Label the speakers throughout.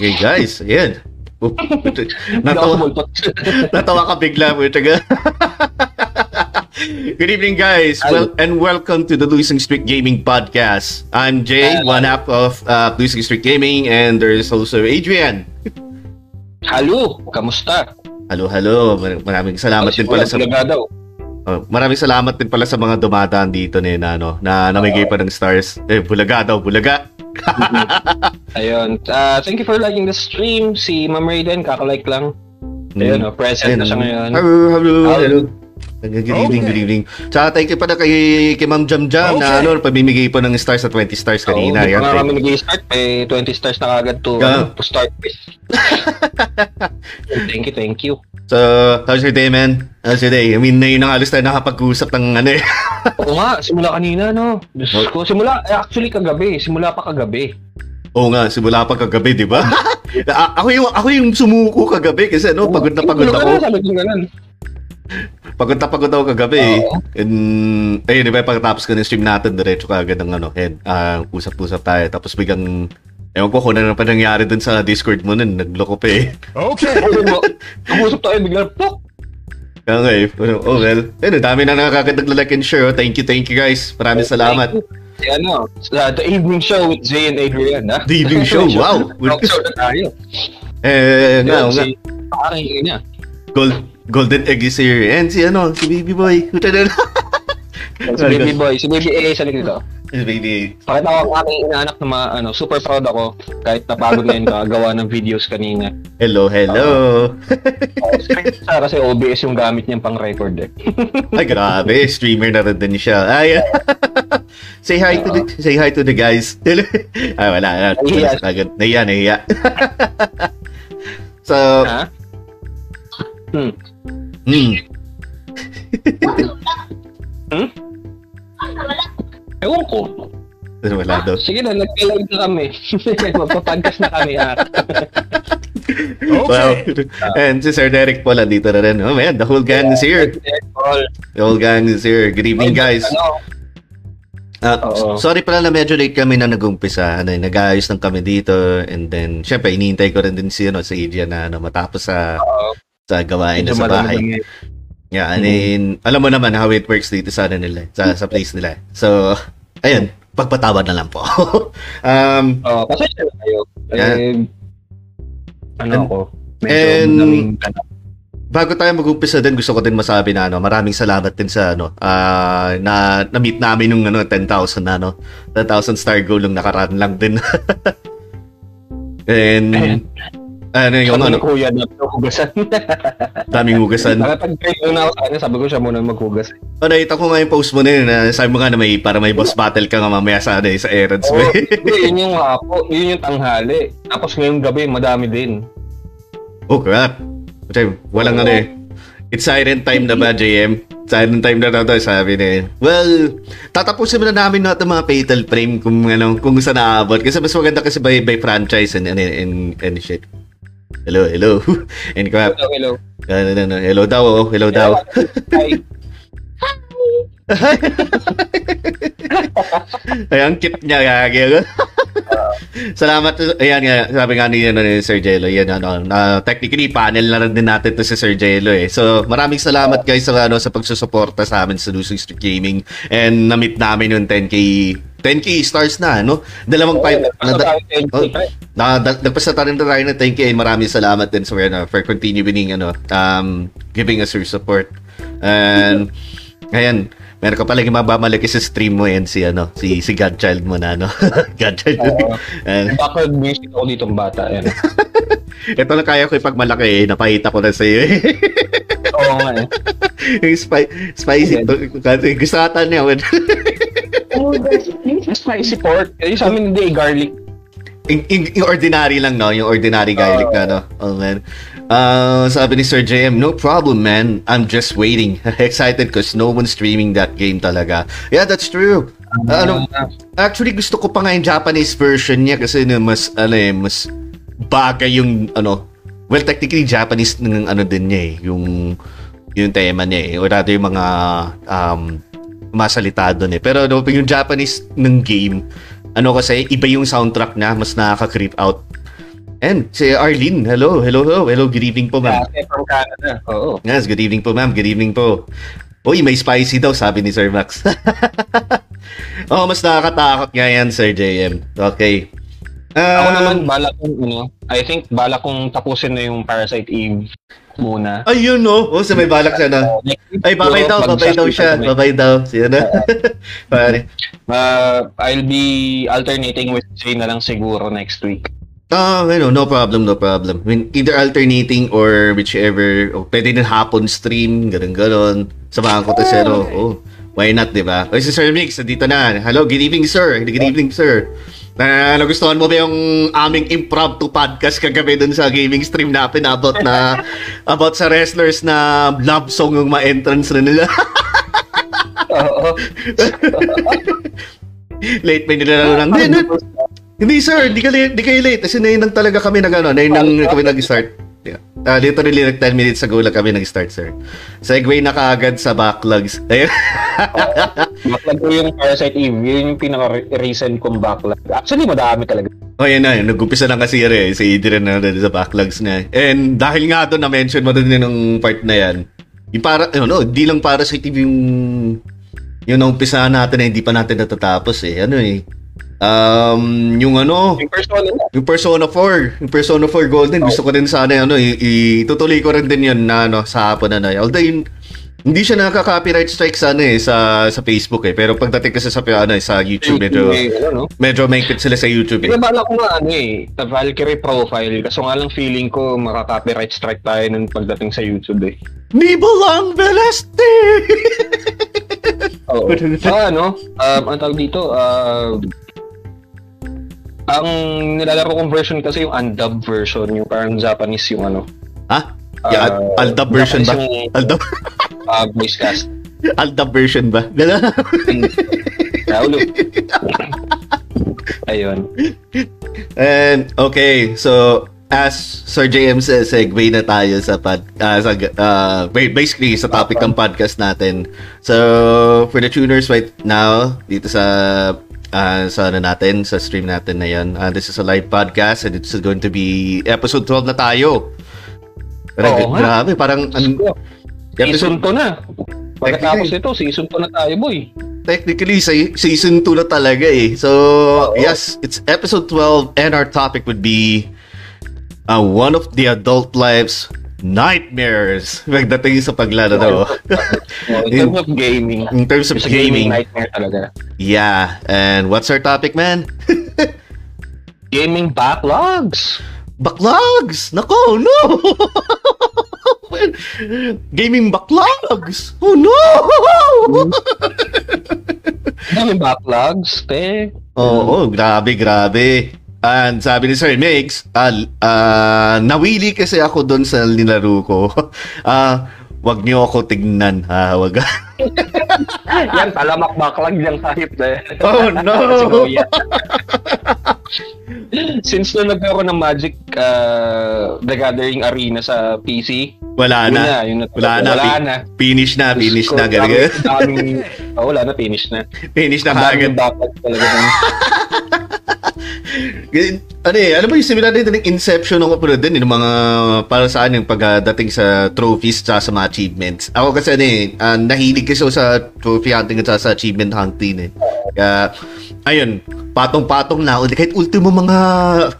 Speaker 1: Okay, guys. Ayan. Oh, natawa, natawa ka bigla mo. Taga. Good evening, guys. Well, and welcome to the Losing Streak Gaming Podcast. I'm Jay, one half of uh, Losing Streak Gaming, and there's also Adrian.
Speaker 2: Hello, kamusta?
Speaker 1: Hello, hello. Mar- Maraming salamat din pala sa. Oh, maraming salamat din pala sa mga dumadaan dito ni na, ano, na namigay pa ng stars. Eh, bulaga daw, bulaga.
Speaker 2: Ayun. Uh, thank you for liking the stream. Si Ma'am Raiden, kakalike lang. Ayun, oh, present
Speaker 1: Ayun,
Speaker 2: na siya ngayon.
Speaker 1: Hello, hello,
Speaker 2: Hello.
Speaker 1: hello. Good evening, good evening. Tsaka thank you pala kay, kay Ma'am Jam Jam na ano, pamimigay po ng stars sa 20 stars kanina.
Speaker 2: Hindi
Speaker 1: Yan, thank-
Speaker 2: kami nag-start. May 20 stars na kagad to,
Speaker 1: Yeah.
Speaker 2: ano, to start with. thank you, thank you.
Speaker 1: So, how's your day, man? How's your day? I mean, na yun ang alos tayo nakapag-usap ng ano eh.
Speaker 2: Oo nga, simula kanina, no? Diyos ko, simula, eh, actually kagabi, simula pa kagabi.
Speaker 1: Oo nga, simula pa kagabi, di ba? A- ako yung ako yung sumuko kagabi kasi ano, pagod na pagod ako. Pagod na pagod ako kagabi.
Speaker 2: Oo.
Speaker 1: And, ayun, di ba, pagkatapos ko ng stream natin, diretso ka agad ng ano, and, ah, usap-usap tayo. Tapos biglang, ewan ko kung ano na pa nangyari dun sa Discord mo nun, nagloko pa eh.
Speaker 2: Mo, Nag-usap tayo, bigla, pok!
Speaker 1: Eh, oh well, ayun, dami na nakakagad nag-like and share. Thank you, thank you guys. Maraming salamat.
Speaker 2: Si ano, sa The Evening Show with Zay and Adrian, ha?
Speaker 1: The Evening Show, wow.
Speaker 2: Talk show na tayo.
Speaker 1: Eh, nga,
Speaker 2: Yun,
Speaker 1: nga.
Speaker 2: Parang yun niya.
Speaker 1: Gold, Golden Egg is here. And si ano, si Baby Boy. Puta na
Speaker 2: Si Baby Boy, si Baby A sa likod ko.
Speaker 1: Si Baby.
Speaker 2: Pakita ko ang aking inaanak na mga, ano, super proud ako kahit napagod na yun kakagawa ng videos kanina.
Speaker 1: Hello, hello.
Speaker 2: Sa kasi OBS yung gamit niyang pang record eh.
Speaker 1: Ay, grabe. Streamer na rin din siya. Ay, say hi to the, say hi to the guys. Ay, wala. wala.
Speaker 2: Nahiya.
Speaker 1: Nahiya, nahiya. so,
Speaker 2: Ha? Hmm.
Speaker 1: hmm.
Speaker 2: Ewan ko.
Speaker 1: Wala daw.
Speaker 2: Sige na, nag-live na kami. Magpa-podcast na kami ah.
Speaker 1: Wow. And si Sir Derek Paul, andito na rin. Oh man, the whole gang is here. The whole gang is here. Good evening, guys.
Speaker 2: Ano,
Speaker 1: Ah,
Speaker 2: Oo.
Speaker 1: sorry pala na medyo late kami na nag-umpisa. Ano, nag-ayos lang kami dito. And then, syempre, iniintay ko rin din si, ano, si Adrian na ano, matapos sa,
Speaker 2: Oo.
Speaker 1: sa gawain na sa bahay.
Speaker 2: eh.
Speaker 1: Yeah, and then, alam mo naman how it works dito sa ano nila, sa, sa place nila. So, ayun, pagpatawad na lang po. um,
Speaker 2: Oo, pasensya na kayo.
Speaker 1: Yeah.
Speaker 2: Eh, ano
Speaker 1: And-
Speaker 2: ako? Medyo
Speaker 1: and- bago tayo mag-umpisa din, gusto ko din masabi na ano, maraming salamat din sa ano, ah, na na-meet namin nung ano 10,000 na ano, 10,000 star goal nung nakaraan lang din. and
Speaker 2: Ayan.
Speaker 1: Ano yung
Speaker 2: Sabi
Speaker 1: ano,
Speaker 2: ni Kuya na hugasan.
Speaker 1: daming hugasan.
Speaker 2: Nakapag-train na ako kanya, sabi ko siya muna maghugas.
Speaker 1: Oh, nakita ko nga yung post mo na yun, na sabi mo nga na may, para may boss battle ka nga mamaya sa, ano, sa errands mo.
Speaker 2: Hindi, yun yung hapo, yun yung tanghali. Tapos ngayong gabi, madami din.
Speaker 1: oh, crap. Kasi walang ano eh. It's silent time na ba, JM? Silent time na na to, sabi na eh. Well, tatapusin na namin natin mga fatal frame kung ano, kung saan naabot. Kasi mas maganda kasi by, by franchise and, and, and, and shit. Hello, hello. And crap.
Speaker 2: Hello, hello.
Speaker 1: Ano, ano. Hello daw, oh. Hello daw.
Speaker 2: Hi.
Speaker 1: Ay, ang cute niya, gagi. Salamat. Ayan nga, sabi nga ni, ano, ni Sir Jello, yan, ano, na, technically, panel na rin din natin to si Sir Jello, eh. So, maraming salamat, guys, sa, ano, sa pagsusuporta sa amin sa Losing Streak Gaming. And, na-meet namin yung 10K 10K stars na, no? Dalawang pa,
Speaker 2: Nagpasa
Speaker 1: na,
Speaker 2: tayo kay
Speaker 1: oh, na, na, nagpasa tayo na tayo ng 10K. Maraming salamat din sa ano, for continuing, ano, um, giving us your support. And, ayan, meron ka pala yung mabamalaki sa stream mo yan si ano si si Godchild mo na ano Godchild
Speaker 2: Oo.
Speaker 1: And,
Speaker 2: Background music ako dito bata. Ayan.
Speaker 1: ito lang kaya ko ipagmalaki eh napakita ko na sa iyo eh.
Speaker 2: Oo nga eh.
Speaker 1: yung spi- spicy to, kasi gusto ata niya when
Speaker 2: Spicy pork. Eh, sa amin hindi, garlic.
Speaker 1: yung, yung, yung ordinary lang no yung ordinary garlic na no oh man Uh, sabi ni Sir JM, no problem man. I'm just waiting. Excited because no one's streaming that game talaga. Yeah, that's true. Uh, ano, actually gusto ko pa nga yung Japanese version niya kasi na mas ano eh, mas bagay yung ano well technically Japanese ng ano din niya eh yung yung tema niya eh or rather yung mga um masalita doon eh pero no, yung Japanese ng game ano kasi iba yung soundtrack na mas nakaka-creep out And si Arlene, hello, hello, hello, hello, good evening po ma'am.
Speaker 2: Ate from Canada. Oo.
Speaker 1: Yes, good evening po ma'am, good evening po. Uy, may spicy daw, sabi ni Sir Max. oh, mas nakakatakot nga yan, Sir JM. Okay.
Speaker 2: Ako
Speaker 1: Um,
Speaker 2: naman, bala kong, ano, I think, bala kong tapusin na yung Parasite Eve muna.
Speaker 1: Ayun no. Oh, sa may balak siya na.
Speaker 2: Week,
Speaker 1: Ay, babay daw, babay daw siya. Babay daw. Siya na. Pare.
Speaker 2: Uh, I'll be alternating with Jay na lang siguro next week.
Speaker 1: Ah, ano, no problem, no problem. I mean, either alternating or whichever, o pwede din hapon stream, ganun ganon. Samahan ko to siya, no? Oh, why not, di ba? O, si Sir Mix, dito na. Hello, good evening, sir. Good evening, sir. Na nagustuhan mo ba yung aming impromptu podcast kagabi dun sa gaming stream natin about na about sa wrestlers na love song yung ma-entrance na nila.
Speaker 2: Oo.
Speaker 1: late may nilalaro lang. Hindi, hindi, hindi, sir, hindi, ka late, hindi kayo late. Kasi na lang talaga kami nag, ano, na yun kami nag-start. Yeah. Uh, literally, like 10 minutes ago lang kami nag-start, sir. Segue na kaagad sa backlogs. Ayun.
Speaker 2: Backlog ko yung Parasite Eve. Yun yung pinaka-recent kong backlog. Actually, madami talaga.
Speaker 1: oh, yan na. Nag-umpisa lang kasi eh, si Adrian na doon sa backlogs na. And dahil nga doon, na-mention mo doon din ng part na yan. Yung para, ano, no, di lang para sa TV yung yung naumpisahan natin na hindi pa natin natatapos eh. Ano eh. Um, yung ano,
Speaker 2: Yung persona na.
Speaker 1: Yung Persona 4, yung Persona 4 Golden, gusto ko din sana ano, itutuloy ko rin din yun na ano, sa hapon na na. Although yun, hindi siya nakaka-copyright strike sa ano eh, sa, sa Facebook eh. Pero pagdating kasi sa, ano, eh, sa YouTube, medyo,
Speaker 2: May, ano, no?
Speaker 1: medyo mahigpit sila sa YouTube eh.
Speaker 2: Pinabala ko nga ano eh, sa Valkyrie profile. Kaso nga lang feeling ko makaka-copyright strike tayo nung pagdating sa YouTube eh.
Speaker 1: Nibolang Veleste!
Speaker 2: Oo. Saka ano, um, ang tawag dito, uh, ang nilalaro kong version kasi yung undubbed version, yung parang Japanese yung ano.
Speaker 1: ha? Yeah,
Speaker 2: uh,
Speaker 1: Al- Aldab version ba?
Speaker 2: Yung
Speaker 1: Aldab,
Speaker 2: uh, voice cast.
Speaker 1: Aldab version ba? Gano'n?
Speaker 2: Raulo. Ayun.
Speaker 1: And okay, so as Sir JM says, segue na tayo sa pod, ah, sa uh, basically sa topic ng podcast natin. So for the tuners right now dito sa ah, sa ano natin, sa stream natin na yan. ah, this is a live podcast and it's going to be episode 12 na tayo. Grabe,
Speaker 2: Oo
Speaker 1: grabe parang an,
Speaker 2: Season 2 na. Pagkatapos ito, season 2 na tayo, boy.
Speaker 1: technically season 2 na talaga eh. So, yes, it's episode 12 and our topic would be uh, one of the adult life's nightmares pagdating sa paglalaro.
Speaker 2: Oh, in terms of gaming.
Speaker 1: In terms of
Speaker 2: gaming
Speaker 1: gaming.
Speaker 2: nightmare talaga.
Speaker 1: Yeah, and what's our topic, man?
Speaker 2: Gaming backlogs.
Speaker 1: Backlogs! Nako, no! Gaming backlogs! Oh no!
Speaker 2: Gaming backlogs, te.
Speaker 1: Oo, grabe, grabe. And sabi ni Sir Mix, ah, ah, nawili kasi ako doon sa nilaro ko. Ah, wag niyo ako tignan, ha, wag.
Speaker 2: Yan, talamak backlog yung kahit eh.
Speaker 1: oh no.
Speaker 2: Yan. Since na nagkaroon ng Magic uh, The Gathering Arena sa PC,
Speaker 1: Wala
Speaker 2: yun
Speaker 1: na.
Speaker 2: na, yun na.
Speaker 1: Wala na.
Speaker 2: Wala na.
Speaker 1: Finish na, finish na.
Speaker 2: Dami- Oh, wala na, finish na.
Speaker 1: Finish na
Speaker 2: Ang daming
Speaker 1: kagad.
Speaker 2: backlog talaga.
Speaker 1: Ano eh, alam mo yung similar din ng Inception ng upload din, yung mga para saan yung pagdating sa trophies at sa mga achievements. Ako kasi ano eh, ah, nahilig kasi sa trophy hunting at sa achievement hunting eh. Kaya, ayun, patong-patong na ako. Kahit ultimo mga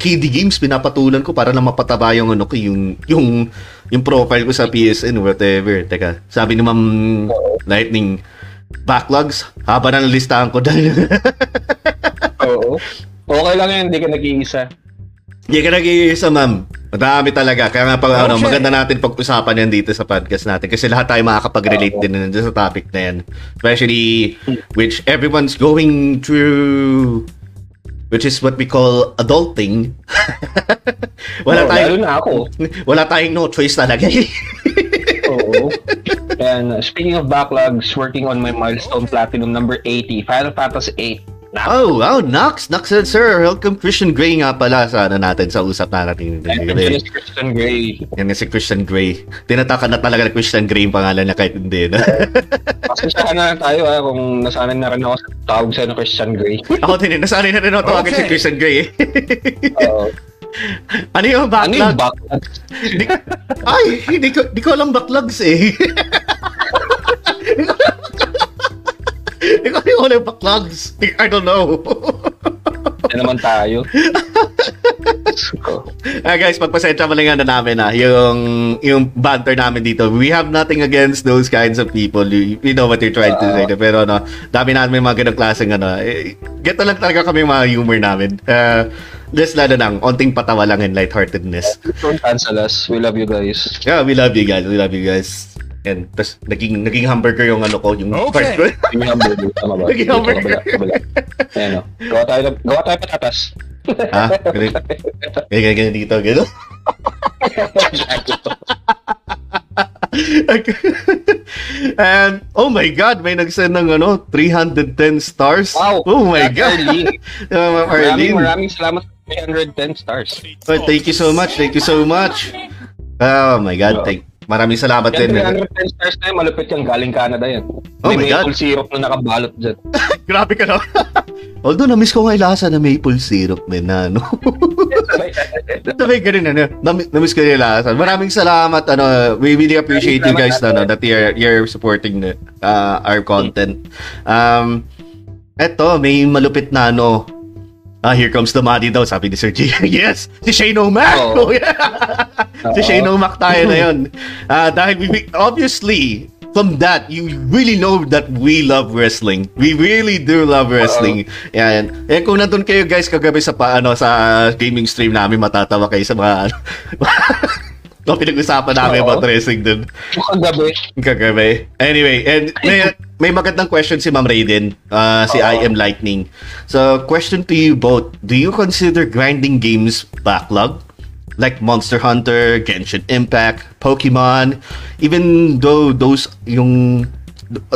Speaker 1: KD games, pinapatulan ko para na mapataba yung ano ko, yung, yung, yung profile ko sa PSN, whatever. Teka, sabi ni Ma'am Lightning, backlogs, haba na ng listahan ko dahil
Speaker 2: Oo. Okay lang yan, hindi ka nag-iisa.
Speaker 1: Hindi ka nag-iisa, ma'am. Madami talaga. Kaya nga pag,
Speaker 2: Oh,
Speaker 1: ano,
Speaker 2: shit.
Speaker 1: maganda natin pag-usapan yan dito sa podcast natin. Kasi lahat tayo makakapag-relate
Speaker 2: Oo.
Speaker 1: din sa topic na yan. Especially, which everyone's going through, which is what we call adulting. wala
Speaker 2: Oo,
Speaker 1: tayong,
Speaker 2: Lalo na ako.
Speaker 1: wala tayong no choice talaga.
Speaker 2: Oo. And speaking of backlogs, working on my milestone platinum number 80, Final Fantasy 8. Na,
Speaker 1: oh, wow, Nox. Nox said, sir, welcome Christian Grey nga pala sa ano natin, sa usap na natin.
Speaker 2: Si Christian Grey.
Speaker 1: Yan nga si Christian Grey. Tinataka na talaga na Christian Grey yung pangalan niya kahit hindi. no?
Speaker 2: Pasensya na tayo ha, kung nasanay na rin ako sa tawag sa'yo ng Christian Grey.
Speaker 1: Ako din, eh, nasanay na rin ako tawagin si
Speaker 2: Okay.
Speaker 1: Christian Grey. eh.
Speaker 2: Oo.
Speaker 1: ano yung
Speaker 2: Ano yung
Speaker 1: backlog?
Speaker 2: backlog?
Speaker 1: Di, ay, hindi ko, di ko alam backlogs eh. Alam yung backlogs. I don't know.
Speaker 2: Yan naman tayo.
Speaker 1: Ah guys, pagpasensya mo lang ano namin ah, yung yung banter namin dito. We have nothing against those kinds of people. You, you know what you're trying to say. Pero no, dami namin mga ganong klaseng ano. Eh, Geto lang talaga kami mga humor namin. Uh, just lalo lang, onting patawa lang and lightheartedness.
Speaker 2: don't cancel us. We love you guys.
Speaker 1: Yeah, we love you guys. We love you guys. And tas naging naging hamburger yung ano ko, yung
Speaker 3: Okay.
Speaker 1: ko.
Speaker 2: Yung hamburger. Tama ba?
Speaker 1: Naging hamburger.
Speaker 2: Ayan o. Gawa tayo, gawa tayo patatas.
Speaker 1: ha? Ganun. Ganyan, ganyan dito, ganun. And, oh my God, may nag-send ng ano, 310 stars.
Speaker 2: Wow.
Speaker 1: Oh my God.
Speaker 2: Arlene.
Speaker 1: Uh, Ma'am
Speaker 2: Maraming
Speaker 1: Arlene.
Speaker 2: maraming salamat sa 310 stars.
Speaker 1: Oh, thank you so much. Thank you so much. Oh my God. Thank, maraming salamat
Speaker 2: Yan,
Speaker 1: din.
Speaker 2: 310 stars na yan, malupit yan. Galing Canada yan.
Speaker 1: Oh my
Speaker 2: May
Speaker 1: God.
Speaker 2: maple syrup na nakabalot dyan.
Speaker 1: Grabe ka na. Although, na-miss ko nga yung lasa na maple syrup, men, na, ano. Sabay ganun, ano. Nam- na-miss ko yung lasa. Maraming salamat, ano. We really appreciate you guys, ano, that you're, you're supporting uh, our content. Um, eto, may malupit na, ano, Ah, here comes the Madi daw, sabi ni Sir G. yes, si Shane O'Mac. Oh, si. Shane O'Mac tayo na yun. Ah, dahil we, obviously, from that, you really know that we love wrestling. We really do love wrestling. Yan. Eh, kung nandun kayo guys kagabi sa paano sa gaming stream namin, matatawa kayo sa mga Kung pinag-usapan namin
Speaker 2: Oo.
Speaker 1: about wrestling dun
Speaker 2: Mukhang gabi.
Speaker 1: kagabi. Anyway, and may, may magandang question si Ma'am Raiden, uh, si
Speaker 2: Oo.
Speaker 1: I Am Lightning. So, question to you both. Do you consider grinding games backlog? Like Monster Hunter, Genshin Impact, Pokemon, even though those yung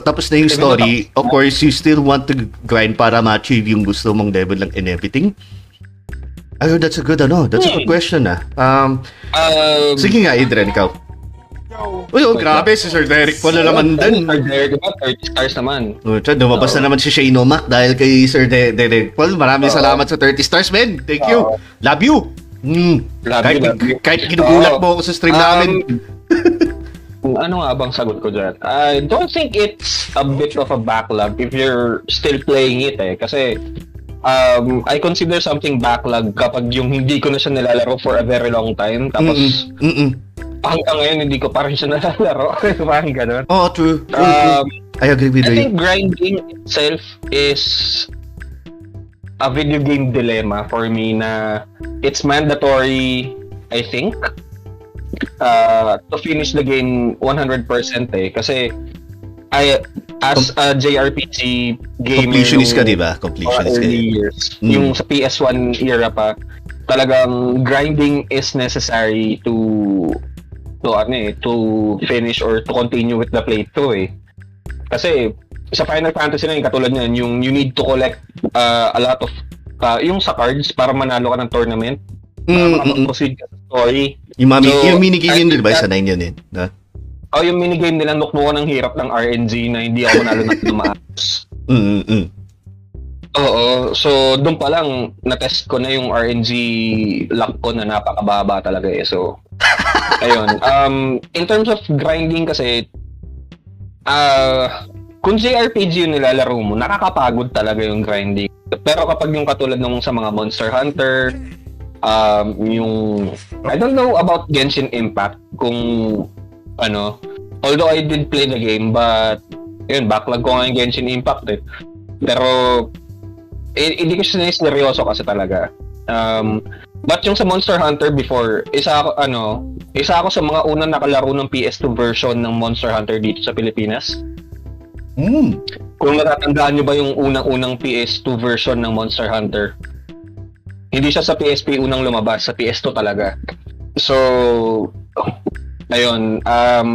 Speaker 1: tapos na yung story, of course, you still want to grind para ma-achieve yung gusto mong level lang and everything? Ayun, that's a good ano. That's a good
Speaker 2: Hmm.
Speaker 1: question ah. Um,
Speaker 2: Um,
Speaker 1: sige nga, Adrian, ikaw. Uy, oh, grabe, si Sir Derek pala naman din.
Speaker 2: Sir Derek, diba? 30 stars naman.
Speaker 1: Oh, tiyan, lumabas na naman si Shane O'Mac dahil kay Sir De- Derek Paul. Maraming
Speaker 2: Oo.
Speaker 1: salamat sa 30 stars, men. Thank you. Love you. Mm.
Speaker 2: Love
Speaker 1: kahit,
Speaker 2: you, love you.
Speaker 1: kahit ginugulat
Speaker 2: Oo.
Speaker 1: mo ako sa stream
Speaker 2: Um,
Speaker 1: namin.
Speaker 2: Kung ano nga bang sagot ko dyan? I don't think it's a bit of a backlog if you're still playing it eh. Kasi um, I consider something backlog kapag yung hindi ko na siya nilalaro for a very long time. Tapos
Speaker 1: Mm-mm. Mm-mm.
Speaker 2: hanggang ngayon hindi ko pa rin siya nalalaro. Parang ganun.
Speaker 1: Oh, true. True, true.
Speaker 2: Um,
Speaker 1: I agree with
Speaker 2: I
Speaker 1: you.
Speaker 2: think grinding itself is a video game dilemma for me na it's mandatory, I think, uh, to finish the game 100% eh. Kasi I, as a JRPG gamer
Speaker 1: Completionist ka, di ba? Completionist ka.
Speaker 2: years,
Speaker 1: Mm.
Speaker 2: yung sa PS1 era pa, talagang grinding is necessary to to ano eh, to finish or to continue with the playthrough eh. Kasi sa Final Fantasy na yung katulad niyan, yung you need to collect uh, a lot of uh, yung sa cards para manalo ka ng tournament, para
Speaker 1: Mm, mm, mm.
Speaker 2: makapag-proceed ka sa story.
Speaker 1: Yung, mami,
Speaker 2: So,
Speaker 1: yung minigame yun, di ba? Sa 9 yun eh. No?
Speaker 2: O yung minigame nila, nuknukan ng hirap ng RNG na hindi ako manalo ng tumaas.
Speaker 1: Mm.
Speaker 2: Oo, so doon pa lang na-test ko na yung RNG luck ko na napakababa talaga eh. So ayun. Um in terms of grinding kasi ah kung JRPG yung nilalaro mo, nakakapagod talaga yung grinding. Pero kapag yung katulad nung sa mga Monster Hunter, um, yung I don't know about Genshin Impact kung ano, although I did play the game but yun, backlog ko nga yung Genshin Impact eh. Pero eh, hindi ko siya seryoso kasi talaga. Um, but yung sa Monster Hunter before, isa ako, ano, isa ako sa mga unang nakalaro ng PS2 version ng Monster Hunter dito sa Pilipinas.
Speaker 1: Mm.
Speaker 2: Kung natatandaan nyo ba yung unang-unang PS2 version ng Monster Hunter? Hindi siya sa PSP unang lumabas, sa PS2 talaga. So, ayun, um,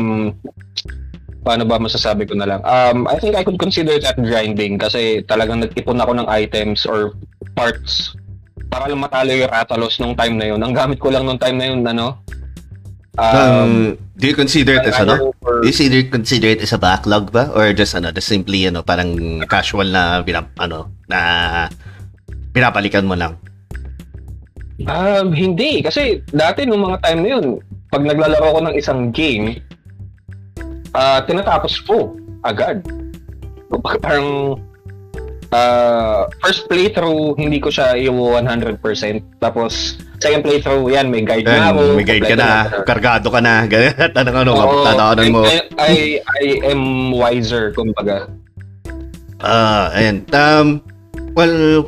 Speaker 2: paano ba masasabi ko na lang? Um, I think I could consider that grinding kasi talagang nagtipon ako ng items or parts para lang matalo yung Ratalos nung time na yun. Ang gamit ko lang nung time na yun, ano?
Speaker 1: Um, do you consider it as ano?
Speaker 2: for-
Speaker 1: Do you consider, consider it as a backlog ba? Or just ano, just simply ano, parang casual na binap, ano, na pinapalikan mo lang?
Speaker 2: Um, hindi. Kasi dati nung mga time na yun, pag naglalaro ko ng isang game, uh, tinatapos ko agad. Parang uh, first playthrough, hindi ko siya yung 100%. Tapos, second playthrough, yan, may guide na ako.
Speaker 1: May guide ka na, na, kargado ka na, ganyan, tanong ano,
Speaker 2: Oo,
Speaker 1: tataanan mo.
Speaker 2: I, I, I am wiser, kumbaga.
Speaker 1: Ah, uh, ayan. Um, well,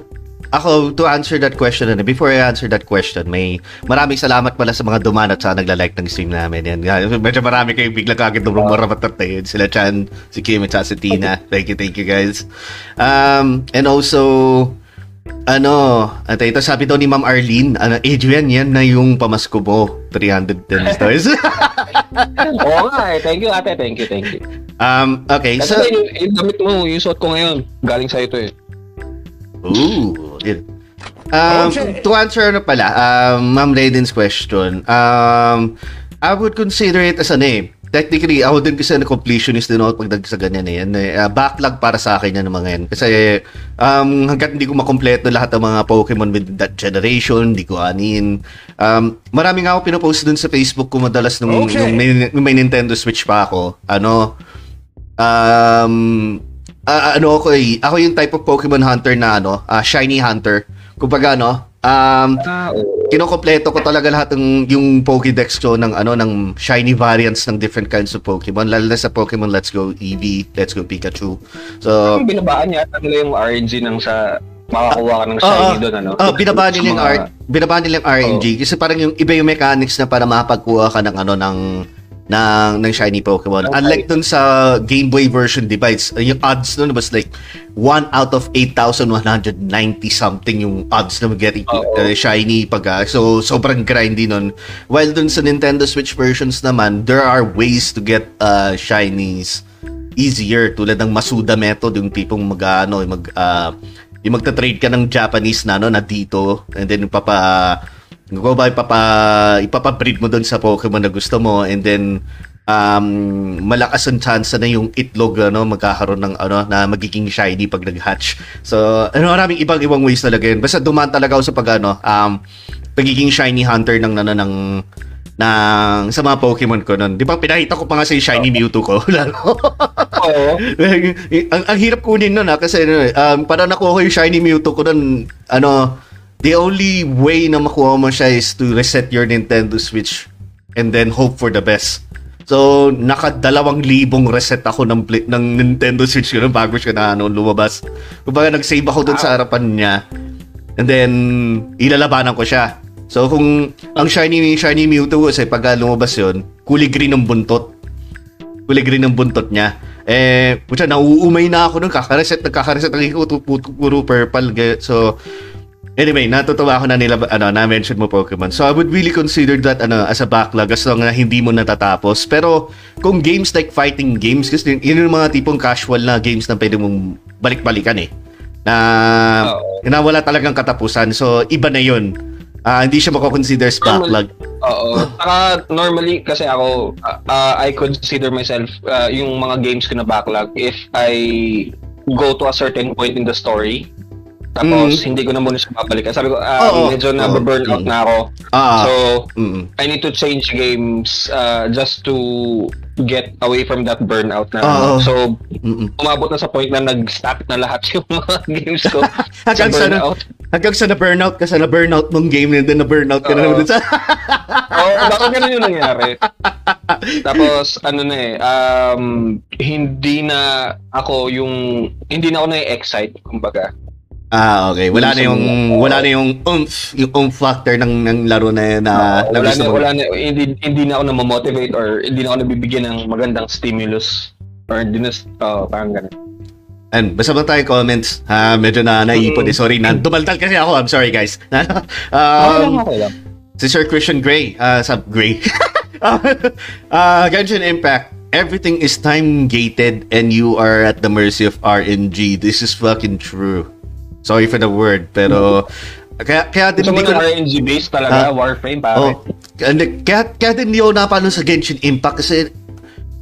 Speaker 1: ako, to answer that question, ano, before I answer that question, may maraming salamat pala sa mga duman at sa nagla-like ng stream namin. Yan. Medyo marami kayo bigla kagad ng rumarabatat na yun. Sila Chan, si Kim at si Tina. Thank you, thank you guys. Um, and also, ano, at ito sabi daw ni Ma'am Arlene, ano, Adrian, yan na yung pamasko mo. 310 stars.
Speaker 2: Oo nga eh. Thank you ate, thank you, thank you.
Speaker 1: Um, okay,
Speaker 2: Kasi so... yung, yung damit mo, yung suot ko ngayon, galing sa ito eh.
Speaker 1: Ooh, yun. Um, to answer ano pala, um, Ma'am Raiden's question, um, I would consider it as an eh, technically, ako din kasi na completionist din ako pagdag sa ganyan eh. Yan, uh, backlog para sa akin yan mga yan. Kasi um, hanggat hindi ko makompleto lahat ng mga Pokemon with that generation, hindi ko anin. Um, marami nga ako pinopost dun sa Facebook ko madalas nung, okay. nung, may, nung may Nintendo Switch pa ako. Ano, um, uh, ano ako eh, ako yung type of Pokemon hunter na ano, uh, shiny hunter. Kumbaga ano, um, kinokompleto ko talaga lahat ng yung Pokédex ko ng ano ng shiny variants ng different kinds of Pokemon lalo na sa Pokemon Let's Go Eevee, Let's Go Pikachu. So,
Speaker 2: ang binabaan niya nila yung RNG ng sa makakuha ka ng shiny uh, doon ano.
Speaker 1: Oh, uh, binaba nila yung R- binaba nila yung RNG oh. kasi parang yung iba yung mechanics na para makapagkuha ka ng ano ng ng, ng shiny Pokemon. Okay. Unlike dun sa Game Boy version device, yung odds nun was like 1 out of 8,190 something yung odds na getting uh, shiny pag uh, so sobrang grindy nun. While dun sa Nintendo Switch versions naman, there are ways to get uh, shinies easier tulad ng Masuda method yung tipong mag ano mag uh, yung magta-trade ka ng Japanese na ano na dito and then papa kung ba ipapa, ipapa-breed mo doon sa Pokemon na gusto mo and then um, malakas ang chance na yung itlog ano magkakaroon ng ano na magiging shiny pag nag-hatch. So, ano maraming ibang ibang ways talaga yun. Basta dumaan talaga ako sa pag ano, um, pagiging shiny hunter ng ano ng ng sa mga Pokemon ko noon. Di ba pinakita ko pa nga sa shiny Mewtwo ko lalo. Oo. ang, ang hirap kunin noon ha kasi um, para nakuha ko yung shiny Mewtwo ko noon ano the only way na makuha mo siya is to reset your Nintendo Switch and then hope for the best. So, nakadalawang libong reset ako ng, play, ng Nintendo Switch ko bago siya na ano, lumabas. Kumbaga, nag-save ako dun sa harapan niya. And then, ilalabanan ko siya. So, kung ang shiny shiny Mewtwo kasi pag lumabas yon kulay green ng buntot. Kulay green ng buntot niya. Eh, putya, nauumay na ako nun. Kakareset, nagkakareset. Nagkakareset. Puro purple. So, Anyway, natutuwa ako na nila ano na mention mo Pokemon. So I would really consider that ano as a backlog as long na hindi mo natatapos. Pero kung games like fighting games kasi yun yung mga tipong casual na games na pwede mong balik-balikan eh. Na, oh. na wala talagang katapusan. So iba na yun. Uh, hindi siya mako-consider as backlog.
Speaker 2: Oo. Saka normally kasi ako uh, I consider myself uh, yung mga games ko na backlog if I go to a certain point in the story tapos, mm. hindi ko na muna siya babalikan. Sabi ko, uh, oh, medyo na burn out mm. na ako. Ah, so, mm. I need to change games uh, just to get away from that burnout na.
Speaker 1: Oh,
Speaker 2: so, mm-mm. umabot na sa point na nag-stop na lahat yung mga games ko
Speaker 1: hanggang sa burnout. Sa, hanggang sa na-burnout ka sa na-burnout mong game and then na-burnout ka uh, na naman sa...
Speaker 2: Oo, oh, baka ganun yung nangyari. Tapos, ano na eh, um, hindi na ako yung, hindi na ako na-excite, kumbaga.
Speaker 1: Ah, okay. Wala na yung wala na yung oomph, yung oomph factor ng ng laro na yun na,
Speaker 2: no, wala na, wala na hindi hindi na ako na motivate or hindi na ako nabibigyan ng magandang stimulus or hindi na oh, parang ganun.
Speaker 1: And basta ba tayo comments? Ha, medyo na naipon eh. Sorry na. Dumaltal kasi ako. I'm sorry guys. um, okay lang, okay lang. Si Sir Christian Gray, uh, sub Gray. uh, Genshin Impact everything is time gated and you are at the mercy of RNG. This is fucking true. Sorry for the word, pero kaya kaya din
Speaker 2: so, hindi ko RNG based talaga uh, Warframe pare. Oh,
Speaker 1: kaya, kaya din hindi ako napano sa Genshin Impact kasi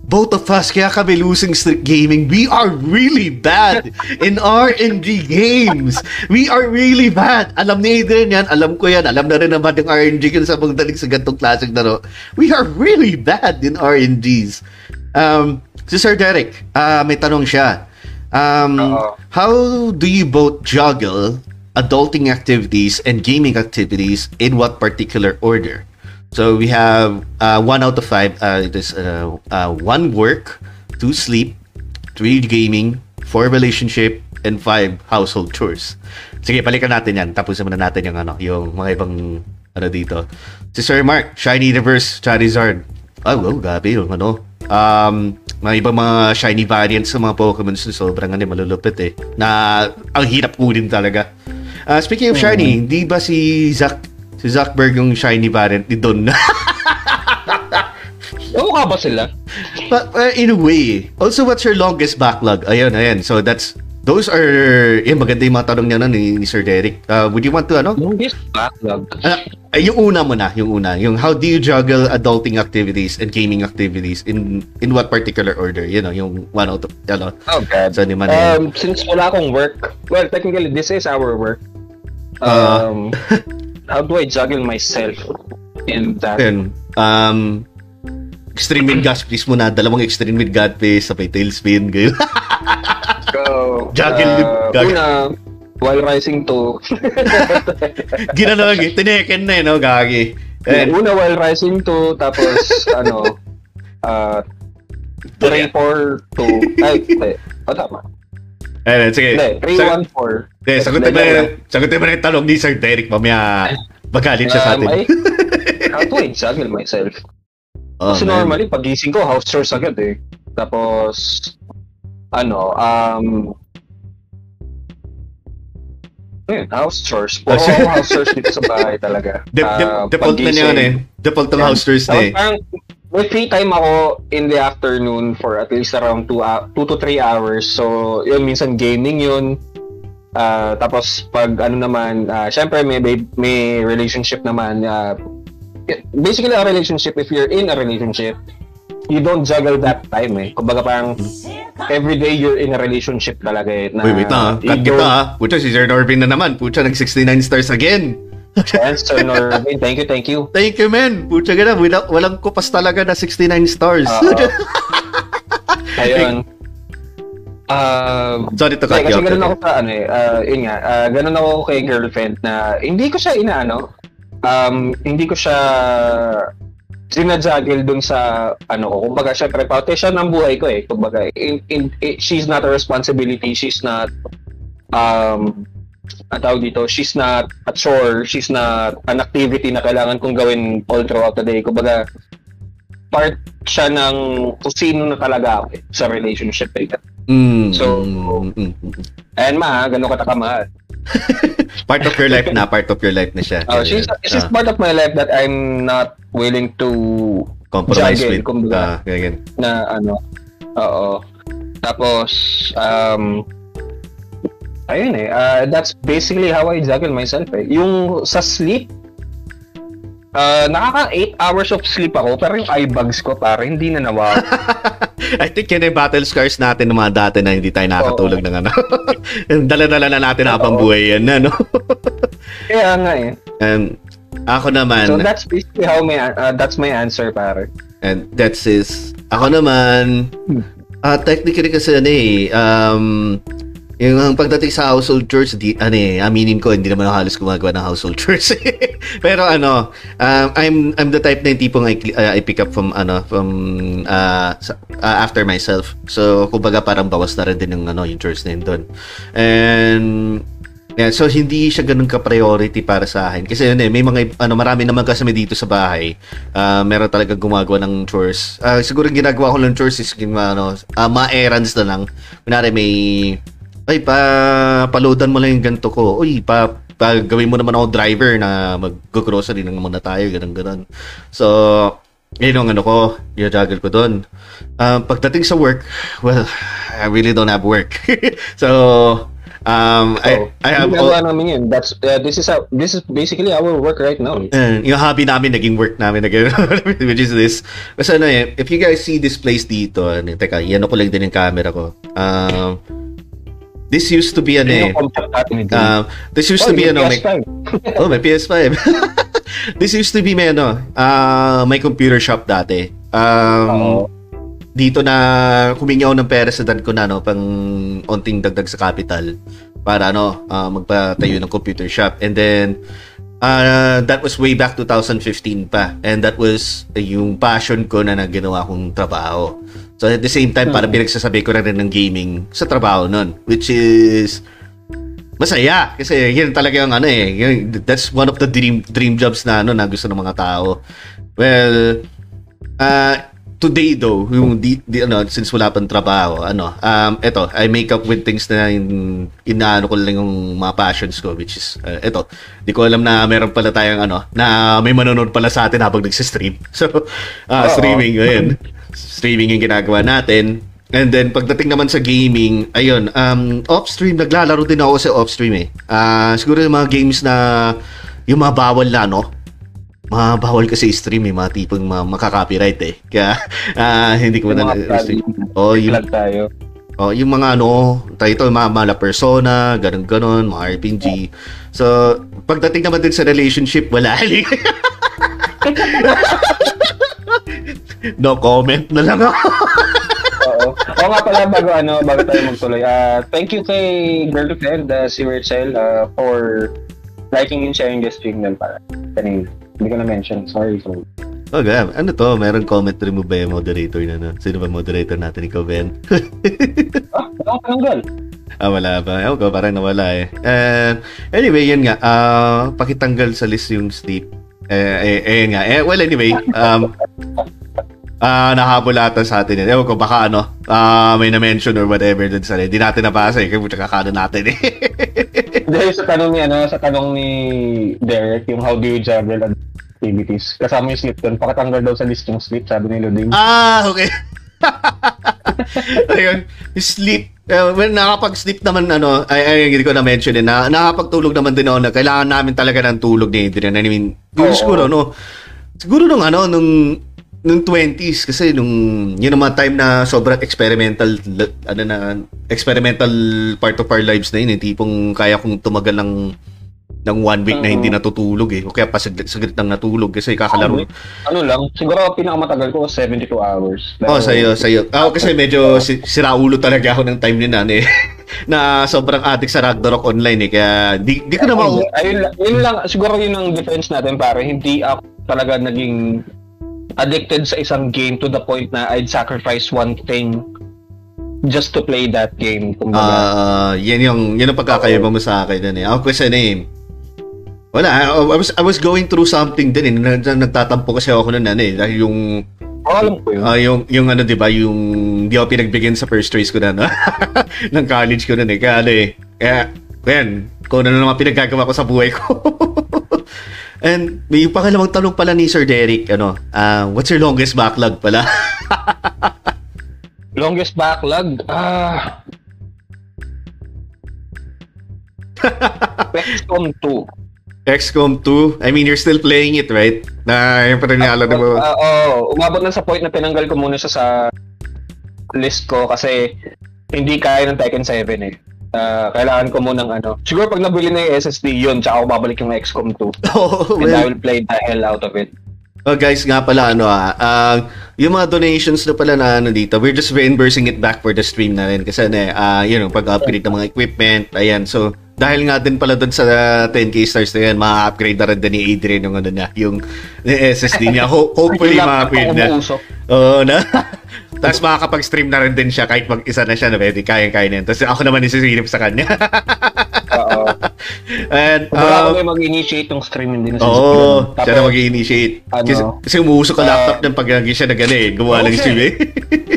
Speaker 1: both of us, kaya kami losing streak gaming, we are really bad in RNG games. We are really bad. Alam ni Adrian yan, alam ko yan, alam na rin naman ng RNG yun sa mga dalig sa gantong klaseng laro. We are really bad in RNGs. Um, si Sir Derek, uh, may tanong siya. Um,
Speaker 2: Oo.
Speaker 1: how do you both juggle adulting activities and gaming activities in what particular order? So we have uh, one out of five. Uh, it is uh, uh, one work, two sleep, three gaming, four relationship, and five household chores. Sige, balikan natin yan. Tapusin muna natin yung ano, yung mga ibang ano dito. Si Sir Mark, Shiny Reverse Charizard. Oh, oh gabi yung ano. Um, mga ibang mga shiny variants sa mga Pokemon so sobrang ano, malulupit eh. Na ang hirap kunin talaga. Uh, speaking of shiny, di ba si Zack si Zuckberg yung shiny variant ni Don?
Speaker 2: Oo ka ba sila?
Speaker 1: But uh, in a way, also what's your longest backlog? Ayun, ayun. So that's those are eh maganda yung mga tanong niya na ni, ni Sir Derek. Uh, would you want to ano?
Speaker 2: Longest backlog.
Speaker 1: Uh, ay, yung una mo na, yung una. Yung how do you juggle adulting activities and gaming activities in in what particular order? You know, yung one out of, ano.
Speaker 2: Oh, God.
Speaker 1: So, di man
Speaker 2: Um, since wala akong work, well, technically, this is our work.
Speaker 1: Uh,
Speaker 2: Um, how do I juggle myself in that?
Speaker 1: Ayun. Um, extreme mid gas please muna. Dalawang extreme mid god please. Sabay tailspin. Ganyan.
Speaker 2: So,
Speaker 1: Juggle,
Speaker 2: uh,
Speaker 1: juggle.
Speaker 2: Una, while rising to...
Speaker 1: Ginano lagi. Tineken na eh, no? Gagi. And,
Speaker 2: una, while rising to, tapos, ano, uh, 3, 4, 2, ay, hindi. O, tama.
Speaker 1: ayun, sige.
Speaker 2: Hindi, 3,
Speaker 1: Sag-
Speaker 2: 1, 4.
Speaker 1: Hindi, sagutin mo, sagutin mo na yung tanong ni Sir Derek. Mamaya, magalit siya sa
Speaker 2: Um,
Speaker 1: atin.
Speaker 2: ay, how I juggle myself?
Speaker 1: Oh,
Speaker 2: Kasi
Speaker 1: man.
Speaker 2: normally, pagising ko, house chores agad eh. Tapos, ano, um, ayun, house chores.
Speaker 1: House chores.
Speaker 2: house chores dito sa bahay talaga.
Speaker 1: De- de-
Speaker 2: Ah,
Speaker 1: default na ano eh. Default ng house tours na eh.
Speaker 2: parang, may free time ako in the afternoon for at least around 2 2 to 3 hours. So, yun, minsan gaming yun. Ah, tapos, pag ano naman, ah, syempre may, may, may relationship naman. ah, basically, a relationship, if you're in a relationship, you don't juggle that time eh. Kumbaga parang, every day you're in a relationship talaga eh. Na
Speaker 1: Wait, wait na ha.
Speaker 2: you
Speaker 1: Cut kita ha. Pucha, si Sir Norvin na naman. Pucha, nag-69 stars again.
Speaker 2: Yes, Sir Norvin. Thank you, thank you.
Speaker 1: Thank you, man. Pucha ka na. Wala, walang kupas talaga na 69 stars.
Speaker 2: Oo. Ayun. Um,
Speaker 1: Sorry to cut you
Speaker 2: kasi ganun ako sa ano eh, ah, yun nga, ah, ganun ako kay girlfriend na hindi ko siya inaano, um, hindi ko siya sinajaggle dun sa ano ko. Kumbaga, syempre, parte siya ng buhay ko eh. Kumbaga, in, in, in- she's not a responsibility, she's not um, ang tawag dito, she's not a chore, she's not an activity na kailangan kong gawin all throughout the day. Kumbaga, part siya ng kung sino na talaga ako eh, sa relationship eh.
Speaker 1: Mm,
Speaker 2: So-
Speaker 1: mm, mm, mm.
Speaker 2: And ma, gano'n ka kamahal.
Speaker 1: part of your life na. Part of your life na siya.
Speaker 2: Uh, she's, she's
Speaker 1: Ah,
Speaker 2: part of my life that I'm not willing to
Speaker 1: compromise
Speaker 2: juggle,
Speaker 1: with.
Speaker 2: kumbaga.
Speaker 1: Ah, ganyan.
Speaker 2: na ano. Oo. Tapos, um, ayun eh. uh, that's basically how I juggle myself eh. Yung sa sleep, uh, nakaka 8 hours of sleep ako, pero yung eye bags ko para hindi na nawawala.
Speaker 1: I think yan yung battle scars natin ng mga dati na hindi tayo nakatulog ng ano. Dala-dala na natin habang
Speaker 2: Oo.
Speaker 1: buhay yan, ano.
Speaker 2: Kaya nga eh.
Speaker 1: And ako naman,
Speaker 2: So that's basically how my, uh, that's my answer pare.
Speaker 1: and that's is, ako naman, ah technically kasi ano eh, um, yung pagdating sa household chores, di, ano eh, aminin ko, hindi naman ako halos gumagawa ng household chores. Pero ano, um, I'm I'm the type na yung tipong I, uh, I pick up from ano from uh, sa- uh, after myself. So kumbaga parang bawas na rin din yung ano yung chores na yun doon. And yeah, so hindi siya ganun ka-priority para sa akin. Kasi yun eh, may mga ano marami naman kasama dito sa bahay. Ah, meron talaga gumagawa ng chores. Ah, siguro ginagawa ko ng chores is ano, uh, ma-errands na lang. Kunwari may ay pa paloadan mo lang yung ganito ko. Uy, pa, pa gawin mo naman ako driver na mag-grocery lang muna tayo, ganun ganun. So, yun yung ano ko, yung juggle ko doon. Um, pagdating sa work, well, I really don't have work. so, Um, I,
Speaker 2: So,
Speaker 1: I have
Speaker 2: ginagawa namin yun. That's, uh, this is a, this is basically our work right now.
Speaker 1: Uh, yung hobby namin, naging work namin na gano'n, which is this. Kasi ano eh, if you guys see this place dito, ano, teka, yan ko lang din yung camera ko. Um, this used to be ano eh, um, this used to
Speaker 2: Oh,
Speaker 1: be ano, may,
Speaker 2: PS5.
Speaker 1: oh, may PS5. this used to be may ano, uh, may computer shop dati. Um, dito na humingi ako ng pera sa dad ko na no pang onting dagdag sa capital para ano ah, magpatayo ng computer shop and then uh, that was way back 2015 pa. And that was yung passion ko na naginawa kong trabaho. So at the same time para pinagsasabi ko na rin ng gaming sa trabaho nun which is masaya. Kasi yun talaga yung ano eh yun, that's one of the dream dream jobs na ano na gusto ng mga tao. Well uh, today though yung di, di, ano since wala pang trabaho ano um eto I make up with things na in, inaano ko lang yung mga passions ko which is uh, eto di ko alam na meron pala tayong ano na may manonood pala sa atin habang nagsi-stream so uh,
Speaker 2: Oo.
Speaker 1: streaming ayun streaming yung ginagawa natin And then pagdating naman sa gaming, ayun, um off-stream naglalaro din ako sa off-stream eh. Ah, siguro yung mga games na yung mga bawal na no. Mga bawal kasi stream eh, mga tipong mga makaka-copyright eh. Kaya ah, hindi ko na stream. Oh, yung
Speaker 2: tayo.
Speaker 1: Oh, yung mga ano, title, mga mala persona, ganun ganon, mga RPG. So, pagdating naman din sa relationship, wala. no comment na lang ako.
Speaker 2: Oo. Oo nga pala, bago, ano, bago tayo magtuloy. ah thank you kay girlfriend, uh, si Rachel, uh, for liking and sharing the stream nun para. Kanina. Hindi ko na-mention. Sorry. sorry.
Speaker 1: Oh, God. Ano to? Meron comment remove ba yung moderator na no? Sino ba moderator natin? Ikaw, Ben?
Speaker 2: Ah, ako tinanggal.
Speaker 1: ah, wala ba? Ewan ko, parang nawala eh. And, anyway, yun nga. ah pakitanggal sa list yung sleep. Eh, eh, eh, nga. Eh, well, anyway. Um, ah nahabol ata sa atin yun. Ewan ko, baka ano, ah may na-mention or whatever dun sa Hindi natin nabasa eh. Kaya kakano natin eh.
Speaker 2: Dahil sa tanong ni, ano, sa tanong ni Derek, yung how do you juggle activities. Kasama yung sleep doon. Pakatanggal daw sa list yung sleep, sabi ni Luding.
Speaker 1: ah, okay. Ayun, sleep. Uh, when nakapag-sleep naman, ano, ay, ay, hindi ko na-mention eh, na, nakapagtulog naman din ako na kailangan namin talaga ng tulog ni Adrian. I mean, yun siguro, no, siguro nung, ano, nung, nung 20s, kasi nung, yun naman time na sobrang experimental, ano na, experimental part of our lives na yun, eh, tipong kaya kong tumagal ng, ng one week na
Speaker 2: Oo.
Speaker 1: hindi natutulog eh. O kaya pa saglit, saglit lang natulog kasi kakalaro.
Speaker 2: Ano lang, siguro pinakamatagal ko 72 hours.
Speaker 1: Oh, sa'yo, sa'yo. Ako kasi medyo si, siraulo talaga ako ng time ni Nani. na sobrang addict sa Ragnarok online eh. Kaya di, di ko na mau...
Speaker 2: Ayun, lang- yun lang, siguro yun ang defense natin para hindi ako talaga naging addicted sa isang game to the point na I'd sacrifice one thing just to play that game.
Speaker 1: Ah, yan yung, yan ang pagkakaiba mo sa akin din eh. Ako kasi na eh. Wala, I, I was I was going through something din eh. Nag- Nagtatampo kasi ako noon ano eh. Dahil yung
Speaker 2: oh, alam ko yun.
Speaker 1: ah, yung yung ano 'di ba, yung di ako pinagbigyan sa first choice ko na no? ng college ko noon eh. Kaya ano eh. Kaya, yan, kung ano naman pinagagawa ko sa buhay ko. And may pangalawang tanong pala ni Sir Derek, ano, ah, what's your longest backlog pala?
Speaker 2: Longest backlog? Ah... XCOM 2.
Speaker 1: XCOM 2. I mean, you're still playing it, right? Na yung parang naalala mo.
Speaker 2: Ah, Oo, umabot na sa point na tinanggal ko muna siya sa list ko kasi hindi kaya ng Tekken 7 eh. Ah, kailangan ko munang ano. Siguro pag nabili na yung SSD yun, tsaka ako babalik yung XCOM 2.
Speaker 1: oh,
Speaker 2: And I
Speaker 1: well,
Speaker 2: will play the hell out of it.
Speaker 1: oh, guys, nga pala, ano ah, ah, yung mga donations na pala na ano dito, we're just reimbursing it back for the stream na rin. Kasi, ano ah, you know, pag-upgrade ng mga equipment, ayan, so, dahil nga din pala doon sa 10k stars na yan, ma-upgrade na rin din ni Adrian yung ano niya, yung SSD niya. Ho- hopefully,
Speaker 2: Yung
Speaker 1: ma-upgrade na. Oo na. Tapos makakapag-stream na rin din siya kahit mag-isa na siya na pwede kaya-kaya na yun. Tapos ako naman isisilip sa kanya.
Speaker 2: Oo.
Speaker 1: And,
Speaker 2: Wala
Speaker 1: um,
Speaker 2: ko may mag-initiate ng stream, hindi na
Speaker 1: Oo,
Speaker 2: Tapos,
Speaker 1: siya na mag-initiate.
Speaker 2: ano,
Speaker 1: kasi, kasi umuusok ang
Speaker 2: ah,
Speaker 1: laptop ng pag siya na gano'n eh. Gumawa ng
Speaker 2: Okay.
Speaker 1: stream eh.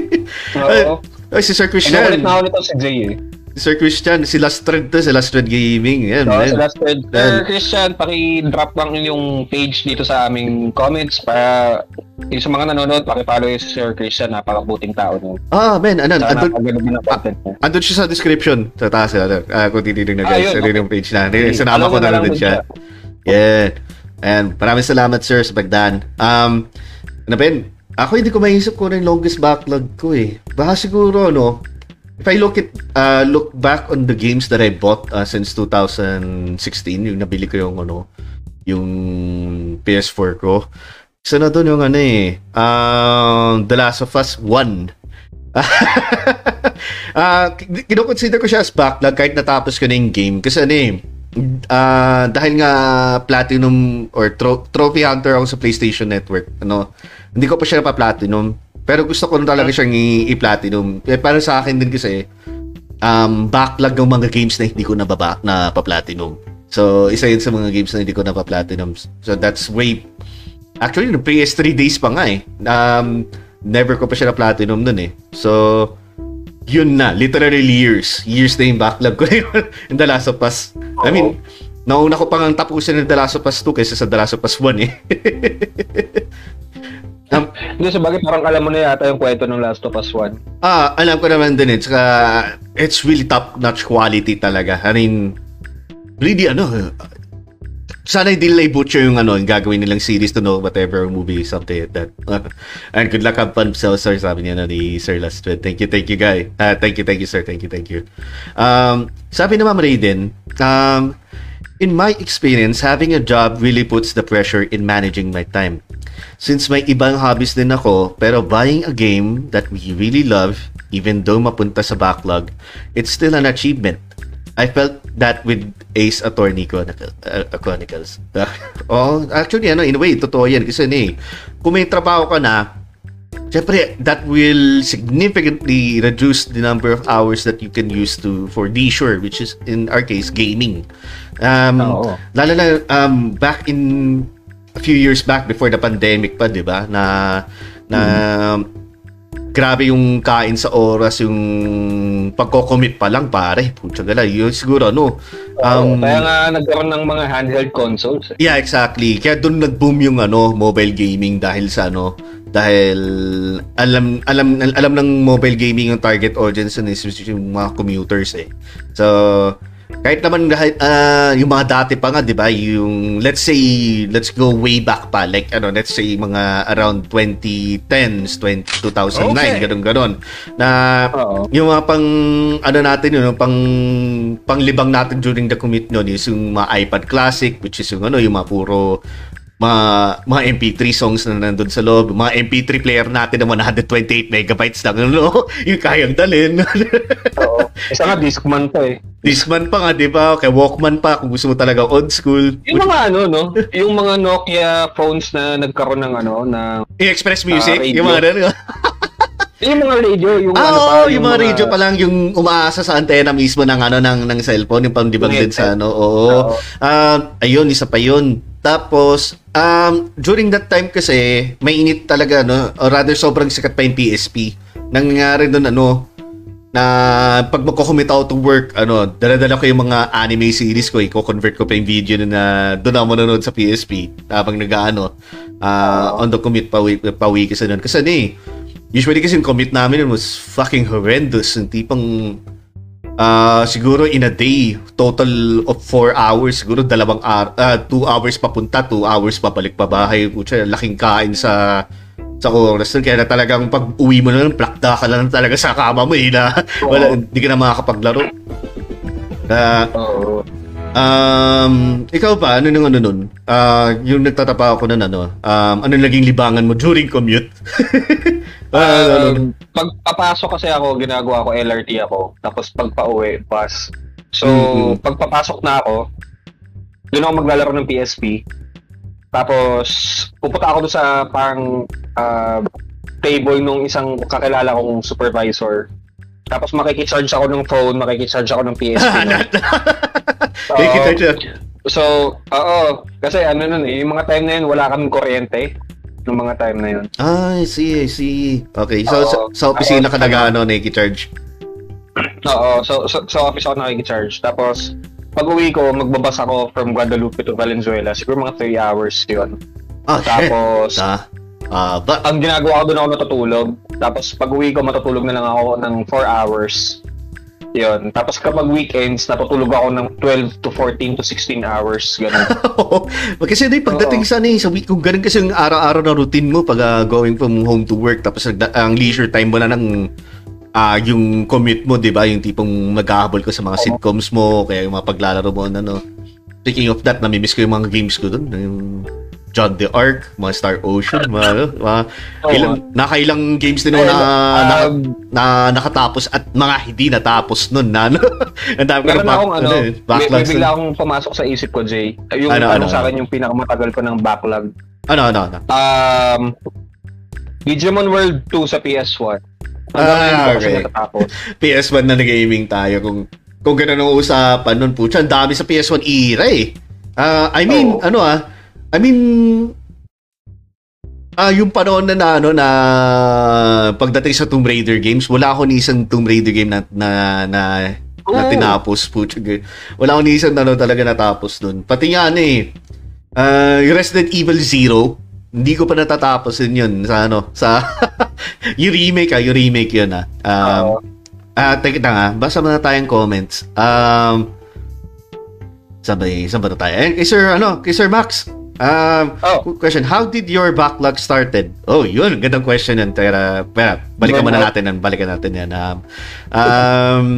Speaker 2: Oo.
Speaker 1: Ay, si Sir
Speaker 2: Kinukulit
Speaker 1: Christian.
Speaker 2: na ako nito si Jay eh.
Speaker 1: Sir Christian, si Last Thread to, si Last Thread Gaming. Yan,
Speaker 2: So,
Speaker 1: man.
Speaker 2: last thread, Sir Christian, paki-drop lang yung page dito sa aming comments para yung sa mga nanonood, paki-follow yung si Sir Christian, napakabuting tao niya.
Speaker 1: Ah, man, ano,
Speaker 2: Sana
Speaker 1: andun,
Speaker 2: din niya.
Speaker 1: andun siya sa description. Sa taas, ano, uh, kung titignan na
Speaker 2: Ah,
Speaker 1: guys,
Speaker 2: yun,
Speaker 1: ano
Speaker 2: okay.
Speaker 1: yung page na. Sinama ko na
Speaker 2: lang dun
Speaker 1: siya. Yeah. And maraming salamat, sir, sa pagdaan. Um, ano, Ben, ako hindi ko maisip kung ano yung longest backlog ko eh. Baka siguro, no, if I look at, uh, look back on the games that I bought uh, since 2016, yung nabili ko yung, ano, yung PS4 ko, isa na doon yung ano eh, um, The Last of Us 1. Ah, uh, kinoconsider ko siya as backlog kahit natapos ko na yung game kasi ano eh, ah, dahil nga platinum or tro- trophy hunter ako sa PlayStation Network, ano, hindi ko pa siya pa-platinum. Pero gusto ko na talaga siyang i- i-platinum. Eh, para sa akin din kasi, um, backlog ng mga games na hindi ko nababa na pa-platinum. So, isa yun sa mga games na hindi ko na pa-platinum. So, that's way... Actually, no PS3 days pa nga eh. Um, never ko pa siya na-platinum nun eh. So, yun na. Literally years. Years na yung backlog ko in The Last of Us. I mean, nauna ko pang tapusin ng The Last of Us 2 kaysa sa The Last of Us 1 eh.
Speaker 2: Hindi, sa bagay, parang alam mo na yata yung kwento ng Last of Us 1.
Speaker 1: Ah, alam ko naman din eh. Tsaka, it's really top-notch quality talaga. I mean, really ano, sana hindi nila i-butcher yung ano, yung gagawin nilang series to know whatever movie, something like that. and good luck have fun so sir, sabi niya na ni Sir Lastred. Thank you, thank you, guy. Ah, thank you, thank you, sir. Thank you, thank you. Um, sabi ni Ma'am Raiden, um, in my experience, having a job really puts the pressure in managing my time. Since may ibang hobbies din ako, pero buying a game that we really love, even though mapunta sa backlog, it's still an achievement. I felt that with Ace Attorney Chronicle, uh, Chronicles. oh, actually, ano, in a way, totoo yan. Kasi ano eh, kung may trabaho ka na, Siyempre, that will significantly reduce the number of hours that you can use to for leisure, which is in our case gaming. Um,
Speaker 2: Oo.
Speaker 1: lalo na um, back in a few years back before the pandemic pa, 'di ba? Na na grabe yung kain sa oras, yung pagko-commit pa lang pare. Putya gala, yun siguro ano. Um,
Speaker 2: Kaya nga nagkaroon ng mga handheld consoles. eh.
Speaker 1: Yeah, exactly. Kaya doon nag-boom yung ano, mobile gaming dahil sa ano, dahil alam alam alam ng mobile gaming yung target audience is yung mga commuters eh. So, kahit naman ah, yung mga dati pa nga, 'di ba, yung let's say let's go way back pa like ano, let's say mga around 2010s, 20, 2009,
Speaker 2: Okay.
Speaker 1: ganun ganon. Na
Speaker 2: Oo.
Speaker 1: yung mga pang ano natin yun, pang panglibang natin during the commute noon is yung mga iPad Classic which is yung ano, yung mga puro mga, mga MP3 songs na nandun sa loob, mga MP3 player natin na 128 megabytes lang, ano, yung kayang dalhin.
Speaker 2: Oo. Isa nga, Discman pa eh.
Speaker 1: Discman pa nga, di ba? Kaya Walkman pa, kung gusto mo talaga old school.
Speaker 2: Yung mga ano, no? Yung mga Nokia phones na nagkaroon ng ano, na...
Speaker 1: Yung Express Music,
Speaker 2: radio.
Speaker 1: yung mga ano,
Speaker 2: Yung mga radio, yung
Speaker 1: Ah,
Speaker 2: ano pa,
Speaker 1: oo, yung, mga radio pa lang yung umaasa sa antena mismo ng ano ng ng cellphone, yung pandibag
Speaker 2: Yung
Speaker 1: din sa ano. Oo.
Speaker 2: Oo.
Speaker 1: Um, ayun, isa pa yun. Tapos, um, during that time kasi, mainit talaga, no? Or rather, sobrang sikat pa yung PSP. Nangyari doon, ano, na pag magko-commit ako to work, ano, dala-dala ko yung mga anime series ko, i-convert ko pa yung video na, doon ako manonood sa PSP habang nag-ano, ah, on the commute pa week, pa week kasi nun. Kasi ano eh, usually kasi yung commute namin nun was fucking horrendous. Yung tipong, ah, siguro in a day, total of 4 hours, siguro dalawang ar 2 hours papunta, 2 hours pabalik pa bahay. Putya, laking kain sa sa oras nun. Kaya na talagang pag uwi mo na nun, plakda ka lang talaga sa kama mo eh, na wala, hindi ka na makakapaglaro. Ah,
Speaker 2: Oo.
Speaker 1: Um, ikaw pa, ano nung ano nun? Ah, yung nagtatapa ako nun, ano? Um, ano naging libangan mo during commute? Ah, ano?
Speaker 2: Um, pagpapasok kasi ako, ginagawa ko LRT ako. Tapos pagpa-uwi, bus. So,
Speaker 1: Mhm.
Speaker 2: pagpapasok na ako, doon ako maglalaro ng PSP. Tapos, pupunta ako doon sa parang ah, table nung isang kakilala kong supervisor. Tapos makikicharge ako ng phone, makikicharge ako ng PSP. So. So, oo. Kasi ano nun eh, yung mga time na yun, wala kaming kuryente. Yung mga time na yun.
Speaker 1: Ah, I see, I see. Okay, so
Speaker 2: Oo.
Speaker 1: sa, sa opisina ka
Speaker 2: Tapos,
Speaker 1: nag ano, nakikicharge.
Speaker 2: Oo, so, so sa office ako nakikicharge. Tapos, pag uwi ko, magbabas ako from Guadalupe to Valenzuela. Siguro mga 3 hours yun.
Speaker 1: Shit.
Speaker 2: Tapos,
Speaker 1: Ah, ah, ba-
Speaker 2: ang ginagawa ko doon ako natutulog. Tapos pag uwi ko, matutulog na lang ako ng 4 hours. Yun. Tapos kapag weekends, natutulog ako ng 12 to 14 to 16 hours. Ganun.
Speaker 1: kasi di pagdating sa ni sa week kung ganun kasi yung araw-araw na routine mo pag ah, going from home to work tapos nagda- ang leisure time mo na ng ah yung commute mo, 'di ba? Yung tipong maghahabol ka sa mga
Speaker 2: Oo.
Speaker 1: sitcoms mo, kaya yung mga paglalaro mo ano. Speaking of that, namimiss ko yung mga games ko doon, yung John the Ark, mga Star Ocean, mga, ano, mga
Speaker 2: Oo.
Speaker 1: ilang, nakailang games din na, na,
Speaker 2: Um,
Speaker 1: na nakatapos at mga hindi natapos nun na ano. Ang dami ko na
Speaker 2: akong ano,
Speaker 1: eh,
Speaker 2: may, may
Speaker 1: backlogs
Speaker 2: bigla
Speaker 1: nun.
Speaker 2: akong pumasok sa isip ko, Jay. Yung
Speaker 1: Ano,
Speaker 2: ano,
Speaker 1: ano,
Speaker 2: sa
Speaker 1: ano?
Speaker 2: akin yung pinakamatagal ko ng backlog.
Speaker 1: Ano, ano, ano.
Speaker 2: Um, Digimon World 2 sa PS1. Hanggang
Speaker 1: Ah, okay.
Speaker 2: natatapos.
Speaker 1: PS1 na nag-gaming tayo. Kung kung ganun ang usapan nun, putya, ang dami sa PS1 era eh. Ah, I mean,
Speaker 2: Oo.
Speaker 1: ano ah, I mean, ah yung panahon na, na ano na pagdating sa Tomb Raider games, wala ako ni isang Tomb Raider game na na na, na
Speaker 2: Oo.
Speaker 1: tinapos g- Wala ako ni isang ano talaga natapos dun. Pati nga ano eh, ah, yung Resident Evil Zero, hindi ko pa natatapos yun yun sa ano, sa yung remake ah, yung remake yun ah. Um,
Speaker 2: Oo.
Speaker 1: Ah, teka na nga. Basa muna tayong comments. Um, sabay, saan ba na tayo? Eh, kay Sir, ano, kay Sir Max. Um,
Speaker 2: Oh.
Speaker 1: question, how did your backlog started? Oh, yun, gandang question yan. Tera, pera, balikan muna natin yan. Balikan natin yan. Um, um,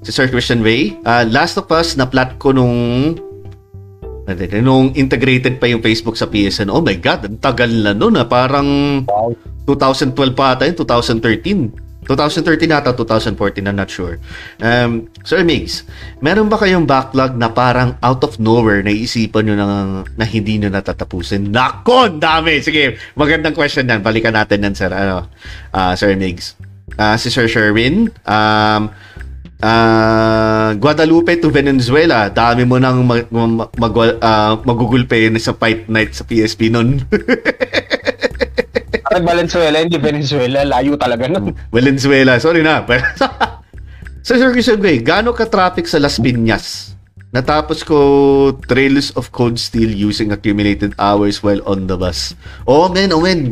Speaker 1: si Sir Christian Ray, uh, Last of Us, na-plot ko nung nung integrated pa yung Facebook sa PSN. Oh my God, ang tagal na nun. Ah. Parang
Speaker 2: Wow.
Speaker 1: 2012 pa ata yun, 2013. 2013 ata, 2014, I'm not sure. Um, Sir Migs, meron ba kayong backlog na parang out of nowhere naisipan nyo na, na hindi nyo natatapusin? Nako, ang dami! Sige, magandang question yan. Balikan natin yan, Sir, ano, ah, Sir Migs. Ah, si Sir Sherwin, um, ah, Guadalupe to Venezuela. Dami mo nang mag, mag, mag, ah, magugulpe sa fight night sa PSP nun.
Speaker 2: Ay, Valenzuela, hindi Venezuela. Layo talaga nun.
Speaker 1: Valenzuela, sorry na. sa Sir Christian Gray, gaano ka-traffic sa Las Piñas? Natapos ko Trails of Cold Steel using accumulated hours while on the bus. Oh, man, oh, man.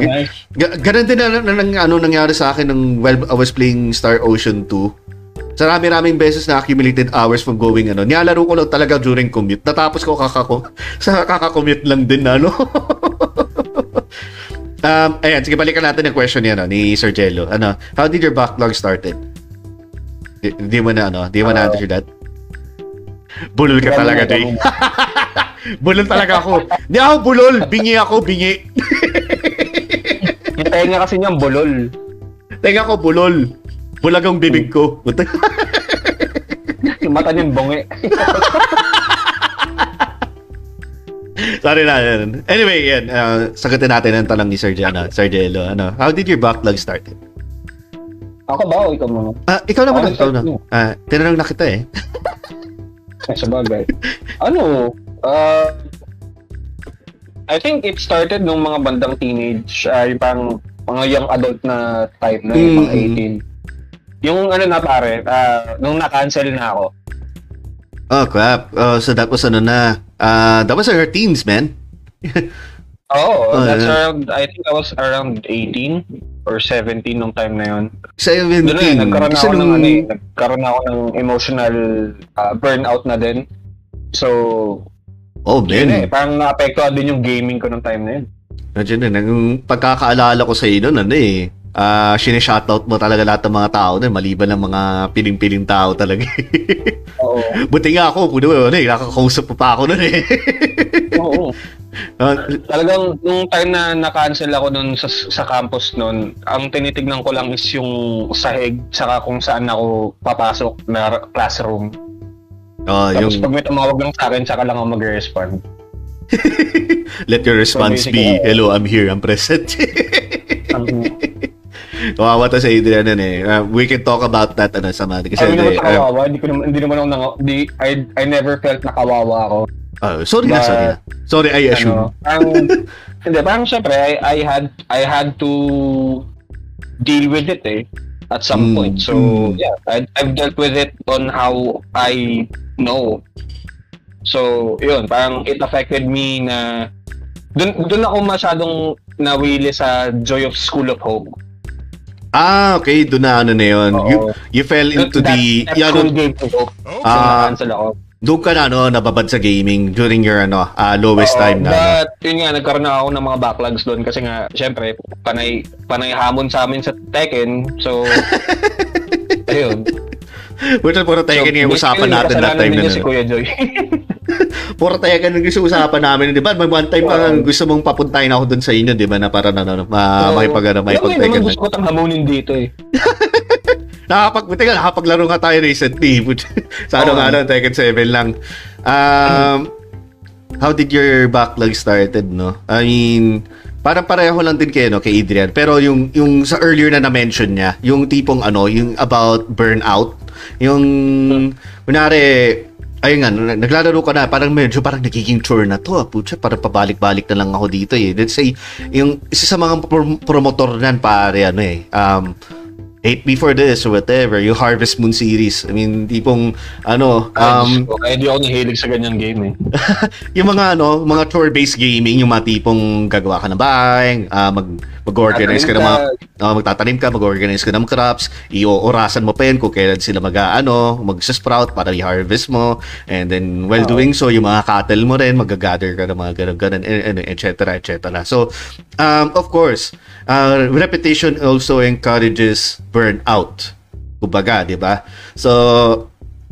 Speaker 1: G- ganun din na, na, na- ano nangyari sa akin nung while I was playing Star Ocean 2. Sa rami-raming beses na accumulated hours from going ano. Nilalaro ko lang talaga during commute. Natapos ko kakako sa kakakommute lang din ano. Um, ayan, sige balikan natin yung question niya no, ni Sir Jello. Ano, how did your backlog started? Di, di mo na ano, di mo na
Speaker 2: Ah.
Speaker 1: answer that? Bulol ka talaga, Jay. bulol talaga ako. Hindi ako bulol, bingi ako, bingi.
Speaker 2: Yung tenga kasi niyang bulol.
Speaker 1: Tenga ko bulol. Bulag ang bibig ko. Puta.
Speaker 2: Yung mata niyang bongi.
Speaker 1: Sorry na. yan. Anyway, yan. Uh, sagutin natin ang tanong ni Sir, ano, Sir Jello. Ano, how did your backlog start?
Speaker 2: Ako ba o ikaw mo?
Speaker 1: Ah, ikaw naman.
Speaker 2: Ako
Speaker 1: ikaw na.
Speaker 2: mo.
Speaker 1: Ah, tinanong na kita eh.
Speaker 2: Sa bagay. ano? Uh, I think it started nung mga bandang teenage, uh, yung pang mga young adult na type na yung mga
Speaker 1: Mm.
Speaker 2: 18. Yung ano na pare, uh, nung na-cancel na ako.
Speaker 1: Oh, crap. Oh, so that was ano na. Ah, that was our teens, man. Oh,
Speaker 2: that's
Speaker 1: yeah.
Speaker 2: around, I think I was around 18 or 17 nung time na yun.
Speaker 1: 17.
Speaker 2: Doon eh, nagkaroon ako ng,
Speaker 1: nung-
Speaker 2: ano eh, nagkaroon ako ng emotional uh, burnout na din. So,
Speaker 1: Oh,
Speaker 2: yun eh, parang naapektuhan din yung gaming ko nung time na yun.
Speaker 1: Imagine na, nung pagkakaalala ko sa iyo noon, ano eh, ah, shoutout mo talaga lahat ng mga tao na maliban ng mga piling-piling tao talaga.
Speaker 2: Oo.
Speaker 1: Buti nga ako, puno ano eh, nakakausap pa, pa ako noon eh.
Speaker 2: Oo.
Speaker 1: Ah,
Speaker 2: Talagang nung time na na-cancel ako nun sa, sa campus nun, ang tinitignan ko lang is yung sahig saka kung saan ako papasok na classroom.
Speaker 1: oh,
Speaker 2: Tapos
Speaker 1: yung
Speaker 2: pag may tumawag lang sa akin, saka lang ako mag-respond.
Speaker 1: let your response
Speaker 2: So,
Speaker 1: be, hello, I'm here, I'm present.
Speaker 2: Ang-
Speaker 1: Kawawa to sa Adrian ano eh. Uh, we can talk about that ano sa mga kasi
Speaker 2: Sabi naman
Speaker 1: eh,
Speaker 2: sa kawawa, hindi, ko naman, hindi naman ako nang, di, I, I never felt na kawawa ako.
Speaker 1: uh, sorry na,
Speaker 2: But,
Speaker 1: sorry na. Sorry, I assume.
Speaker 2: Ano, parang, hindi, parang syempre, I, I had, I had to deal with it eh. at some mm. point. So, yeah, I, I've dealt with it on how I know. So, yun, parang it affected me na dun, dun ako masyadong nawili sa Joy of School of Hope.
Speaker 1: Ah, okay. Doon na ano na yun. You, you fell into that, the...
Speaker 2: That yeah, game of hope. Ah, uh, ako.
Speaker 1: Doon ka na ano, nababad sa gaming during your ano, uh, lowest Oo, time na.
Speaker 2: But ano. yun nga, nagkaroon na ako ng mga backlogs doon kasi nga, syempre, panay, panay hamon sa amin sa Tekken. So, ayun.
Speaker 1: Buta puro tayo so, yung usapan natin that time na.
Speaker 2: Si Kuya Joy.
Speaker 1: puro tayo ka yung usapan namin, di ba? May one time wow. gusto mong papuntahin ako doon sa inyo, di ba? Na para na, na, ma, so, makipag, ano, makipag
Speaker 2: tayo. Yung gusto ko tang hamunin dito eh.
Speaker 1: nakapag, teka, nakapaglaro nga tayo recently. sa ano oh. nga ano, Tekken 7 lang. Um, how did your backlog started, no? I mean, parang pareho lang din kay, no, kay Adrian. Pero yung, yung sa earlier na na-mention niya, yung tipong ano, yung about burnout, yung, kunwari, ayun nga, naglalaro ka na, parang medyo parang nagiging chore na to. Ah, parang pabalik-balik na lang ako dito eh. Let's say, yung isa sa mga prom- promotor nan pare, ano eh, um, Hate Before This or whatever, yung Harvest Moon series. I mean, tipong, ano, um...
Speaker 2: Ay, hindi ako nahilig sa ganyang game eh.
Speaker 1: yung mga, ano, mga chore-based gaming, yung mga tipong gagawa ka ng bahay, uh, mag, mag-organize ka ng mga, uh, magtatanim ka, mag-organize ka ng crops, i-orasan mo pa yun kung kailan sila mag, ano, mag-sprout para i-harvest mo, and then, while oh. doing so, yung mga cattle mo rin, mag-gather ka ng mga ganun-ganun, et cetera, et cetera. So, um, of course, uh, repetition also encourages burnout. Kumbaga, di ba? So,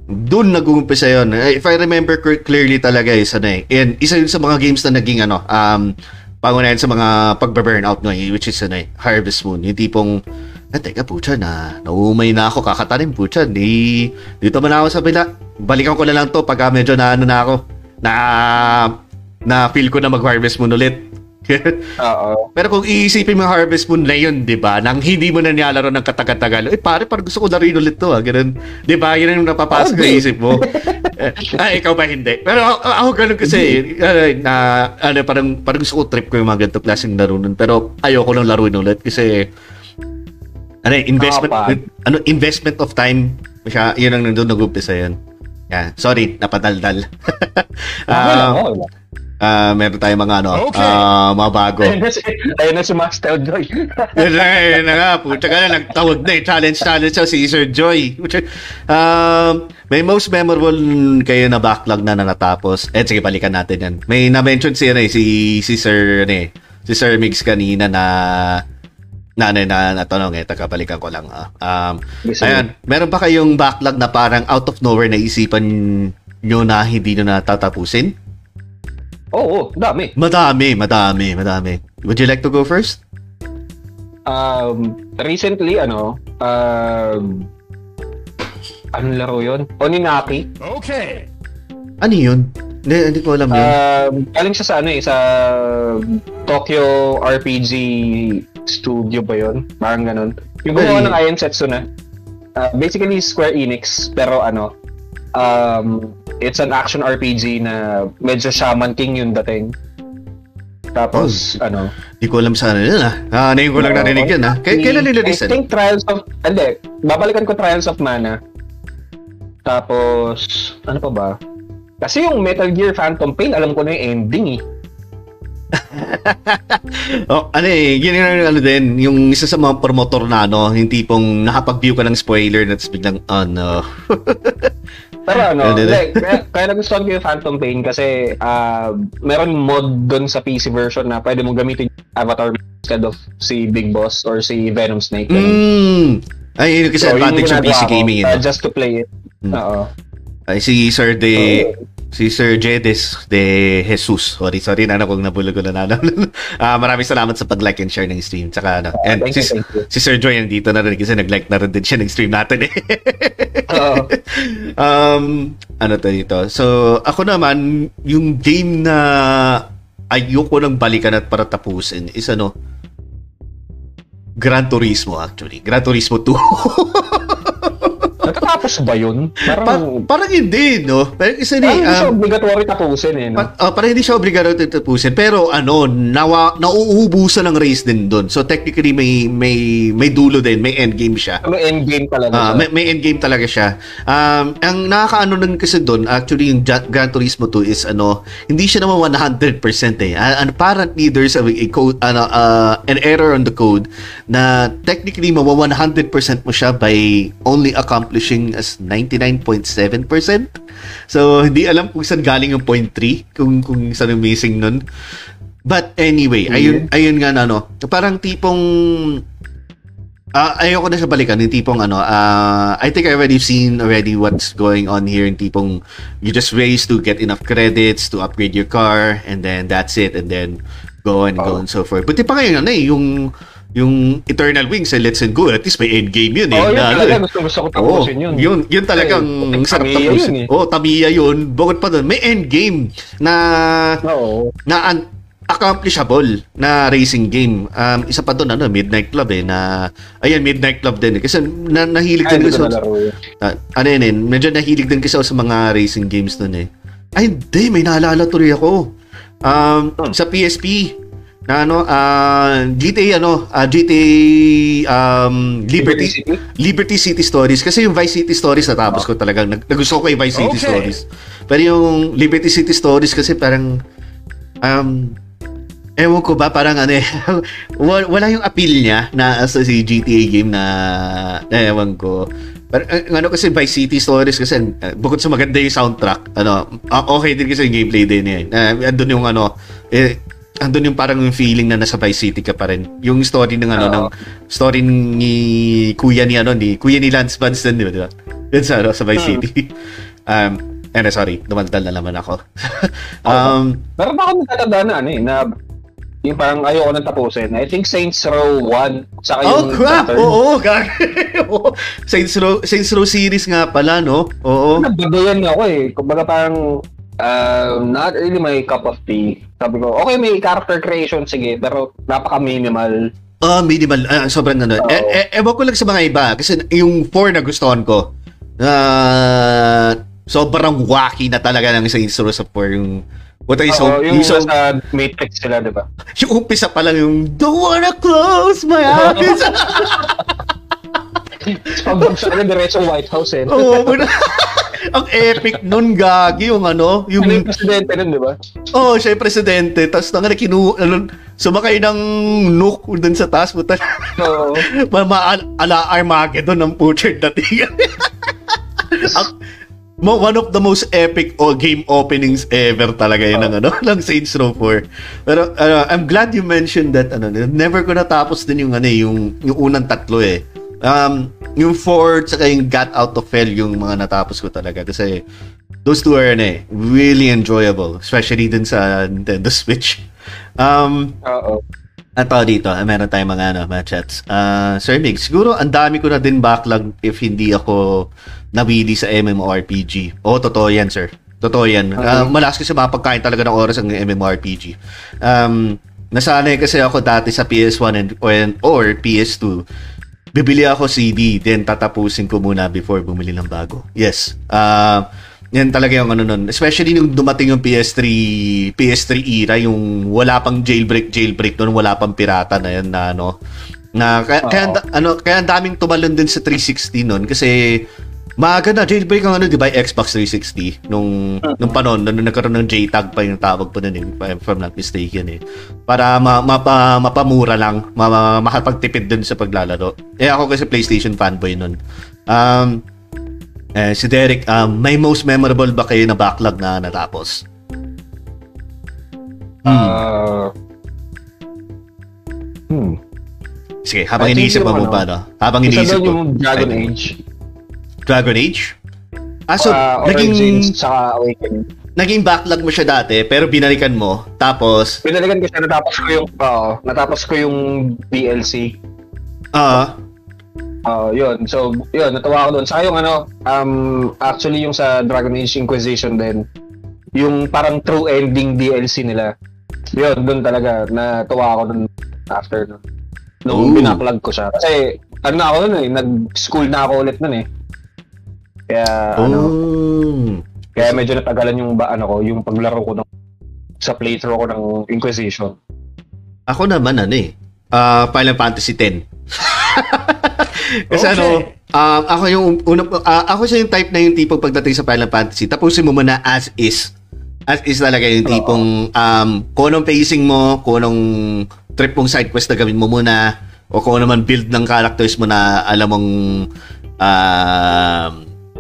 Speaker 1: doon nag-uumpisa yun. If I remember clearly talaga is ano eh. And isa yun sa mga games na naging ano, um, pangunayan sa mga pagbe-burnout no, which is ano eh, Harvest Moon. Yung tipong, ah, teka pucha na, naumay na ako, kakatanim pucha, di, dito man ako sa bila. Balikan ko na lang to pag medyo na ano na ako, na, na feel ko na mag-Harvest Moon ulit.
Speaker 2: Oo.
Speaker 1: Pero kung iisipin mo Harvest Moon na yun, di ba? Nang hindi mo na nilalaro ng katagal-tagal, eh pare, parang gusto ko laruin ulit to, ah. Ganun. Di ba? Yun yung napapasok sa isip mo. eh, ah, ikaw ba hindi? Pero ako, ako ganun kasi, uh, na, ano, parang, parang gusto ko trip ko yung mga ganito klaseng laro nun. Pero ayoko nang laruin ulit kasi, ano, investment, oh, ano, investment of time, siya, yun ang nandun nag-umpisa yun. Yeah, sorry, napadaldal. um, uh, uh, meron tayong mga ano, okay. uh, mga bago.
Speaker 2: Ayun na si, ayun na si Master Joy.
Speaker 1: yun na, yun na nga. Puta ka na, nagtawag na eh. Challenge, challenge siya si Sir Joy. Um, may most memorable kayo na backlog na na natapos. Eh, sige, balikan natin yan. May na-mention si, ano, eh, si, si Sir, ano, eh, si Sir Migs kanina na na na, na natanong eh, tagabalikan ko lang. Ah. Um, yes, ayan, meron ba kayong backlog na parang out of nowhere na isipan nyo na hindi nyo natatapusin?
Speaker 2: Oo, oh, dami.
Speaker 1: Madami, madami, madami. Would you like to go first?
Speaker 2: Um, recently, ano, um, anong laro yun? Oninaki.
Speaker 1: Okay. Ano yun? Hindi, hindi ko alam yun.
Speaker 2: Um, galing siya sa ano eh, sa Tokyo RPG Studio ba yun? Parang ganun. Yung gumawa ng Iron Setsu na. Uh, basically, Square Enix, pero ano, um, it's an action RPG na medyo Shaman King yung dating. Tapos, oh, ano?
Speaker 1: Hindi ko alam sana yun ah. Ah, ngayon ko lang narinig yun ah. K- kailan nila
Speaker 2: I think Trials of, hindi, babalikan ko Trials of Mana. Tapos, ano pa ba? Kasi yung Metal Gear Phantom Pain, alam ko na yung ending eh.
Speaker 1: oh, ano eh, yun yung ano din, yung isa sa mga promotor na ano, yung tipong nakapag-view ka ng spoiler na biglang, oh no.
Speaker 2: Pero ano, like, kaya, kaya nagustuhan ko yung Phantom Pain kasi uh, meron mod doon sa PC version na pwede mong gamitin Avatar instead of si Big Boss or si Venom Snake.
Speaker 1: Mm. Ay, yun kasi so, advantage ng PC gaming
Speaker 2: yun. Uh, just to play it. Mm. Oo.
Speaker 1: Ay, si Sir De... So, si Sir Jedis de Jesus. Sorry, sorry na kung nabulog ko na na. uh, maraming salamat sa pag-like and share ng stream. Tsaka ano, uh, and si, you, si Sir Joy nandito na rin kasi nag-like na rin din siya ng stream natin eh. uh um, ano to dito? So, ako naman, yung game na ayoko nang balikan at para tapusin is ano, Gran Turismo actually. Gran Turismo 2.
Speaker 2: Matatapos ba yun?
Speaker 1: Pa-
Speaker 2: Parang,
Speaker 1: parang hindi, no? Pero isa ni,
Speaker 2: parang hindi siya
Speaker 1: um,
Speaker 2: obligatory tapusin eh. No?
Speaker 1: pa- oh, parang hindi siya obligado tapusin. Pero ano, nawa, nauubusan ng race din doon. So technically may may may dulo din, may end game siya.
Speaker 2: May endgame talaga
Speaker 1: Ah,
Speaker 2: siya.
Speaker 1: may, may end game talaga siya. Um, ang nakakaano nun kasi doon, actually yung Gran Turismo 2 is ano, hindi siya naman 100% eh. Uh, apparently there's a, a code ano, uh, an error on the code na technically mawa 100% mo siya by only accomplishing as 99.7%. So hindi alam kung saan galing yung point 3, kung kung saan yung missing nun. But anyway, ayun ayun nga na ano, parang tipong Ah, ayoko na siya balikan yung tipong ano, ah, I think I already seen already what's going on here yung tipong you just race to get enough credits to upgrade your car and then that's it and then go and go and so forth. Buti pa ngayon ano eh, yung yung Eternal Wings eh, Let's and Go, at least may end game yun eh.
Speaker 2: Oh, yun
Speaker 1: na,
Speaker 2: talaga.
Speaker 1: eh.
Speaker 2: Gusto, gusto ko tapusin yun.
Speaker 1: yun, yun talagang
Speaker 2: Eh,
Speaker 1: sarap tapusin.
Speaker 2: yun eh.
Speaker 1: Oh, Tamiya yun. Bukod pa doon, may end game na
Speaker 2: Oo.
Speaker 1: na un- accomplishable na racing game. Um, isa pa doon, ano, Midnight Club eh, na, ayan, Midnight Club din eh. Kasi na, nahilig
Speaker 2: Ay,
Speaker 1: din kasi,
Speaker 2: yun.
Speaker 1: ah, ano yun eh, medyo nahilig din kasi sa mga racing games doon eh. Ay, hindi, may naalala tuloy ako. Um,
Speaker 2: Hmm.
Speaker 1: sa PSP, na ano, ah, GTA, ano, ah, GTA, um, Liberty,
Speaker 2: City?
Speaker 1: Liberty City Stories kasi yung Vice City Stories natapos ko talagang nag- nagustuhan ko yung Vice City
Speaker 2: Okay.
Speaker 1: Stories. Pero yung Liberty City Stories kasi parang um ewan ko ba parang ano eh wala, yung appeal niya na sa si GTA game na, na ewan ko. Pero ang ano kasi Vice City Stories kasi uh, bukod sa maganda yung soundtrack, ano, ah, okay din kasi yung gameplay din eh. Uh, andun yung ano, eh, andun yung parang yung feeling na nasa Vice City ka pa rin. Yung story ng ano,
Speaker 2: Oo.
Speaker 1: ng story ni kuya ni ano, ni kuya ni Lance din, di ba? Di ba? Yun sa, ano, sa Vice
Speaker 2: Hmm.
Speaker 1: City. um, eh, sorry, dumaldal na naman ako. um,
Speaker 2: Meron pa ako natatandaan na ano eh, na yung parang ayoko nang tapusin. I think Saints Row 1, saka
Speaker 1: oh,
Speaker 2: yung
Speaker 1: crap!
Speaker 2: Saturn.
Speaker 1: Oo, gag. Oo. Saints Row, Saints Row series nga pala, no? Oo.
Speaker 2: Nagbabayan ako eh. Kumbaga parang um, not really my cup of tea. Sabi ko, okay, may character creation, sige, pero napaka-minimal.
Speaker 1: Ah, minimal. Ah, sobrang ano.
Speaker 2: Oo.
Speaker 1: Eh, eh, ewan ko lang sa mga iba. Kasi yung 4 na gustuhan ko. Ah, sobrang wacky na talaga ng Saints Row sa 4. Yung, what I saw,
Speaker 2: Oo, yung
Speaker 1: yung, so,
Speaker 2: nasa Matrix sila, di ba?
Speaker 1: yung umpisa pa lang yung, don't wanna close my eyes.
Speaker 2: Pagbagsak na diretso White House eh.
Speaker 1: Oo, oh, ang epic nun, gagi, yung ano, yung,
Speaker 2: Ano yung presidente nun, di ba?
Speaker 1: oh, siya yung presidente, tapos na nga, kinu, ano, sumakay ng nuke dun sa taas, puta,
Speaker 2: Oo.
Speaker 1: ma, ma ala Armageddon ng putrid dating. Ang- mo one of the most epic o game openings ever talaga yun ng ano ng Saints Row 4. Pero uh, I'm glad you mentioned that ano never ko natapos din yung ano eh, yung yung unang tatlo eh. Um yung 4 tsaka yung Got Out of Hell yung mga natapos ko talaga kasi those two are ano eh, really enjoyable especially din sa Nintendo Switch. Um
Speaker 2: Oo.
Speaker 1: ang tao dito, ah, meron tayong mga ano, mga chats. Ah, Sir Mig, siguro ang dami ko na din backlog if hindi ako nawili sa MMORPG. Oo, totoo yan, sir. Totoo yan. Ah, malakas kasi mapagkain talaga ng oras ang MMORPG. Um, nasanay kasi ako dati sa PS1 and, or, or PS2. Bibili ako CD, then tatapusin ko muna before bumili ng bago. Yes. Ah, yan talaga yung ano nun. Especially nung dumating yung PS3 PS3 era, yung wala pang jailbreak jailbreak nun, wala pang pirata na yan na ano. Na kaya, kaya, ang da- ano, kaya daming tumalon din sa 360 nun kasi maaga na jailbreak ang ano, 'di ba, Xbox 360 nung nung panon nung nagkaroon ng JTAG pa yung tawag po nun, eh, if I'm not mistaken eh. Para ma, mapa, mapamura lang, ma, ma, makapagtipid dun sa paglalaro. Eh ako kasi PlayStation fanboy nun. Um, eh, si Derek, um, may most memorable ba kayo na backlog na natapos?
Speaker 2: Ah. hmm.
Speaker 1: Sige, habang
Speaker 2: I
Speaker 1: iniisip mo
Speaker 2: ano,
Speaker 1: ba, no? Habang
Speaker 2: Isa
Speaker 1: iniisip mo.
Speaker 2: yung Dragon Age.
Speaker 1: Dragon Age? Ah, so,
Speaker 2: Ah,
Speaker 1: naging,
Speaker 2: Origins, saka Awakening.
Speaker 1: naging backlog mo siya dati, pero binalikan mo, tapos,
Speaker 2: Pinalikan ko siya, natapos ko yung, oo, natapos ko yung DLC.
Speaker 1: ah,
Speaker 2: Oo, yun. So, yun, natuwa ako doon. Saka yung ano, um, actually yung sa Dragon Age Inquisition din, yung parang true ending DLC nila. Yun, doon talaga, natuwa ako doon after nun. Nung
Speaker 1: Ooh.
Speaker 2: binacklog ko siya. Kasi, ano na ako nun eh, nag-school na ako ulit nun eh. Kaya,
Speaker 1: Oh.
Speaker 2: ano, kaya medyo natagalan yung ba, ano ko, yung paglaro ko ng, sa playthrough ko ng Inquisition.
Speaker 1: Ako naman ano eh. ah Final Fantasy 10. Kasi
Speaker 2: Okay.
Speaker 1: ano, um, ako yung una, ah, ako siya yung type na yung tipong pagdating sa Final Fantasy, tapusin mo muna as is. As is talaga yung tipong um, kung anong pacing mo, kung anong trip mong side quest na gawin mo muna, o kung ano man build ng characters mo na alam mong um,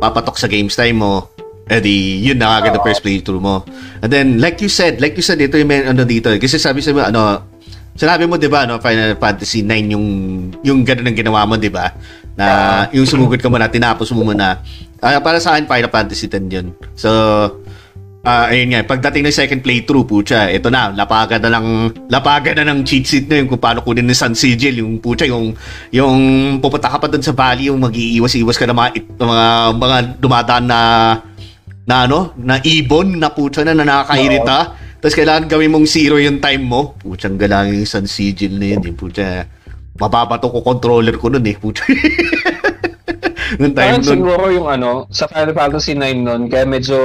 Speaker 1: papatok sa games time mo, edi yun na agad
Speaker 2: Oo.
Speaker 1: first playthrough mo. And then, like you said, like you said, ito yung may, ano dito, eh. kasi sabi sa ano, Sinabi mo 'di ba no Final Fantasy 9 yung yung ganun ang ginawa mo 'di ba? Na yung sumugod ka muna tinapos mo muna. Ah, para sa akin Final Fantasy 10 yun. So ah ayun nga, pagdating ng second playthrough, pucha, ito na, lapagan na lang, lapagan na ng cheat sheet na yung kung paano kunin ng Sun Sigil, yung pucha, yung, yung pupunta ka pa dun sa valley, yung mag-iiwas-iwas ka ng mga, mga, mga dumadaan na, na ano, na ibon, na pucha na, na nakakairita. Tapos kailangan gawin mong zero yung time mo. Putsang galang yung Sun Sigil na yun. Yung putya, mababato ko controller ko nun eh. Putya. Nung time
Speaker 2: Parang
Speaker 1: nun.
Speaker 2: siguro yung ano, sa Final Fantasy 9 nun, kaya medyo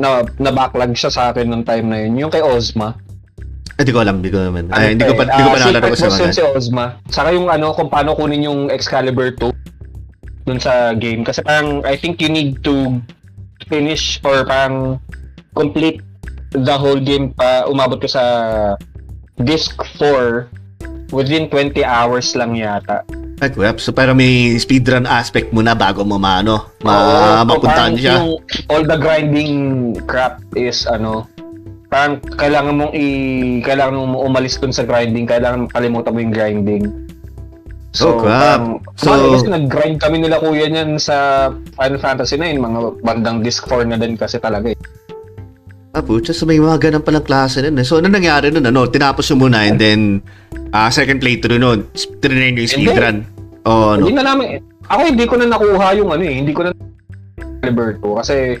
Speaker 2: na, na-backlog siya sa akin nung time na yun. Yung kay Ozma.
Speaker 1: Eh, Hindi ko alam, hindi ko naman.
Speaker 2: Ano
Speaker 1: Ay, hindi ko pa,
Speaker 2: eh,
Speaker 1: hindi ko pa
Speaker 2: ah,
Speaker 1: naalala ko sa mga.
Speaker 2: si Ozma. Saka yung ano, kung paano kunin yung Excalibur 2 dun sa game. Kasi parang, I think you need to finish or parang complete the whole game pa umabot ka sa disc 4 within 20 hours lang yata.
Speaker 1: Ay, crap. So, parang may speedrun aspect muna bago mo maano, ma
Speaker 2: so
Speaker 1: mapuntahan siya.
Speaker 2: Yung, all the grinding crap is ano, parang kailangan mong i kailangan mong umalis dun sa grinding, kailangan kalimutan mo yung grinding.
Speaker 1: Oh, crap.
Speaker 2: parang-
Speaker 1: So-
Speaker 2: kasi nag-grind kami nila kuya niyan sa Final Fantasy 9, mga bandang disc 4 na din kasi talaga eh.
Speaker 1: Ah, putya. So, may mga ganun palang klase nun. eh. So, ano nangyari nun? Ano, tinapos mo muna and then ah second playthrough nun. Trinay nyo yung
Speaker 2: Hindi.
Speaker 1: speedrun. Oh,
Speaker 2: Hindi
Speaker 1: no.
Speaker 2: na namin, ako hindi ko na nakuha yung ano eh, hindi ko na Alberto kasi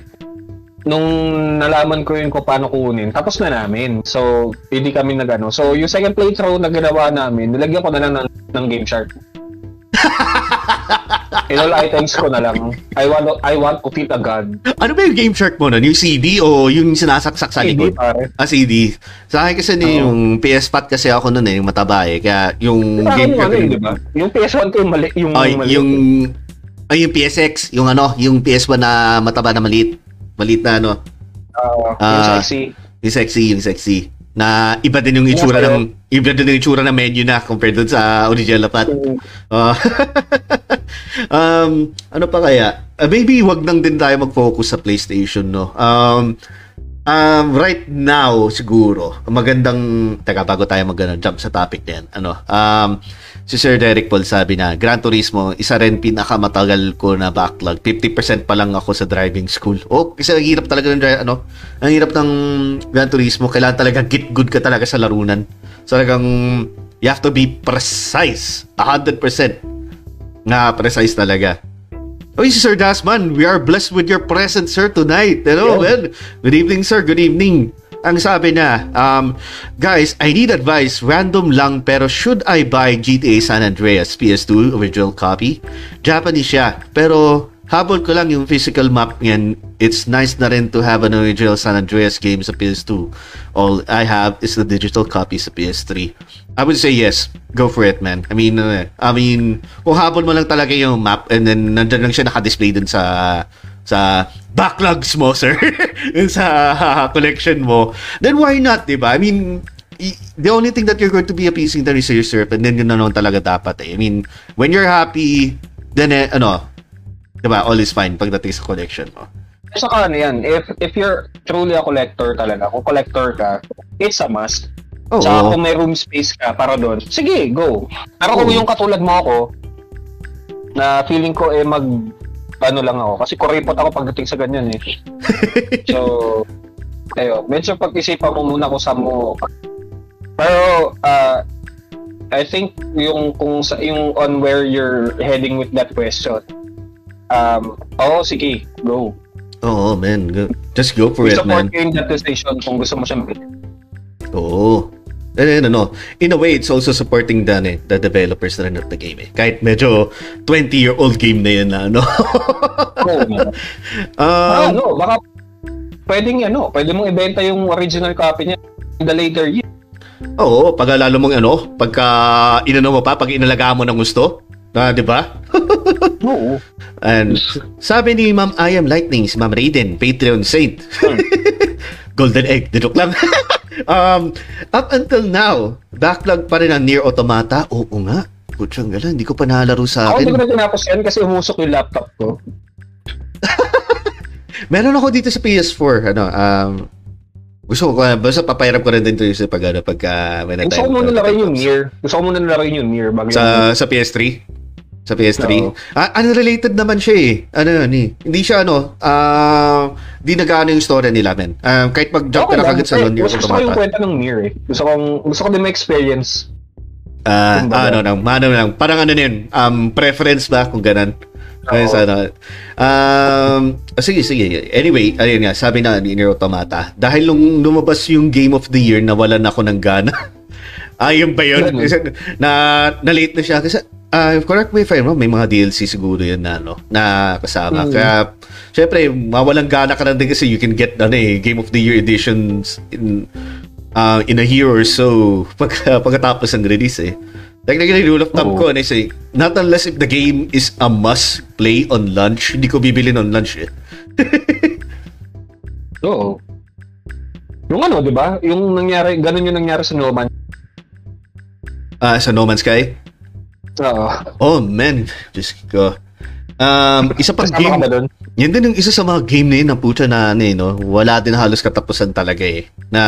Speaker 2: nung nalaman ko yun kung paano kunin, tapos na namin. So, hindi kami nagano. So, yung second playthrough na ginawa namin, nilagyan ko na lang ng, ng Game Shark. In all items ko na lang. I want I want to feed a god.
Speaker 1: Ano ba yung Game Shark mo nun? Yung CD o yung sinasaksak sa likod?
Speaker 2: pare.
Speaker 1: Ah, CD. Sa akin kasi ni
Speaker 2: Oo.
Speaker 1: yung PS Pat kasi ako nun eh, yung mataba eh. Kaya yung
Speaker 2: Sa
Speaker 1: Game
Speaker 2: yung ano eh, di ba? Yung PS1 ko yung mali, yung
Speaker 1: Ay,
Speaker 2: mali.
Speaker 1: yung ay yung PSX, yung ano, yung PS1 na mataba na maliit. Maliit na ano,
Speaker 2: Ah, yung
Speaker 1: Ah.
Speaker 2: sexy.
Speaker 1: yung sexy, yung sexy. Na iba din yung itsura
Speaker 2: Yung
Speaker 1: ng iba din yung itsura ng menu na compared dun sa original na pat.
Speaker 2: Yung-
Speaker 1: Ah. um, ano pa kaya? Uh, maybe wag nang din tayo mag-focus sa PlayStation, no? Um, um, right now, siguro, magandang... Teka, bago tayo mag jump sa topic yan. Ano, um, si Sir Derek Paul sabi na, Gran Turismo, isa rin pinakamatagal ko na backlog. 50% pa lang ako sa driving school. Oh, kasi ang hirap talaga ng, ano, ang hirap ng Gran Turismo. Kailangan talaga get good ka talaga sa larunan. So, talagang, you have to be precise. 100% nga precise talaga. Uy, si Sir Dasman, we are blessed with your presence, sir, tonight. Hello,
Speaker 2: Yeah.
Speaker 1: man. Good evening, sir. Good evening. Ang sabi niya, um, guys, I need advice. Random lang, pero should I buy GTA San Andreas PS2 original copy? Japanese siya, pero habol ko lang yung physical map niyan. It's nice na rin to have an original San Andreas game sa PS2. All I have is the digital copy sa PS3. I would say yes. Go for it, man. I mean, uh, I mean, kung habol mo lang talaga yung map and then nandyan lang siya naka-display dun sa sa backlogs mo, sir. Sa collection mo. Then why not, di ba? I mean, the only thing that you're going to be appeasing the researcher and then yun na naman talaga dapat eh. I mean, when you're happy, then eh, ano, di ba, all is fine pagdating sa collection mo.
Speaker 2: Saka ano yan, if, if you're truly a collector talaga, kung collector ka, it's a must.
Speaker 1: Oo.
Speaker 2: Tsaka kung may room space ka para doon, sige, go. Pero kung
Speaker 1: Oo.
Speaker 2: yung katulad mo ako, na feeling ko eh mag, ano lang ako, kasi kuripot ako pagdating sa ganyan eh. so, ayo, medyo pag-isipan mo muna kung saan mo. Pero, uh, I think yung kung sa yung on where you're heading with that question. Um, oo, sige, go.
Speaker 1: Oo, man. Go- Just go for
Speaker 2: We
Speaker 1: it, man.
Speaker 2: support in that decision kung gusto mo siyang.
Speaker 1: Oo. And then, ano, in a way, it's also supporting the, eh, the developers na rin of the game eh. Kahit medyo 20-year-old game na yun na, ano.
Speaker 2: Oo,
Speaker 1: um,
Speaker 2: ano, baka pwedeng ano, pwede mong ibenta yung original copy niya in the later year.
Speaker 1: Oo, pag lalo mong ano, pagka inano mo pa, pag inalaga mo ng gusto, na, di ba?
Speaker 2: Oo.
Speaker 1: And sabi ni Ma'am I am Lightning, si Ma'am Raiden, Patreon Saint. Golden Egg, didok lang. Um, up until now, backlog pa rin ang Nier Automata. Oo nga. Putsang gala, hindi ko pa nalaro sa
Speaker 2: Ako hindi ko
Speaker 1: akin.
Speaker 2: na tinapos yan kasi umusok yung laptop ko.
Speaker 1: Meron ako dito sa PS4, ano, um, gusto ko, basta papayarap ko rin din ito sa pag, ano, pagka may na
Speaker 2: Gusto ko muna laruin yung Nier. Gusto ko muna laruin yung Nier bago yung...
Speaker 1: Sa, sa PS3? Sa PS3?
Speaker 2: Oo.
Speaker 1: Ah, unrelated naman siya eh. Ano yun eh. Hindi siya ano, ah, di nagano yung story nila, men. Um, kahit mag-jump ka na kagad sa
Speaker 2: Eh,
Speaker 1: non
Speaker 2: Gusto ko yung kwenta ng Nier eh. Gusto ko, gusto ko din ma-experience.
Speaker 1: Ah,
Speaker 2: Kumbaga.
Speaker 1: ano lang, ano lang. Parang ano yun, um, preference ba kung ganun. Kaya sa ano. Um, sige, sige. Anyway, ayun nga, sabi na ni Nier Automata, dahil nung lumabas yung Game of the Year, nawalan ako ng gana. Ayun ba yun?
Speaker 2: Ganun.
Speaker 1: Kasi na, na late na siya. Kasi, ah, correct me if I'm wrong, may mga DLC siguro yun na, ano, na kasama.
Speaker 2: Mm.
Speaker 1: Kaya, syempre, mawalang gana ka na din kasi you can get, ano eh, Game of the Year editions in, uh, in a year or so pag, pagkatapos ng release eh. Technically, rule of thumb ko, ano, say, not unless if the game is a must play on lunch, hindi ko bibili on lunch eh.
Speaker 2: Oo. Yung ano, di ba? Yung nangyari, ganun yung nangyari sa No Man.
Speaker 1: Ah, sa No Man's Sky?
Speaker 2: Oo.
Speaker 1: Oh, man. Just ko. Um, isa pang
Speaker 2: Kasama ka
Speaker 1: game,
Speaker 2: ba doon?
Speaker 1: Yan din yung isa sa mga game na yun na puta na ano eh, no? Wala din halos katapusan talaga eh. Na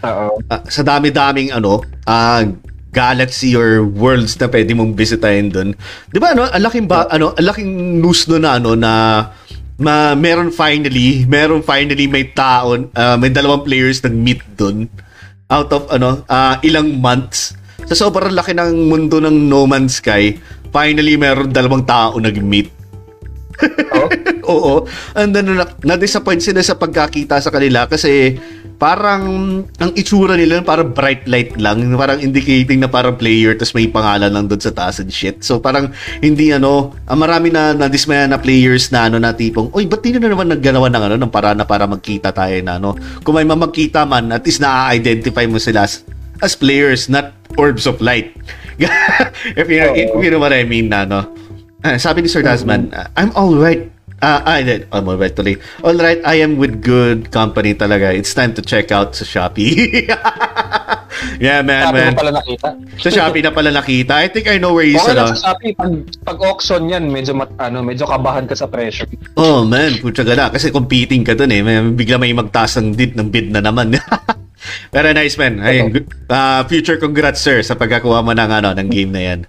Speaker 1: ah, sa dami-daming ano, ah galaxy or worlds na pwede mong bisitahin doon. 'Di ba ano, ang laking ba, ano, ang laking news no na ano na ma meron finally, meron finally may taon, ah, may dalawang players nag-meet doon out of ano, ah, ilang months. Sa sobrang laki ng mundo ng No Man's Sky, finally meron dalawang tao nag-meet.
Speaker 2: Oo.
Speaker 1: Oo. And then, na- na-disappoint sila sa pagkakita sa kanila kasi parang ang itsura nila parang bright light lang. Parang indicating na parang player tapos may pangalan lang doon sa taas and shit. So parang hindi ano, ah, marami na nadismaya na players na ano na tipong, oy, ba't di na naman nagganawa ng ano, ng para na para magkita tayo na ano. Kung may mamagkita man, at least na-identify mo sila as, players, not orbs of light. if, you know, if you know what I mean na, no? Ah, sabi ni Sir Dasman, ah, I'm all right. Ah, I did. I'm all right tuloy. All right, I am with good company talaga. It's time to check out sa Shopee. yeah, man,
Speaker 2: Sabi
Speaker 1: man.
Speaker 2: mo pala nakita.
Speaker 1: Sa Shopee na pala nakita. I think I know where he's ano.
Speaker 2: sa Shopee, pag, pag auction yan, medyo, mat, ano, medyo kabahan ka sa presyo.
Speaker 1: Oh, man. Putya gala. Kasi competing ka dun eh. May, bigla may magtaas ng bid, ng bid na naman. Pero nice, man. Ayun, good- ah, future congrats, sir, sa pagkakuha mo ng, ano, ng game na yan.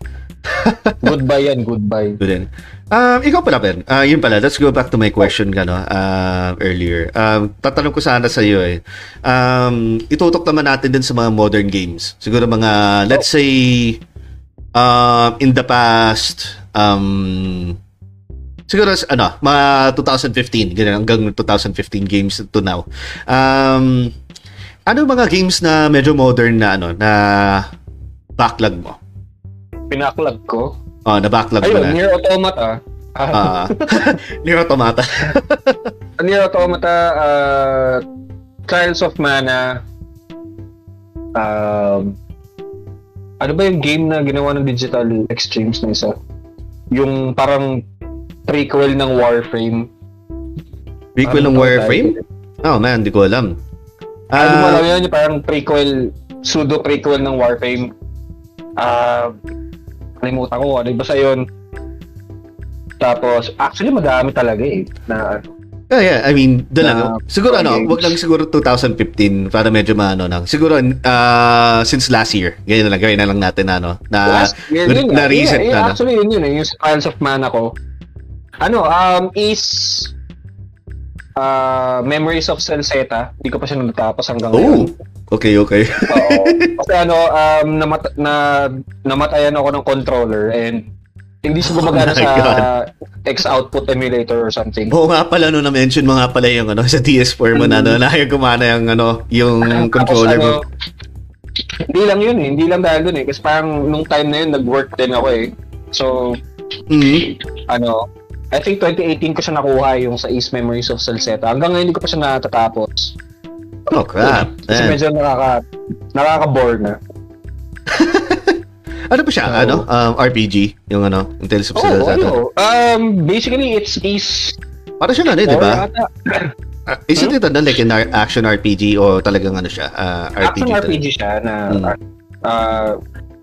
Speaker 2: Goodbye yan, goodbye.
Speaker 1: Good din. Um, ikaw pala, Ben. Ah, yun pala. Let's go back to my question ka, no? ah, earlier. Um, tatanong ko sana sa iyo eh. Um, itutok naman natin din sa mga modern games. Siguro mga, let's say, um, in the past, um, siguro, ano, mga 2015, ganyan, hanggang 2015 games to now. Um, ano mga games na medyo modern na, ano, na backlog mo?
Speaker 2: Pinaklag ko.
Speaker 1: Oh, na backlog mo
Speaker 2: Ayun,
Speaker 1: na.
Speaker 2: Nier Automata. Ah,
Speaker 1: Ah, Nier Automata.
Speaker 2: Nier Automata, uh, Trials of Mana, um, ano ba yung game na ginawa ng Digital Extremes na isa? Yung parang prequel ng Warframe.
Speaker 1: Prequel ng
Speaker 2: Ano ba
Speaker 1: Warframe?
Speaker 2: title?
Speaker 1: Oh man, di ko alam.
Speaker 2: Ano
Speaker 1: Ah,
Speaker 2: alam yun? Yung parang prequel, pseudo prequel ng Warframe. Ah, kalimutan ko, ano ba sa yun? Tapos, actually madami talaga eh. Na,
Speaker 1: yeah, yeah, I mean, doon lang.
Speaker 2: Na-
Speaker 1: siguro ano,
Speaker 2: games.
Speaker 1: wag lang siguro 2015 para medyo maano lang. Siguro uh, since last year, ganyan na lang, gawin na lang natin ano, na
Speaker 2: last year
Speaker 1: na-
Speaker 2: yun,
Speaker 1: na
Speaker 2: nga.
Speaker 1: reset
Speaker 2: Yun,
Speaker 1: na, no?
Speaker 2: Actually, yun yun eh. Yung Trials of Mana ko. Ano, um, is uh, Memories of Celceta. Hindi ko pa siya natapos hanggang
Speaker 1: Oh,
Speaker 2: ngayon.
Speaker 1: okay, okay.
Speaker 2: Oo. Kasi ano, um, namat na, namatayan ako ng controller and hindi siya gumagana
Speaker 1: Oh
Speaker 2: sa
Speaker 1: God.
Speaker 2: X-output emulator or something.
Speaker 1: Oo nga pala, no, na-mention mo nga pala yung ano, sa DS4 mo na, no, na gumana yung ano, yung
Speaker 2: Tapos
Speaker 1: controller mo.
Speaker 2: ano, Hindi lang yun eh. Hindi lang dahil dun eh. Kasi parang nung time na yun, nag-work din ako eh. So,
Speaker 1: Mhm.
Speaker 2: ano, I think 2018 ko siya nakuha yung sa East Memories of Salseta. Hanggang ngayon, hindi ko pa siya natatapos.
Speaker 1: Oh, crap.
Speaker 2: Kasi
Speaker 1: Eh.
Speaker 2: medyo nakaka, nakaka-bore na.
Speaker 1: Ano ba siya?
Speaker 2: So-
Speaker 1: ano? Um, RPG? Yung ano? Yung Tales of Zelda.
Speaker 2: ano. Um, basically, it's East
Speaker 1: Para siya ano, di
Speaker 2: Horror
Speaker 1: ba? Uh, is it ano, like an action RPG o talagang ano siya? Uh, RPG
Speaker 2: Action
Speaker 1: talaga?
Speaker 2: RPG siya na
Speaker 1: Mm.
Speaker 2: uh,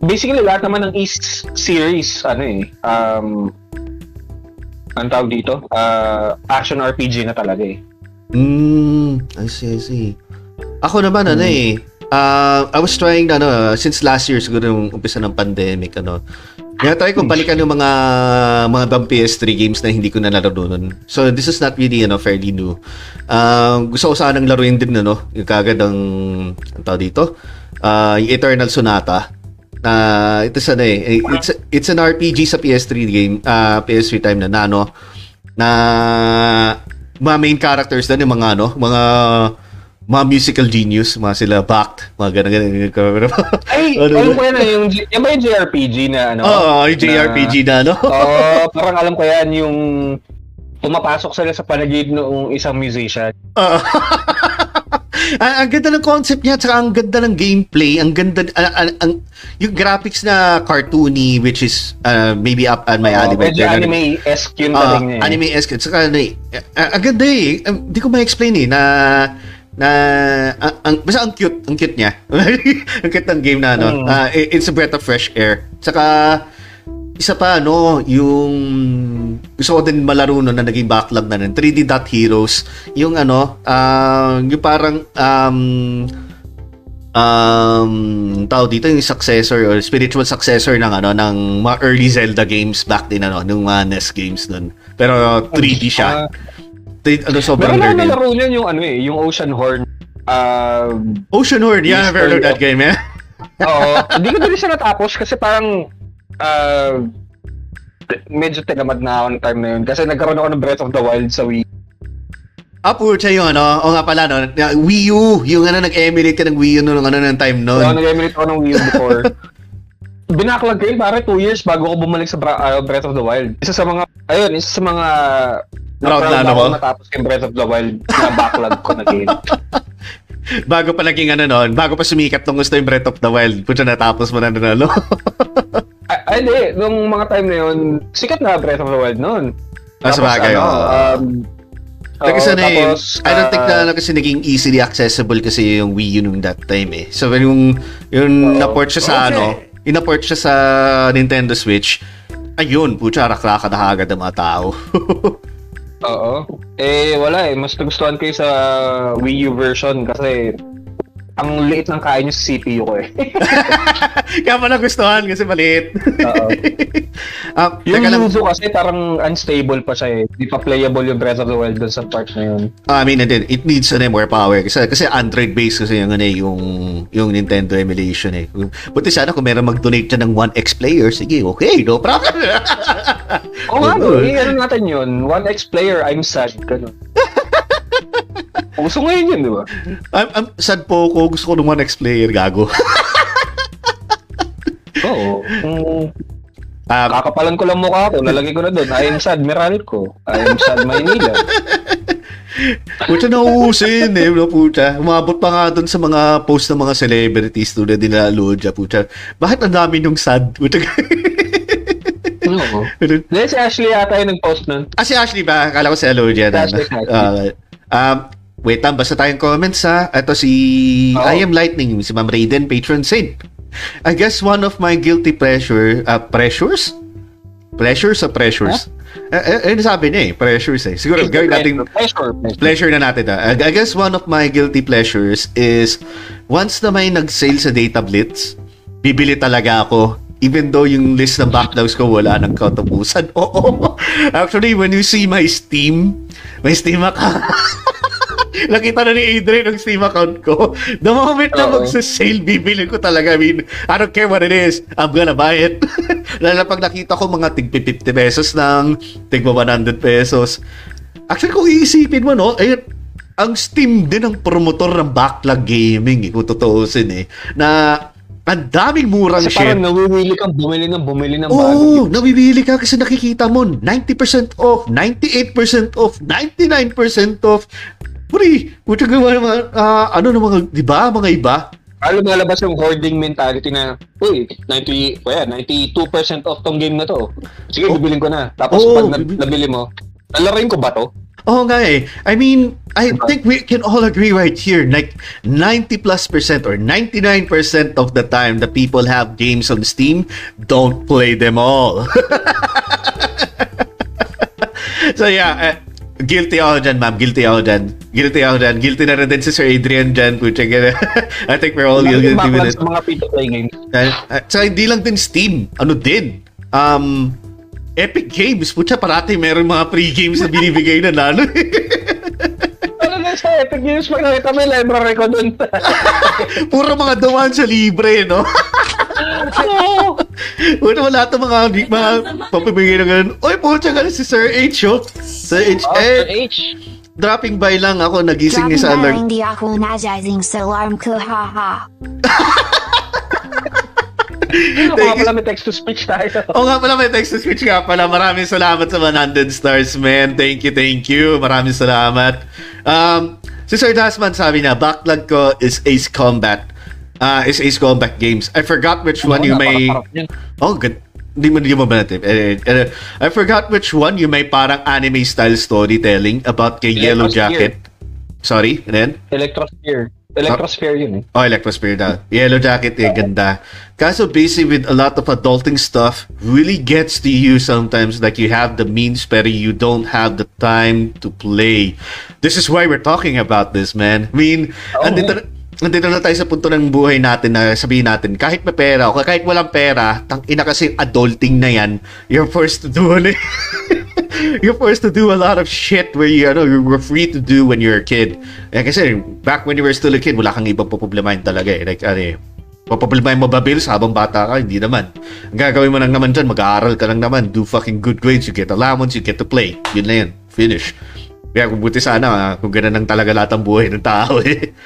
Speaker 2: basically lahat naman ng East series ano eh um ang tawag dito uh, action RPG na talaga eh
Speaker 1: Mm, I see, I see. Ako naman, ano
Speaker 2: Hmm.
Speaker 1: eh, uh, I was trying, ano, since last year, siguro yung umpisa ng pandemic, ano, try ko balikan yung mga mga bang PS3 games na hindi ko na nalaro nun. So, this is not really, ano, fairly new. Um, gusto ko sanang laruin din, ano, yung kagad ang, ang tawag dito, uh, yung Eternal Sonata. Na ito sa ano eh, it's, it's an RPG sa PS3 game, uh, PS3 time na, na ano, na mga main characters doon yung mga ano, mga mga musical genius, mga sila backed, mga ganun ganun.
Speaker 2: ay
Speaker 1: Ano
Speaker 2: alam ko yan eh, yung, G- yan ba yung JRPG na ano
Speaker 1: Oo, yung JRPG na, ano?
Speaker 2: Oo, parang alam ko yan yung pumapasok sila sa paligid noong isang musician.
Speaker 1: ang, ang ganda ng concept niya, tsaka ang ganda ng gameplay, ang ganda, ang, ang, ang- yung graphics na cartoony, which is uh, maybe up on my alley. but
Speaker 2: medyo anime-esque
Speaker 1: Ah,
Speaker 2: dating niya eh.
Speaker 1: anime-esque. Saka ano eh, ah, ang ganda eh. Hindi ko ma-explain eh, na na ang, ang basta ang cute, ang cute niya. ang cute ng game na ano.
Speaker 2: Mm.
Speaker 1: Ah, it- it's a breath of fresh air. Saka isa pa ano, yung gusto ko din malaro nun na naging backlog na nun, 3D Dot Heroes. Yung ano, ah, yung parang um um tao dito yung successor or spiritual successor ng ano ng mga early Zelda games back din ano nung mga NES games nun. Pero 3D siya.
Speaker 2: Ah,
Speaker 1: Tri- ano sobrang
Speaker 2: Meron
Speaker 1: nerd.
Speaker 2: nalaro niyan yung ano eh, yung Ocean Horn. Uh,
Speaker 1: Ocean Horde, yeah, I've heard of that game, eh.
Speaker 2: oo. Hindi ko din siya natapos kasi parang uh, medyo tinamad na ako ng time na yun. Kasi nagkaroon ako ng Breath of the Wild sa Wii.
Speaker 1: Ah, pucha yung ano, o nga pala no, na- Wii U, yung ano nag-emulate ka ng Wii U nung ano ng time noon.
Speaker 2: nag-emulate ako ng Wii U before. Binaklag ko yun, pare, two years bago ako bumalik sa Bra- uh, Breath of the Wild. Isa sa mga, ayun, isa sa mga
Speaker 1: Proud na ano
Speaker 2: ako
Speaker 1: mo?
Speaker 2: natapos yung Breath of the Wild na backlog ko na game.
Speaker 1: Bago pa naging ano noon, bago pa sumikat nung gusto yung Breath of the Wild, pucha natapos mo na nun, ano.
Speaker 2: Ay, ay, hindi. Nung mga time na yun, sikat na Breath of the Wild noon.
Speaker 1: Ah, sa bagay, oo.
Speaker 2: um, oo,
Speaker 1: ano eh,
Speaker 2: tapos,
Speaker 1: I don't think na
Speaker 2: ah,
Speaker 1: ano, kasi naging easily accessible kasi yung Wii U nung that time eh. So when yung, yung
Speaker 2: Oo.
Speaker 1: na-port siya sa
Speaker 2: Okay.
Speaker 1: ano, yung na-port siya sa Nintendo Switch, ayun, pucha, rakraka na agad ng mga tao.
Speaker 2: Oo. Eh, wala eh. Mas nagustuhan ko sa Wii U version kasi ang liit ng kain niya sa CPU ko eh.
Speaker 1: Kaya pala gustuhan kasi maliit.
Speaker 2: Oo.
Speaker 1: Ah,
Speaker 2: Yung Yuzu kasi parang unstable pa siya eh. Di pa playable yung Breath of the Wild dun sa part na yun.
Speaker 1: I mean, and then, it needs ano, more power. Kasi, kasi Android-based kasi yung, ano, eh, yung, yung Nintendo emulation eh. Buti sana kung meron mag-donate dyan ng 1X player, sige, okay, no problem.
Speaker 2: Oo nga no, eh, ano natin yun. 1X player, I'm sad. Ganun. Gusto ngayon yun, di ba?
Speaker 1: I'm, I'm sad po ko, gusto ko ng 1X player, gago.
Speaker 2: Oo. Mm,
Speaker 1: Um,
Speaker 2: kakapalan ko lang mukha ko, lalagay ko na doon. I am sad, Meralco. I am sad, Maynila.
Speaker 1: puta nauusin eh, no, puta. Umabot pa nga doon sa mga post ng mga celebrities tulad nila Ludia, puta. Bakit ang dami nung sad? Puta.
Speaker 2: Oo. Hindi, si Ashley yata yung nag-post nun.
Speaker 1: ah, si Ashley ba? Akala ko si Ludia.
Speaker 2: Si Ashley, Ashley.
Speaker 1: Uh, um, wait lang, basta tayong comments ha. Ito si
Speaker 2: Oo.
Speaker 1: I Am Lightning, si Ma'am Raiden, patron saint. I guess one of my guilty pleasure, uh, pressures? Pleasures or pressures? Eh, eh, eh, sabi niya eh, pressures eh. Siguro, gawin natin
Speaker 2: Pleasure. pleasure.
Speaker 1: pleasure na natin. ah. I guess one of my guilty pleasures is once na may nag-sale sa Data Blitz, bibili talaga ako even though yung list ng backlogs ko wala ng katapusan. Oo. Actually, when you see my Steam, my Steam account, nakita na ni Adrian ang Steam account ko. The moment na
Speaker 2: Oo.
Speaker 1: magsa-sale, bibili ko talaga. I mean, I don't care what it is. I'm gonna buy it. Lalo na pag nakita ko mga tig 50 pesos ng tig 100 pesos. Actually, kung iisipin mo, no, eh, ang Steam din ang promotor ng backlog gaming, eh, kung tutuusin eh. Na ang daming murang
Speaker 2: Kasi
Speaker 1: shit.
Speaker 2: parang nawiwili kang bumili ng bumili ng
Speaker 1: Oo,
Speaker 2: bago.
Speaker 1: oh, nabibili ka kasi nakikita mo 90% off, 98% off, 99% off. Pre, puto gawa naman, ah, ano na mga, di ba, mga iba?
Speaker 2: Lalo malabas yung hoarding mentality na, uy, 90, well, 92% off tong game na to. Sige,
Speaker 1: Oh.
Speaker 2: bibilin ko na. Tapos
Speaker 1: Oh,
Speaker 2: pag na- nabili mo, lalaroin ko ba to?
Speaker 1: Oo nga eh. I mean, I
Speaker 2: Diba?
Speaker 1: think we can all agree right here, like 90 plus percent or 99% of the time the people have games on Steam, don't play them all. so yeah, eh, guilty ako dyan, ma'am. Guilty ako dyan. Guilty ako dyan. Guilty na rin din si Sir Adrian dyan. Pucha, gana. I think we're all guilty with it.
Speaker 2: sa mga free-to-play games.
Speaker 1: Uh, uh, so hindi lang din Steam. Ano din? Um, Epic Games. Pucha, parati meron mga free games na binibigay na lalo.
Speaker 2: Ano na sa Epic Games, pag nakita mo yung library ko dun.
Speaker 1: Puro mga dumaan sa libre, no?
Speaker 2: Oo.
Speaker 1: Puro wala ito mga, mga papibigay na ganun. Oy, pucha ka si Sir H, oh. Sir H,
Speaker 2: Oh,
Speaker 1: eh,
Speaker 2: Sir H.
Speaker 1: dropping by lang ako, nagising
Speaker 3: Dropping
Speaker 1: ni sa
Speaker 3: by
Speaker 1: alert.
Speaker 3: hindi ako nazazing sa alarm ko, haha.
Speaker 2: Ano nga pala may text-to-speech tayo.
Speaker 1: Oo nga pala, may text to speech nga pala. Maraming salamat sa 100 stars, man. Thank you, thank you. Maraming salamat. Um, si Sir Dasman sabi na, backlog ko is Ace Combat. Uh, is Ace Combat games. I forgot which one you may... Oh, good. Hindi mo, hindi mo ba natin? Eh, eh, I forgot which one you may parang anime-style storytelling about kay Yellow
Speaker 2: Electrosphere.
Speaker 1: Jacket. Sorry, and then?
Speaker 2: Electrosphere. Electrosphere yun eh.
Speaker 1: Oh, Electrosphere daw. Yellow Jacket, eh, ganda. Kaso busy with a lot of adulting stuff really gets to you sometimes like you have the means pero you don't have the time to play. This is why we're talking about this, man. I mean,
Speaker 2: Oo,
Speaker 1: andito, na- andito na tayo sa punto ng buhay natin na sabihin natin, kahit may pera o kahit walang pera, tang ina kasi adulting na yan, you're forced to do ano you're forced to do a lot of shit where you ano, you were free to do when you're a kid. Eh, kasi back when you were still a kid, wala kang ibang poproblemahin talaga eh. Like, ano eh, Papablemahin mo ba bills habang bata ka? Hindi naman. Ang gagawin mo lang naman dyan, mag-aaral ka lang naman. Do fucking good grades. You get allowance, you get to play. Yun na yan. Finish. Kaya kung buti sana, ah, kung ganun lang talaga lahat ng buhay ng tao eh.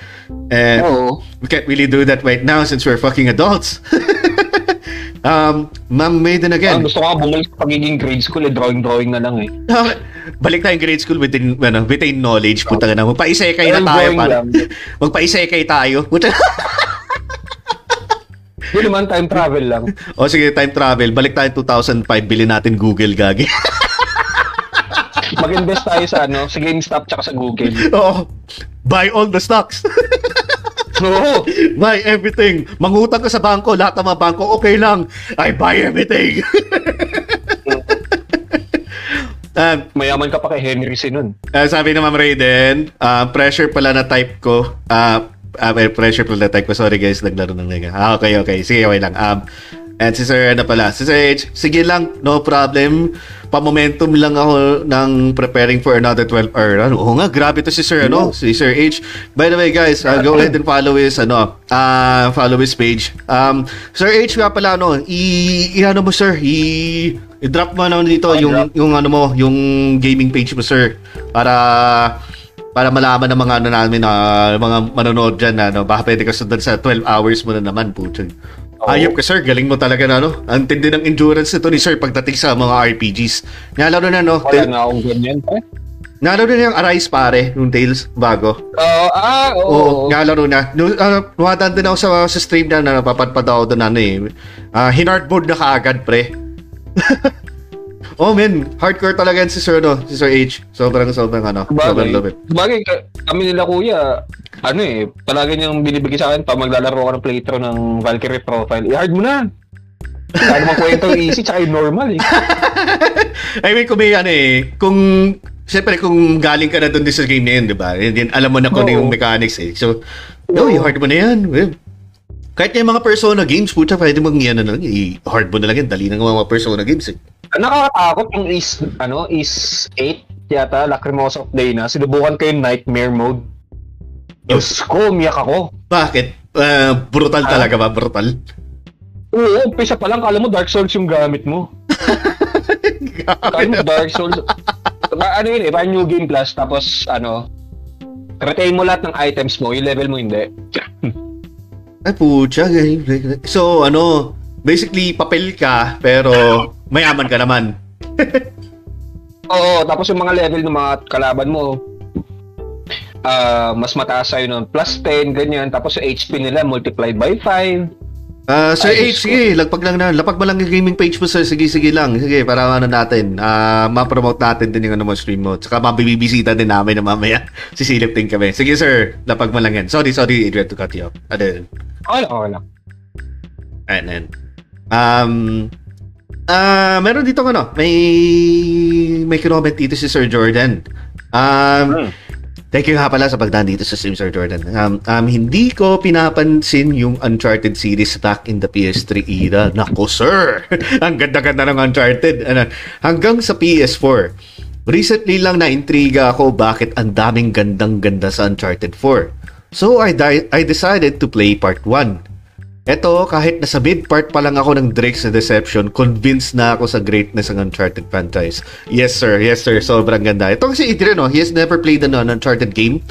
Speaker 1: And
Speaker 2: Oo.
Speaker 1: we can't really do that right now since we're fucking adults. um, Ma'am Maiden
Speaker 2: Ah,
Speaker 1: again.
Speaker 2: gusto ko bumalik sa pagiging grade school eh. Drawing-drawing na lang eh.
Speaker 1: Balik tayong grade school within, ano, within knowledge. Puta na. Magpa-isekay na tayo.
Speaker 2: lang.
Speaker 1: magpa-isekay tayo. Puta
Speaker 2: Yun naman, time travel lang.
Speaker 1: O sige, time travel. Balik tayo 2005. Bilhin natin Google, gagi.
Speaker 2: Mag-invest tayo sa ano, sa GameStop tsaka sa Google.
Speaker 1: Oo. Buy all the stocks.
Speaker 2: Oo.
Speaker 1: buy everything. Mangutang ka sa bangko. Lahat ng mga bangko, okay lang. I buy everything. um,
Speaker 2: Mayaman ka pa kay Henry nun.
Speaker 1: uh, sabi na Ma'am Raiden, uh, pressure pala na type ko. Uh, uh, well, pressure pala na type ko. Sorry guys, naglaro ng nega. Ah, okay, okay. Sige, okay lang. Um, and si Sir, ano pala? Si Sir H, sige lang, no problem. Pa-momentum lang ako ng preparing for another 12 hour. Ano? Oo nga, grabe to si Sir, ano? Si Sir H. By the way, guys, uh, go ahead and follow his, ano, uh, follow his page. Um, Sir H, nga pala, ano, i, i ano mo, Sir, i, i-drop mo naman dito
Speaker 2: Oh,
Speaker 1: yung,
Speaker 2: drop.
Speaker 1: yung, ano mo, yung gaming page mo, Sir. Para, para malaman ng mga ano namin na mga manonood dyan na ano, baka pwede ka sundan sa 12 hours mo na naman, putang.
Speaker 2: Oo.
Speaker 1: Ayop ka sir, galing mo talaga na ano. Ang tindi ng endurance nito ni sir pagdating sa mga RPGs. Nalaro na no,
Speaker 2: Wala
Speaker 1: Tal-
Speaker 2: na akong ganyan. Eh?
Speaker 1: nalaro na yung Arise pare, yung Tales bago.
Speaker 2: Oo, ah, oo.
Speaker 1: Oo, nalaro na. No, uh, nuwadaan din ako sa, sa stream na, na napapadpad ako doon ano eh. Uh, hinardboard na kaagad pre. oh men, hardcore talaga yan si Sir no, si Sir H. Sobrang sobrang ano, sobrang
Speaker 2: Bagay,
Speaker 1: it.
Speaker 2: bagay ka- kami nila kuya, ano eh, palagi niyang binibigay sa akin pag maglalaro ka ng playthrough ng Valkyrie profile. I-hard mo na. Kaya naman kwento easy tsaka yung normal eh.
Speaker 1: I mean, kung may ano eh, kung, siyempre kung galing ka na doon sa game na yun, di ba? And then, alam mo na kung ano yung mechanics eh. So, no, i-hard mo na yan. Well, kahit yung mga Persona games, puta, pwede mong yan, ano, i-hard mo na lang yan. Dali ng mga Persona games eh.
Speaker 2: Ang Nakakatakot yung is, ano, is 8 yata, Lacrimosa of Dana. Sinubukan ko yung nightmare mode. Diyos ko, umiyak ako.
Speaker 1: Bakit? Ah, brutal talaga ba? Brutal?
Speaker 2: Oo, umpisa pa lang, kala mo Dark Souls yung gamit mo. Kala mo Dark Souls. Ba- ano yun eh, parang New Game Plus, tapos ano, retain mo lahat ng items mo, yung level mo hindi.
Speaker 1: Ay, pucha. So, ano, basically, papel ka, pero mayaman ka naman.
Speaker 2: Oo, tapos yung mga level ng mga kalaban mo, ah mas mataas sa'yo nun. Plus 10, ganyan. Tapos yung HP nila multiplied by 5.
Speaker 1: Ah, Sir
Speaker 2: Ay,
Speaker 1: H, sige, lagpag lang na. Lapag mo lang yung gaming page mo, sir. Sige, sige lang. Sige, para ano natin. Ah, ma-promote natin din yung ano mo stream mo. Tsaka mabibisita din namin na mamaya. Sisilip din kami. Sige, sir. Lapag mo lang yan. Sorry, sorry, Adrian, to cut you off. Ano yun?
Speaker 2: Okay lang, okay lang.
Speaker 1: Ayan, ayan. Um, ah, meron dito ano, may may comment dito si Sir Jordan. Um,
Speaker 2: Hmm.
Speaker 1: Thank you nga pala sa pagdaan dito sa stream, Sir Jordan. Um, um, hindi ko pinapansin yung Uncharted series back in the PS3 era. Nako, sir! Ang ganda-ganda ng Uncharted. Ano, hanggang sa PS4. Recently lang na-intriga ako bakit ang daming gandang-ganda sa Uncharted 4. So, I, di- I decided to play part 1. Eto, kahit nasa mid part pa lang ako ng Drake's Deception, convinced na ako sa greatness ng Uncharted franchise. Yes sir, yes sir, sobrang ganda. Ito kasi Adrian, no, he has never played an, an Uncharted game,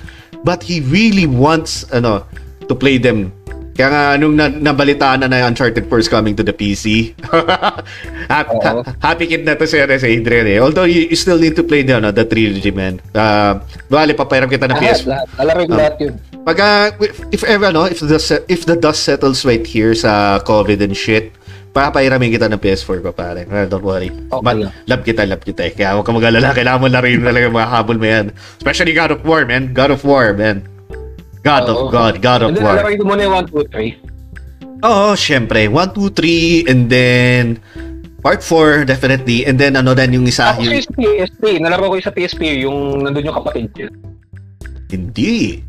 Speaker 1: but he really wants ano to play them. Kaya nga, nung na, nabalitaan na na Uncharted 4 is coming to the PC, happy,
Speaker 2: Oo.
Speaker 1: happy kid na to si, ano, si Adrian eh. Although you, you still need to play the, ano, the trilogy, man. Uh, bali, papairam kita ng
Speaker 2: Lahat,
Speaker 1: PS4.
Speaker 2: lahat. Lalaro ko
Speaker 1: Um,
Speaker 2: lahat yun.
Speaker 1: Pag uh, if ever no, if the if the dust settles right here sa COVID and shit, papairamin kita ng PS4 ko pare. Uh, don't worry.
Speaker 2: Okay
Speaker 1: Ma-
Speaker 2: lang.
Speaker 1: love kita, love kita eh. Kaya huwag ka mag-alala. Kailangan mo laruin talaga yung mga habol mo yan. Especially God of War, man. God of War, man. God of. God, God of War.
Speaker 2: lalaro ko muna yung 1, 2, 3.
Speaker 1: Oo, syempre. 1, 2, 3, and then part 4, definitely. And then ano din yung isa,
Speaker 2: Ako
Speaker 1: yung...
Speaker 2: yung sa PSP, nalaro ko yung sa PSP, yung nandun yung kapatid niya.
Speaker 1: Hindi.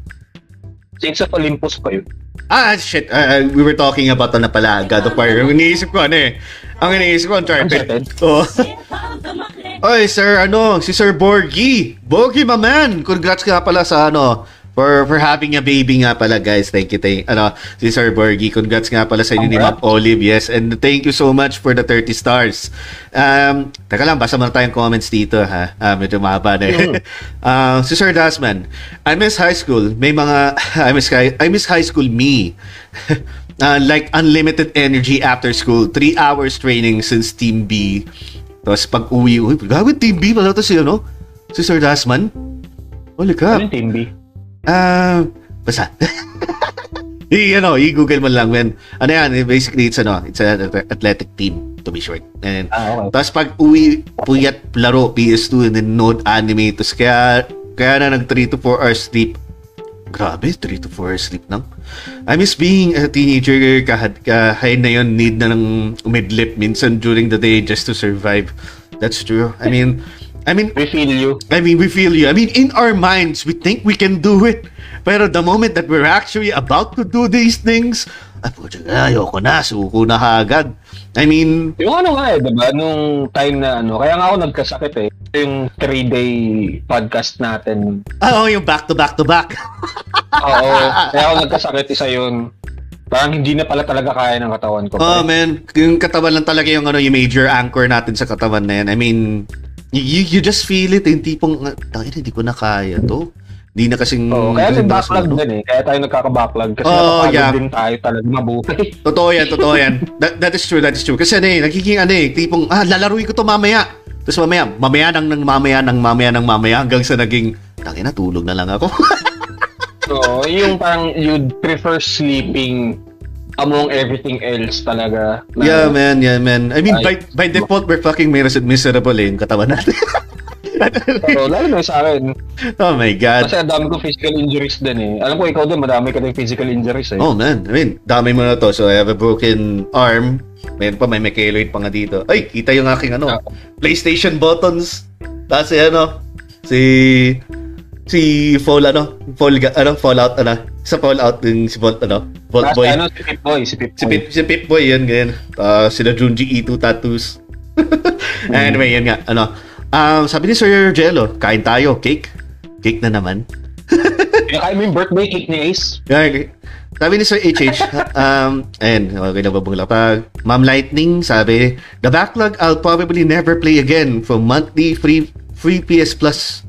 Speaker 2: Saints of Olympus pa yun.
Speaker 1: Ah, shit. Uh, we were talking about ano pala, God of War. Ang iniisip ko, ano eh. Ang iniisip ko, Uncharted.
Speaker 2: Uncharted?
Speaker 1: Oo. Oy, sir, ano, si Sir Borgie. Borgie, my man. Congrats nga pala sa, ano, for for having a baby nga pala, guys. Thank you, thank Ano, si Sir Borgie. Congrats nga pala sa inyo ni Ma'am Olive. Yes, and thank you so much for the 30 stars. Um, taka lang, basa muna tayong comments dito, ha? Ah, medyo mahaba na eh. Ah, si Sir Dasman, I miss high school. May mga, I miss, high- I miss high school me. Ah, like unlimited energy after school. Three hours training since Team B. Tapos pag uwi, uy, gawin Team B pala to si, ano? Si Sir Dasman? Holy
Speaker 2: Ano
Speaker 1: crap.
Speaker 2: yung Team B?
Speaker 1: Ah, basta. I, ano, i-google mo lang, man. Ano yan, eh, basically, it's, ano, it's an athletic team, to be short. And,
Speaker 2: Ah, okay.
Speaker 1: tapos pag uwi, puyat laro PS2 and then node anime. Tapos kaya, kaya na nag 3 to 4 hours sleep. Grabe, 3 to 4 hours sleep lang. I miss being a teenager kahit kahit na yun need na ng umidlip minsan during the day just to survive. That's true. I mean, I mean,
Speaker 2: We feel you.
Speaker 1: I mean, we feel you. I mean, in our minds, we think we can do it. Pero the moment that we're actually about to do these things, ay, ayoko na, suko na agad. I mean,
Speaker 2: Yung ano nga eh, diba? Nung time na ano, kaya nga ako nagkasakit eh. Yung 3-day podcast natin.
Speaker 1: oh, yung back to back to back.
Speaker 2: Oo, kaya ako nagkasakit, isa yun. Parang hindi na pala talaga kaya ng katawan ko.
Speaker 1: Oh man, yung katawan lang talaga yung ano, yung major anchor natin sa katawan na yan. I mean, you, you, you just feel it, yung tipong, tangin, hindi ko na kaya to. Hindi na kasing...
Speaker 2: Oo, kaya may backlog
Speaker 1: mo,
Speaker 2: din eh. Kaya tayo nagkaka-backlog. Kasi napapagod
Speaker 1: yeah.
Speaker 2: din tayo talaga mabuhay.
Speaker 1: Totoo yan, totoo yan. That, that is true, that is true. Kasi ano eh, nagiging ano eh, tipong, ah, lalaruin ko to mamaya. Tapos mamaya, mamaya nang nang mamaya nang mamaya nang mamaya hanggang sa naging, tangina, tulog na lang ako.
Speaker 2: so, yung parang you'd prefer sleeping among everything else talaga. Na-
Speaker 1: yeah, man, yeah, man. I mean, by,
Speaker 2: Ay.
Speaker 1: by default, we're fucking mis- miserable eh, yung katawan natin.
Speaker 2: So, lalo na sa akin.
Speaker 1: oh my God.
Speaker 2: Kasi ang dami ko physical injuries din eh. Alam ko, ikaw din, madami ka din physical injuries eh.
Speaker 1: Oh man, I mean, dami mo na to. So I have a broken arm. Meron pa, may mekeloid pa nga dito. Ay, kita yung aking ano,
Speaker 2: Ah.
Speaker 1: PlayStation buttons. Tapos si ano, si si Fall ano, Fall ano, Fallout ano, sa Fallout din si Volt ano,
Speaker 2: Last
Speaker 1: Boy.
Speaker 2: ano, si Pip Boy, si Pip
Speaker 1: Si
Speaker 2: Boy.
Speaker 1: Pip, si Pip Boy yan ganyan. Uh, sila Junji Ito tattoos. anyway, yun nga, ano. Um, sabi ni Sir Jello, kain tayo, cake. Cake na naman.
Speaker 2: Kaya mo yung birthday cake ni Ace.
Speaker 1: Okay. Sabi ni Sir HH, um, and okay na ba bang lapag? Ma'am Lightning, sabi, the backlog I'll probably never play again from monthly free free PS Plus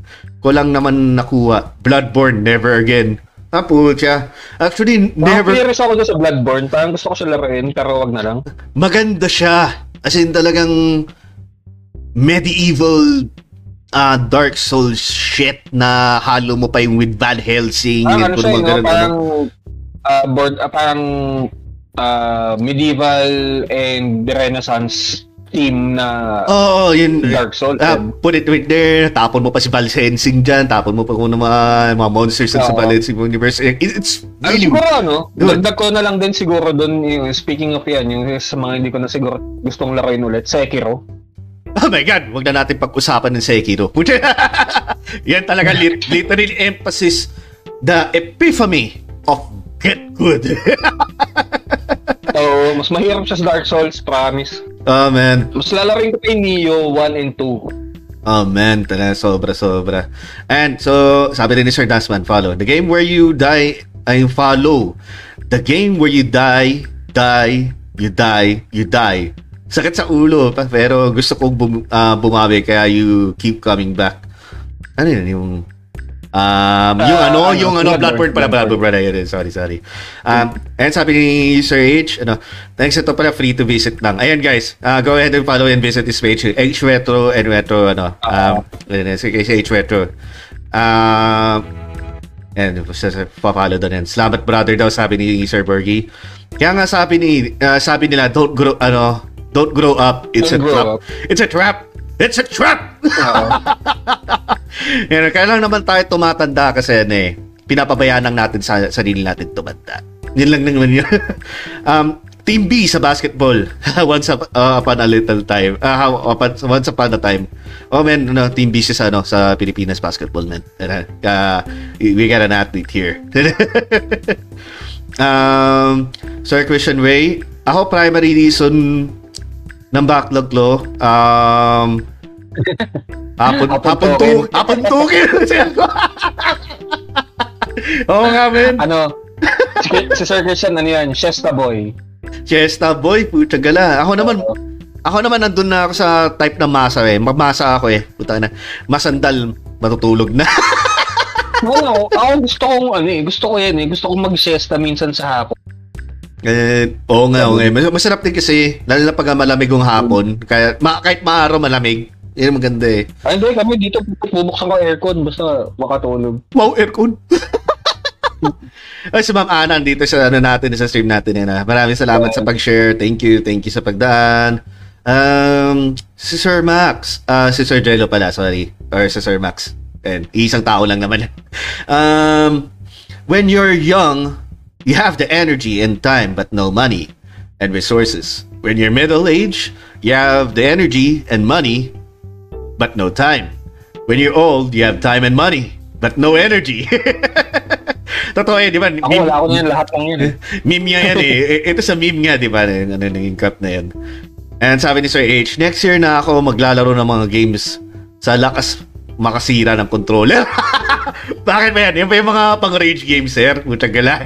Speaker 1: ko lang naman nakuha. Bloodborne, never again. Ah, pucha. Actually,
Speaker 2: Never.
Speaker 1: never...
Speaker 2: curious ako doon sa Bloodborne. Parang gusto ko siya laruin, pero wag na lang.
Speaker 1: Maganda siya. As in, talagang medieval ah Dark Souls shit na halo mo pa yung with Van Helsing.
Speaker 2: Parang ano siya,
Speaker 1: mga
Speaker 2: no?
Speaker 1: ganun,
Speaker 2: Parang, ah, board, ah, parang ah, medieval and the Renaissance theme na
Speaker 1: Oo, yun.
Speaker 2: Dark Souls. And-
Speaker 1: put it right there. Tapon mo pa si Val Helsing dyan. Tapon mo pa kung ano mga, mga monsters sa
Speaker 2: Oo.
Speaker 1: Val universe. It- It's
Speaker 2: Ay,
Speaker 1: really...
Speaker 2: siguro ano, dagdag ko na lang din siguro doon, yung, speaking of yan, yung sa mga hindi ko na siguro gustong laruin ulit, Sekiro.
Speaker 1: Oh my God, wag na natin pag-usapan ng Sekiro. Yan talaga lit- literally emphasis the epiphany of get good.
Speaker 2: So, mas mahirap siya sa Dark Souls, promise.
Speaker 1: oh man.
Speaker 2: Mas lalaroin ko pa yung Neo 1 and 2.
Speaker 1: Oh man, talaga sobra sobra. And so, sabi rin ni Sir Dasman, follow. The game where you die, ay follow. The game where you die, die, you die, you die. Sakit sa ulo, pero gusto kong bum, ah, bumawi kaya you keep coming back. Ano yun, yung Um, yung
Speaker 2: Ah,
Speaker 1: ano,
Speaker 2: ano,
Speaker 1: yung ano,
Speaker 2: Bloodborne,
Speaker 1: Bloodborne pala,
Speaker 2: Bloodborne.
Speaker 1: Pala, yun, sorry, sorry. Um, and sabi ni Sir H, ano, thanks ito pala, free to visit lang. Ayan guys, uh, go ahead and follow and visit this page, H Retro and Retro, ano, um, uh, si si H Retro. Um, and papalo doon yan. Salamat brother daw, sabi ni Sir Bergie. Kaya nga sabi ni, uh, sabi nila, don't grow, ano, don't grow up, it's
Speaker 2: Don't
Speaker 1: a trap.
Speaker 2: up.
Speaker 1: It's a trap! It's a trap! Yan, kaya lang naman tayo tumatanda kasi eh, pinapabayaan lang natin sa sarili natin tumanda. Yun lang naman yun. um, Team B sa basketball. once up, uh, upon a little time. Uh, how, upon, once upon a time. Oh man, no, Team B siya sa, ano, sa Pilipinas basketball man. Uh, we got an athlete here. um, Sir Christian Way, ako primary reason ng backlog lo, um, hapon,
Speaker 2: Hapuntukin.
Speaker 1: hapon tu, hapon Oo nga, men.
Speaker 2: ano, si, si Sir Christian, ano yan, Shesta Boy.
Speaker 1: Chesta boy, putya gala. Ako naman, ako naman nandun na ako sa type na masa eh. Magmasa ako eh. Puta na. Masandal, matutulog na.
Speaker 2: Oo, ako gusto kong, ano eh, gusto ko yan eh, gusto kong mag-siesta minsan sa hapon.
Speaker 1: Eh, oo nga, oo nga. Mas- Masarap din kasi, lalo na pag malamig yung hapon. Kaya, ma, kahit maaraw malamig, yun ang maganda eh.
Speaker 2: Ay, hindi, kami dito, bubuksan ko aircon, basta makatulog.
Speaker 1: Wow, aircon. Ay, si Ma'am Ana, dito sa ano natin, sa stream natin yan. ah. Maraming salamat sa pag-share. Thank you, thank you sa pagdaan. Um, si Sir Max, ah si Sir Jello pala, sorry. Or si Sir Max. And isang tao lang naman. um, when you're young, you have the energy and time but no money and resources. When you're middle age, you have the energy and money but no time. When you're old, you have time and money but no energy. Totoo eh, di ba?
Speaker 2: Ako, wala ako na yan, lahat lang yun eh.
Speaker 1: meme nga yan eh. I- Ito sa meme nga, di ba? Ano, ano, naging cut na yan. And sabi ni Sir H, next year na ako maglalaro ng mga games sa lakas makasira ng controller. Bakit ba yan? Yan ba yung mga pang-rage games, sir? Putang gala.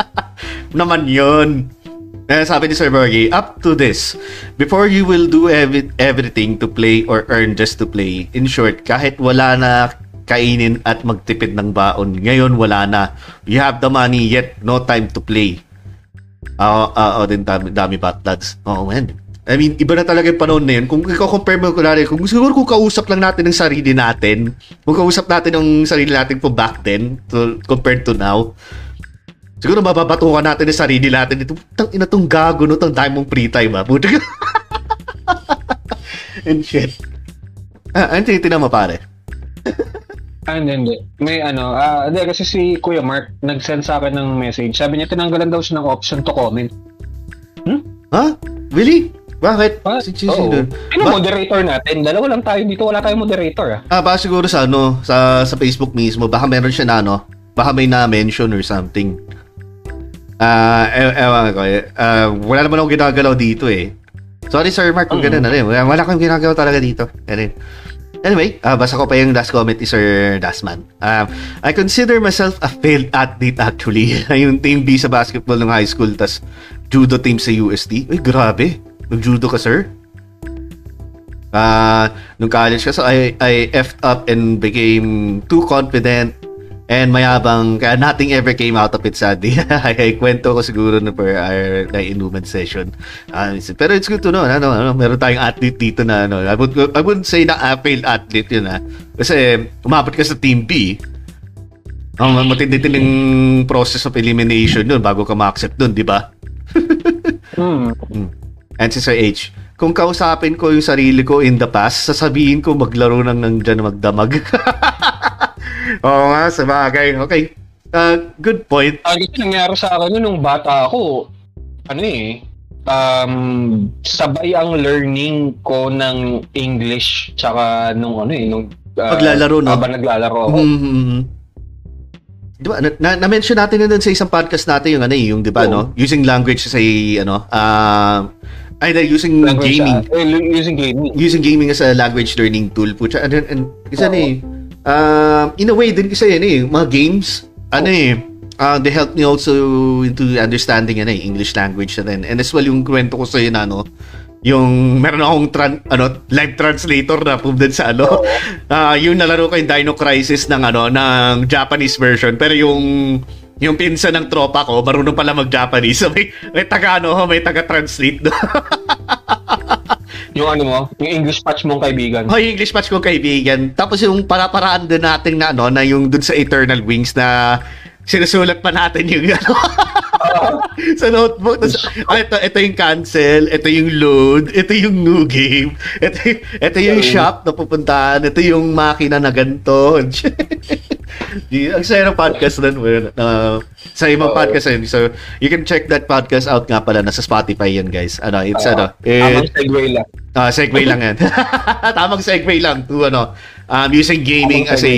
Speaker 1: Naman yun. Eh, sabi ni Sir Bergie, up to this, before you will do every, everything to play or earn just to play, in short, kahit wala na kainin at magtipid ng baon, ngayon wala na. You have the money yet no time to play. Oo, oo din dami, dami batlads. Oo, man. I mean, iba na talaga yung panahon na yun. Kung i-compare mo, kunwari, kung siguro kung kausap lang natin ng sarili natin, kung kausap natin ng sarili natin po back then, to, compared to now, siguro mababatukan natin ng sarili natin. Ito, tang ina tong gago, no? Tang dami mong free time, ha? Puta ka. And shit. Ah, ano tinitingnan mo, pare?
Speaker 2: Ah, hindi, hindi. May ano, ah, hindi, kasi si Kuya Mark nag-send sa akin ng message. Sabi niya, tinanggalan daw siya ng option to comment.
Speaker 1: Ha? Really? Bakit?
Speaker 2: Ah,
Speaker 1: Si Chisi
Speaker 2: oo.
Speaker 1: doon.
Speaker 2: Sino
Speaker 1: Ba-
Speaker 2: moderator natin? Dalawa lang tayo dito, wala tayong moderator ah.
Speaker 1: Ah, baka siguro sa ano, sa sa Facebook mismo, baka meron siya na ano, baka may na-mention or something. Ah, e- ewan ko eh. Ah, wala naman akong ginagalaw dito eh. Sorry Sir Mark kung
Speaker 2: Mm.
Speaker 1: ganun na rin. Wala, wala akong ginagawa talaga dito. Ganun. Anyway, ah, basa ko pa yung last comment ni Sir Dasman. Um, I consider myself a failed athlete actually. yung team B sa basketball ng high school, tas judo team sa USD. Uy, grabe. Nag-judo ka, sir? Ah, nung college kasi I I effed up and became too confident And mayabang, kaya nothing ever came out of it sadly. ay, kwento ko siguro na per our na inuman session. Uh, pero it's good to know, ano, ano, meron tayong athlete dito na, ano, I, would, I wouldn't say na uh, failed athlete yun, ha. Kasi, umabot ka sa Team B, ang oh, matindi-tinding process of elimination yun bago ka ma-accept dun, di ba?
Speaker 2: Hmm.
Speaker 1: And si Sir H, kung kausapin ko yung sarili ko in the past, sasabihin ko maglaro nang nang dyan magdamag. Oo nga, sa bagay. Okay. Uh, good point.
Speaker 2: Uh, nangyari sa akin nung bata ako, ano eh, um, sabay ang learning ko ng English tsaka nung ano eh, nung
Speaker 1: uh, paglalaro no.
Speaker 2: Habang naglalaro ako.
Speaker 1: Mm-hmm. Di ba, na, na, mention natin na dun sa isang podcast natin yung ano eh, yung di ba, oh. no? Using language sa ano, uh, ay, using language, gaming.
Speaker 2: Uh, using gaming.
Speaker 1: Using gaming as a language learning tool po. And, and, and isa oh. eh, uh, in a way din kasi yan eh, mga games, ano eh, uh, they help me also into understanding ano, eh, English language na rin. And as well, yung kwento ko sa'yo na ano, yung meron akong tran- ano live translator na pumunta sa ano uh, yung nalaro ko yung Dino Crisis ng ano ng Japanese version pero yung yung pinsan ng tropa ko marunong pala mag-Japanese so may, may taga ano may taga translate do
Speaker 2: yung ano mo, yung English patch mong kaibigan.
Speaker 1: Oh, yung English patch kong kaibigan. Tapos yung para-paraan din natin na ano, na yung dun sa Eternal Wings na sinusulat pa natin yung ano. sa notebook. Tapos, ah, ito, ito yung cancel, ito yung load, ito yung new game, ito, ito yung shop na pupuntahan, ito yung makina na ganito. ang saya ng podcast nun. Uh, sa ibang podcast yun. So, you can check that podcast out nga pala. Nasa Spotify yun, guys. Ano, it's uh, ano.
Speaker 2: It, tamang segue lang.
Speaker 1: Uh, segue lang yan. tamang segue lang to ano, um, using gaming tamang as a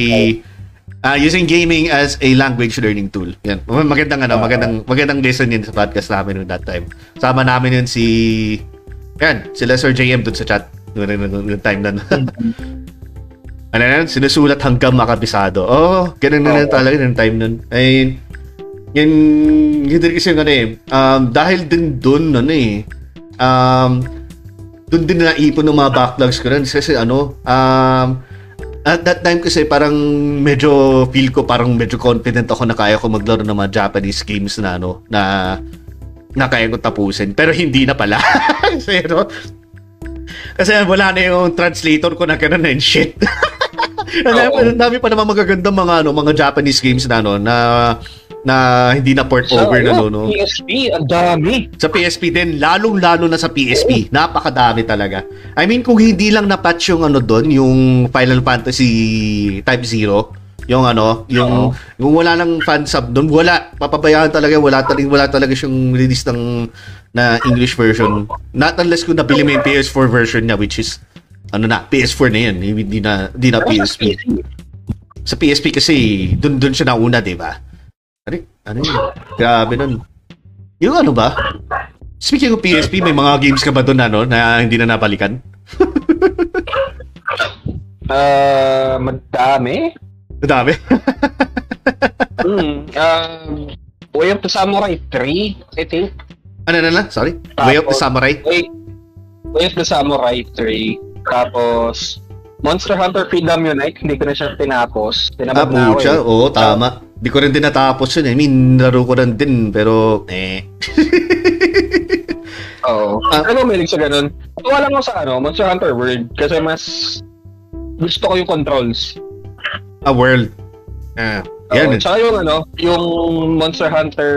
Speaker 1: uh, using gaming as a language learning tool. Yan. Magandang ano, magandang magandang lesson yun sa podcast namin noon that time. Sama namin yun si yan, sila Sir JM dun sa chat noong, time na. ano yan, sinusulat hanggang makabisado. Oh, ganun na oh. talaga ng time nun. Ay, yun din kasi yung ano eh, um, dahil din dun, ano eh, um, dun din na ipon ng mga backlogs ko rin. Kasi ano, um, at that time kasi parang medyo feel ko parang medyo confident ako na kaya ko maglaro ng mga Japanese games na ano na na kaya ko tapusin. Pero hindi na pala. Kasi ano kasi wala na yung translator ko na ganun and shit ang dami pa naman magagandang mga ano mga Japanese games na ano na na hindi na port over na no, no.
Speaker 2: PSP, ang dami.
Speaker 1: Sa PSP din, lalong-lalo na sa PSP. Napakadami talaga. I mean, kung hindi lang na-patch yung ano doon, yung Final Fantasy Type 0, yung ano, yung, uh yung wala lang fan sub doon, wala. Papabayaan talaga, wala talaga, wala talaga siyang release ng na English version. Not unless kung nabili mo yung PS4 version niya, which is, ano na, PS4 na yan, hindi na, hindi na PSP. Sa PSP kasi, doon doon siya nauna, di ba? Ano, ano yun? Grabe nun. Yung ano ba? Speaking of PSP, may mga games ka ba doon ano, na hindi na napalikan?
Speaker 2: uh, madami.
Speaker 1: Madami?
Speaker 2: mm, uh, Way of the Samurai 3, I think.
Speaker 1: Ano na na? Sorry? Way of the Samurai?
Speaker 2: Way, Way of the Samurai 3. Tapos, Monster Hunter Freedom Unite, hindi ko na siya tinapos.
Speaker 1: Tinabag ah, na ako eh. Oo, tama. Di ko rin din natapos yun. I mean, laro ko rin din, pero eh.
Speaker 2: Oo. Ah, ano may sa ganun? Wala lang sa ano, Monster Hunter World kasi mas gusto ko yung controls.
Speaker 1: A world. Ah,
Speaker 2: yan. Uh, tsaka yung ano, yung Monster Hunter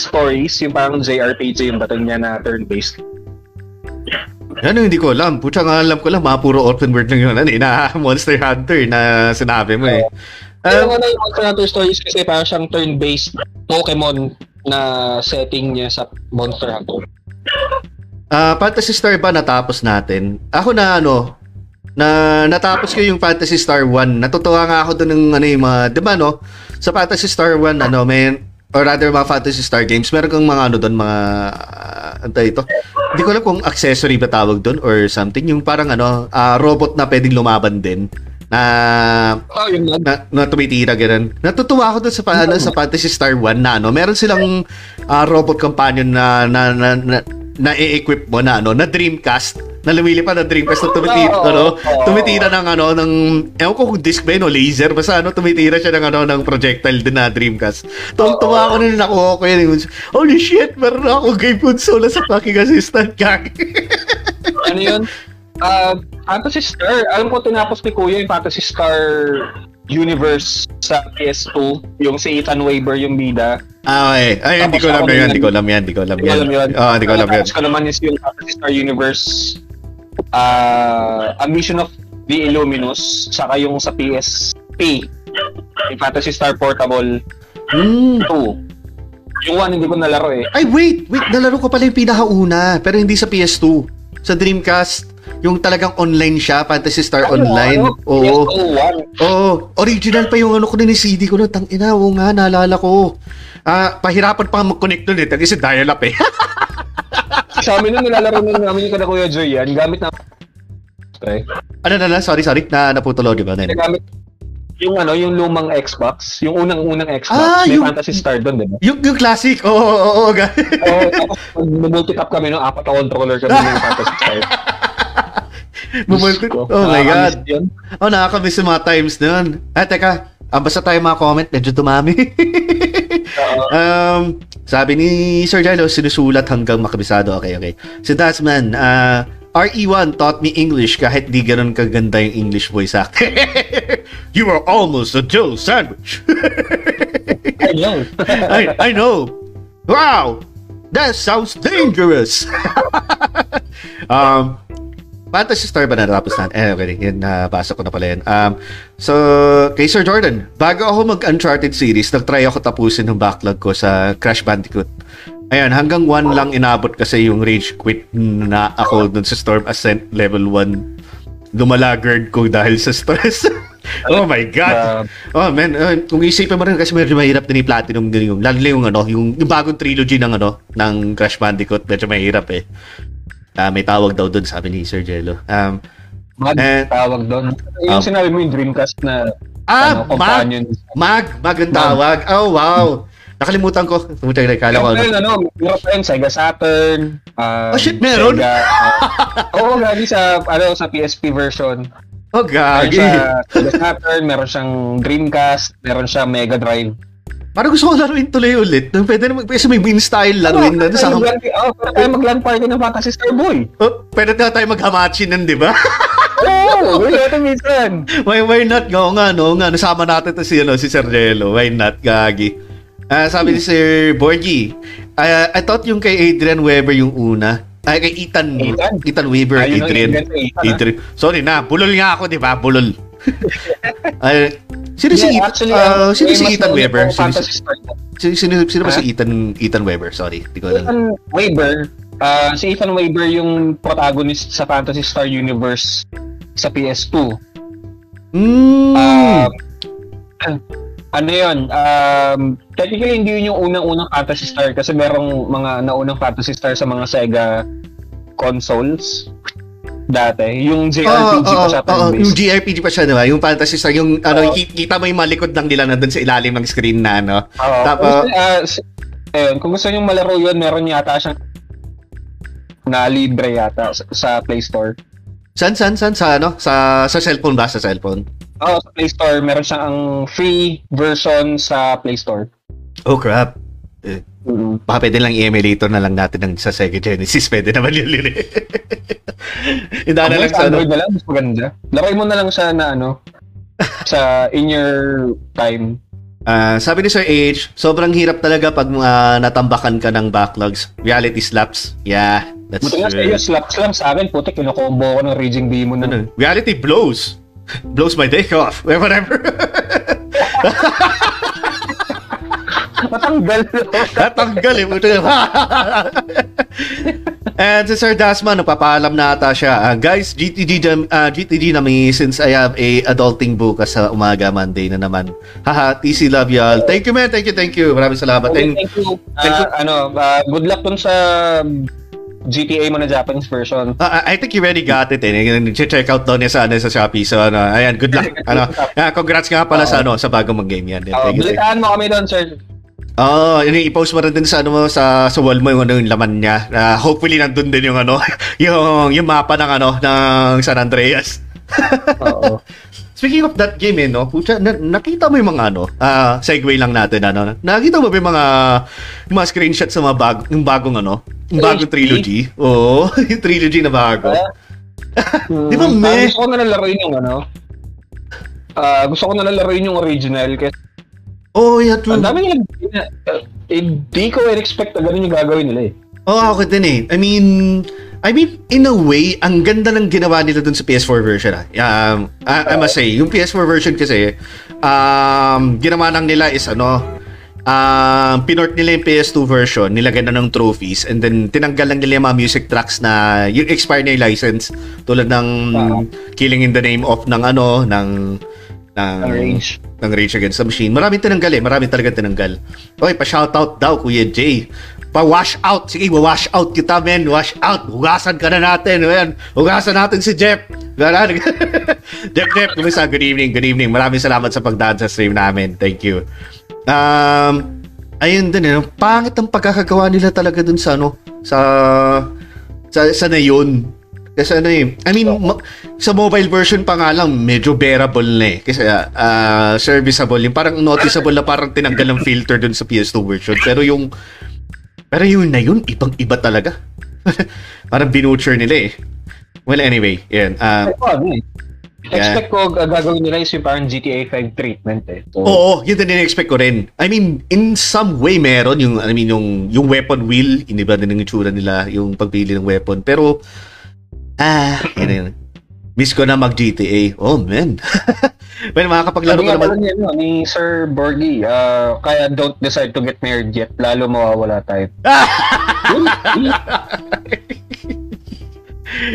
Speaker 2: stories, yung parang JRPG yung battle niya na turn-based.
Speaker 1: Ano hindi ko alam. Pucha nga alam ko lang, mga puro open world lang yun. Ano, eh, na Monster Hunter na sinabi mo eh.
Speaker 2: Um, ano yung Monster Hunter Stories kasi parang siyang turn-based Pokemon na setting niya sa Monster Hunter.
Speaker 1: Ah, uh, Fantasy Star ba natapos natin? Ako na ano, na natapos ko yung Fantasy Star 1. Natutuwa nga ako doon ng ano yung mga, 'di ba no? Sa Fantasy Star 1 ano, may or rather mga Fantasy Star games, meron kang mga ano doon, mga uh, ano ito. Hindi ko alam kung accessory ba tawag doon or something, yung parang ano, uh, robot na pwedeng lumaban din na
Speaker 2: oh, yung
Speaker 1: na, na tumitira ganun. Natutuwa ako dun sa ano, sa Fantasy Star 1 na ano, meron silang uh, robot companion na na na, na, na i-equip mo na ano, na Dreamcast Na lumilipad ng Dreamcast na tumitira,
Speaker 2: Oo,
Speaker 1: ano,
Speaker 2: oo.
Speaker 1: tumitira ng ano, ng, ewan ko kung disc ba yun o laser, basta ano, tumitira siya ng ano, ng projectile din na Dreamcast. Tuwang-tuwa ako nung nakuha ko yun. Holy shit, meron na ako game console sa fucking assistant, gag.
Speaker 2: ano yun? Uh, Fantasy Star. Alam ko tinapos ni Kuya yung Fantasy Star Universe sa PS2. Yung si Ethan Weber yung bida.
Speaker 1: Ah, okay. Ay, hindi ko alam yun, hindi ko alam yan, hindi ko alam yan. Oo, hindi ko alam yan.
Speaker 2: Tapos ko naman is yung Fantasy Star Universe uh, A Mission of the Illuminus. Saka yung sa PSP. Yung Fantasy Star Portable
Speaker 1: Hmm.
Speaker 2: 2. Yung one hindi ko nalaro eh.
Speaker 1: Ay, wait, wait, nalaro ko pala yung pinakauna, pero hindi sa PS2. Sa Dreamcast, yung talagang online siya, Fantasy Star Online.
Speaker 2: Ano?
Speaker 1: Oo.
Speaker 2: PS01.
Speaker 1: Oo, original pa yung ano ko na ni CD ko na tang ina, oo nga, naalala ko. Ah, pahirapan pa mag-connect nun eh, kasi dial-up eh.
Speaker 2: Sa amin nung nilalaro nun namin yung kada Kuya Joy yan, gamit na Okay.
Speaker 1: ano na lang, sorry, sorry, na naputol di ba?
Speaker 2: Gamit yung ano, yung lumang Xbox, yung unang-unang Xbox,
Speaker 1: Ah,
Speaker 2: may
Speaker 1: yung-
Speaker 2: Fantasy Star doon, di ba?
Speaker 1: Yung, yung classic, oo, oo, oo, oo,
Speaker 2: tapos multi-tap kami no, apat na controller kami ng Fantasy Star. Ko,
Speaker 1: Oh my God.
Speaker 2: yun.
Speaker 1: Oh, nakakamiss yung mga times na yun. Ah, teka, ah, basta tayo mga comment, medyo tumami.
Speaker 2: Oo.
Speaker 1: um, sabi ni Sir Jalo, sinusulat hanggang makabisado. Okay, okay. Si Dasman, ah, RE1 taught me English kahit di ganun kaganda yung English voice acting. you are almost a Joe sandwich.
Speaker 2: I know.
Speaker 1: I, I know. Wow! That sounds dangerous! um, Fantasy Star ba natapos natin? Eh, okay. Yun, nabasa ko na pala yun. Um, so, kay Sir Jordan, bago ako mag-Uncharted series, nag-try ako tapusin ng backlog ko sa Crash Bandicoot. Ayan, hanggang 1 lang inabot kasi yung rage quit na ako dun sa Storm Ascent level 1. Lumalagard ko dahil sa stress. oh my God! Oh man, uh, kung isipin mo rin kasi medyo mahirap din i-platinum din yung lalo yung ano, yung, yung bagong trilogy ng ano, ng Crash Bandicoot, medyo mahirap eh. Ah, may tawag daw doon sabi ni Sir Jello. Um,
Speaker 2: Mag
Speaker 1: Eh,
Speaker 2: tawag doon. Yung
Speaker 1: um,
Speaker 2: sinabi mo yung Dreamcast na
Speaker 1: ah,
Speaker 2: ano,
Speaker 1: Mag! Mag! Mag ang tawag. Oh, wow! Nakalimutan ko. Tumutan na, kala ko
Speaker 2: Meron
Speaker 1: ano.
Speaker 2: meron pa yun, Sega Saturn. um,
Speaker 1: Oh, shit, meron?
Speaker 2: Sega, uh, Oo, gagi sa, ano, sa PSP version.
Speaker 1: Oh,
Speaker 2: Meron
Speaker 1: gagi.
Speaker 2: siya Sega Saturn, meron siyang Dreamcast, meron siya Mega Drive.
Speaker 1: Parang gusto ko laruin tuloy ulit. Pwede naman, kasi may win style laruin na.
Speaker 2: Ano,
Speaker 1: Sa,
Speaker 2: mag- oh, pero tayo mag-LAN party ng Fantasy Star Boy.
Speaker 1: oh, pwede na tayo mag-hamachi nun, di ba?
Speaker 2: Oo, oh, natin minsan.
Speaker 1: why, why not? Oo nga, no, nga. Nasama natin to si, ano, si Sir Jello. Why not? Gagi. Ah, sabi ni Sir Borgie, ah, I thought yung kay Adrian Weber yung una. Ay, kay Ethan.
Speaker 2: Ethan?
Speaker 1: Ethan Weber,
Speaker 2: Ayun
Speaker 1: Adrian.
Speaker 2: Adrian, Ethan, ah.
Speaker 1: Adrian. Sorry na, bulol nga ako, di ba? Bulol. Ay, sino si
Speaker 2: Yeah,
Speaker 1: Ethan?
Speaker 2: actually,
Speaker 1: ah,
Speaker 2: um,
Speaker 1: sino si Ethan
Speaker 2: nauna
Speaker 1: Weber?
Speaker 2: pong
Speaker 1: Sino, sino, sino, sino ba si Ethan, Ethan Weber? Sorry, di ko alam.
Speaker 2: Ethan Weber, ah, si Ethan Weber yung protagonist sa Fantasy Star Universe sa PS2.
Speaker 1: Mm.
Speaker 2: Um, ano yun? Um, technically, hindi yun yung unang-unang Fantasy Star kasi merong mga naunang Fantasy Star sa mga Sega consoles dati. Yung JRPG
Speaker 1: Oo,
Speaker 2: pa
Speaker 1: oo,
Speaker 2: siya
Speaker 1: oo,
Speaker 2: turn-based.
Speaker 1: yung JRPG pa siya, di ba? Yung Fantasy Star, yung ano,
Speaker 2: Oo.
Speaker 1: ki- kita mo yung malikod lang nila na doon sa ilalim ng screen na, ano.
Speaker 2: Oo.
Speaker 1: Tapos-
Speaker 2: si- ayun, kung gusto nyo malaro yun, meron yata siyang na libre yata sa, sa Play Store.
Speaker 1: San, san, san? Sa ano? Sa, sa cellphone ba? Sa cellphone?
Speaker 2: Oo, sa Play Store, meron siyang ang free version sa Play Store.
Speaker 1: Oh, crap.
Speaker 2: Mm-hmm.
Speaker 1: Baka pwede lang i-emulator na lang natin ng, sa Sega Genesis. Pwede naman yun yun eh. Hindi na lang sa ano.
Speaker 2: Android na lang, mas maganda. Laruin mo na lang siya na ano, sa in your time.
Speaker 1: Ah, sabi ni Sir H, sobrang hirap talaga pag ah, natambakan ka ng backlogs. Reality slaps. Yeah, that's
Speaker 2: Buti nga sa iyo, slaps lang sa akin, putik, kinukombo ko ng Raging Demon na.
Speaker 1: Ano, reality blows. Blows my day off. Whatever.
Speaker 2: Matanggal.
Speaker 1: Tatanggal eh. Buti And si Sir Dasman, nagpapaalam na ata siya. Ah, guys, GTG, jam- ah, GTG na me since I have a adulting bukas sa umaga Monday na naman. Haha, TC love y'all. Thank you man, thank you, thank you. Maraming salamat.
Speaker 2: Okay, thank you.
Speaker 1: thank you.
Speaker 2: Ah, ano, ah, good luck dun sa GTA mo na Japanese version.
Speaker 1: ah, I think you already got it eh. Check out daw niya sa, ano, sa Shopee. So, ano, ayan, good luck. ano, ah, congrats nga pala sa, ano, sa bagong mag-game yan. Thank you.
Speaker 2: balitaan mo kami doon, sir.
Speaker 1: Oh, yun yung i-post mo rin din sa ano mo sa sa wall mo yung ano yung laman niya. Uh, hopefully nandun din yung ano, yung yung mapa ng ano ng San Andreas.
Speaker 2: Oo.
Speaker 1: Speaking of that game eh, no? Pucha, na, nakita mo yung mga ano, ah, segue lang natin, ano? Nakita mo ba yung mga, yung mga screenshots sa mga bag, yung bagong ano, yung bagong trilogy? Oo, yung trilogy na bago. Di ba,
Speaker 2: Mm,
Speaker 1: meh?
Speaker 2: ah, gusto ko na lalaroin yung ano. Ah, gusto ko na lalaroin yung original kasi
Speaker 1: Oh, yeah, true.
Speaker 2: ang dami nila hindi ko expect na ganun yung gagawin nila eh.
Speaker 1: Oo, oh, ako din eh. I mean, I mean, in a way, ang ganda ng ginawa nila dun sa PS4 version ah. Um, I, I must say, yung PS4 version kasi, um, ginawa lang nila is ano, um, pinort nila yung PS2 version, nilagyan na ng trophies, and then tinanggal lang nila yung mga music tracks na yung expired na yung license, tulad ng
Speaker 2: Ah.
Speaker 1: Killing in the Name of ng ano, ng ng
Speaker 2: Ang Rage.
Speaker 1: ng Rage Against the Machine. Maraming tinanggal eh. Maraming talaga tinanggal. Okay, pa-shoutout daw, Kuya Jay. Pa-wash out. Sige, wash out kita, men. Wash out. Hugasan ka na natin. Ayan. Hugasan natin si Jeff. Ganun. Jeff, Jeff, kumusta? Good evening, good evening. Maraming salamat sa pagdaan sa stream namin. Thank you. Um, ayun din, eh. pangit ang pagkakagawa nila talaga dun sa ano, sa sa, sa na yun. Kasi ano eh, I mean, ma- sa mobile version pa nga lang, medyo bearable na eh. Kasi ah, serviceable. Yung parang noticeable na parang tinanggal ng filter dun sa PS2 version. Pero yung, pero yun na yun, ibang-iba talaga. parang binutcher nila eh. Well, anyway, yan. ah,
Speaker 2: ano eh.
Speaker 1: Yeah.
Speaker 2: Expect ko uh, gagawin nila is yung parang GTA 5 treatment eh. So,
Speaker 1: Oo, yun din expect ko rin. I mean, in some way meron yung I mean yung yung weapon wheel, iniba din ng itsura nila yung pagpili ng weapon. Pero ah, yun. Miss ko na mag GTA. Oh, man. well, makakapaglaro ko
Speaker 2: nga
Speaker 1: naman.
Speaker 2: niya, no, ni Sir Borgie, ah, kaya don't decide to get married yet, lalo mawawala tayo.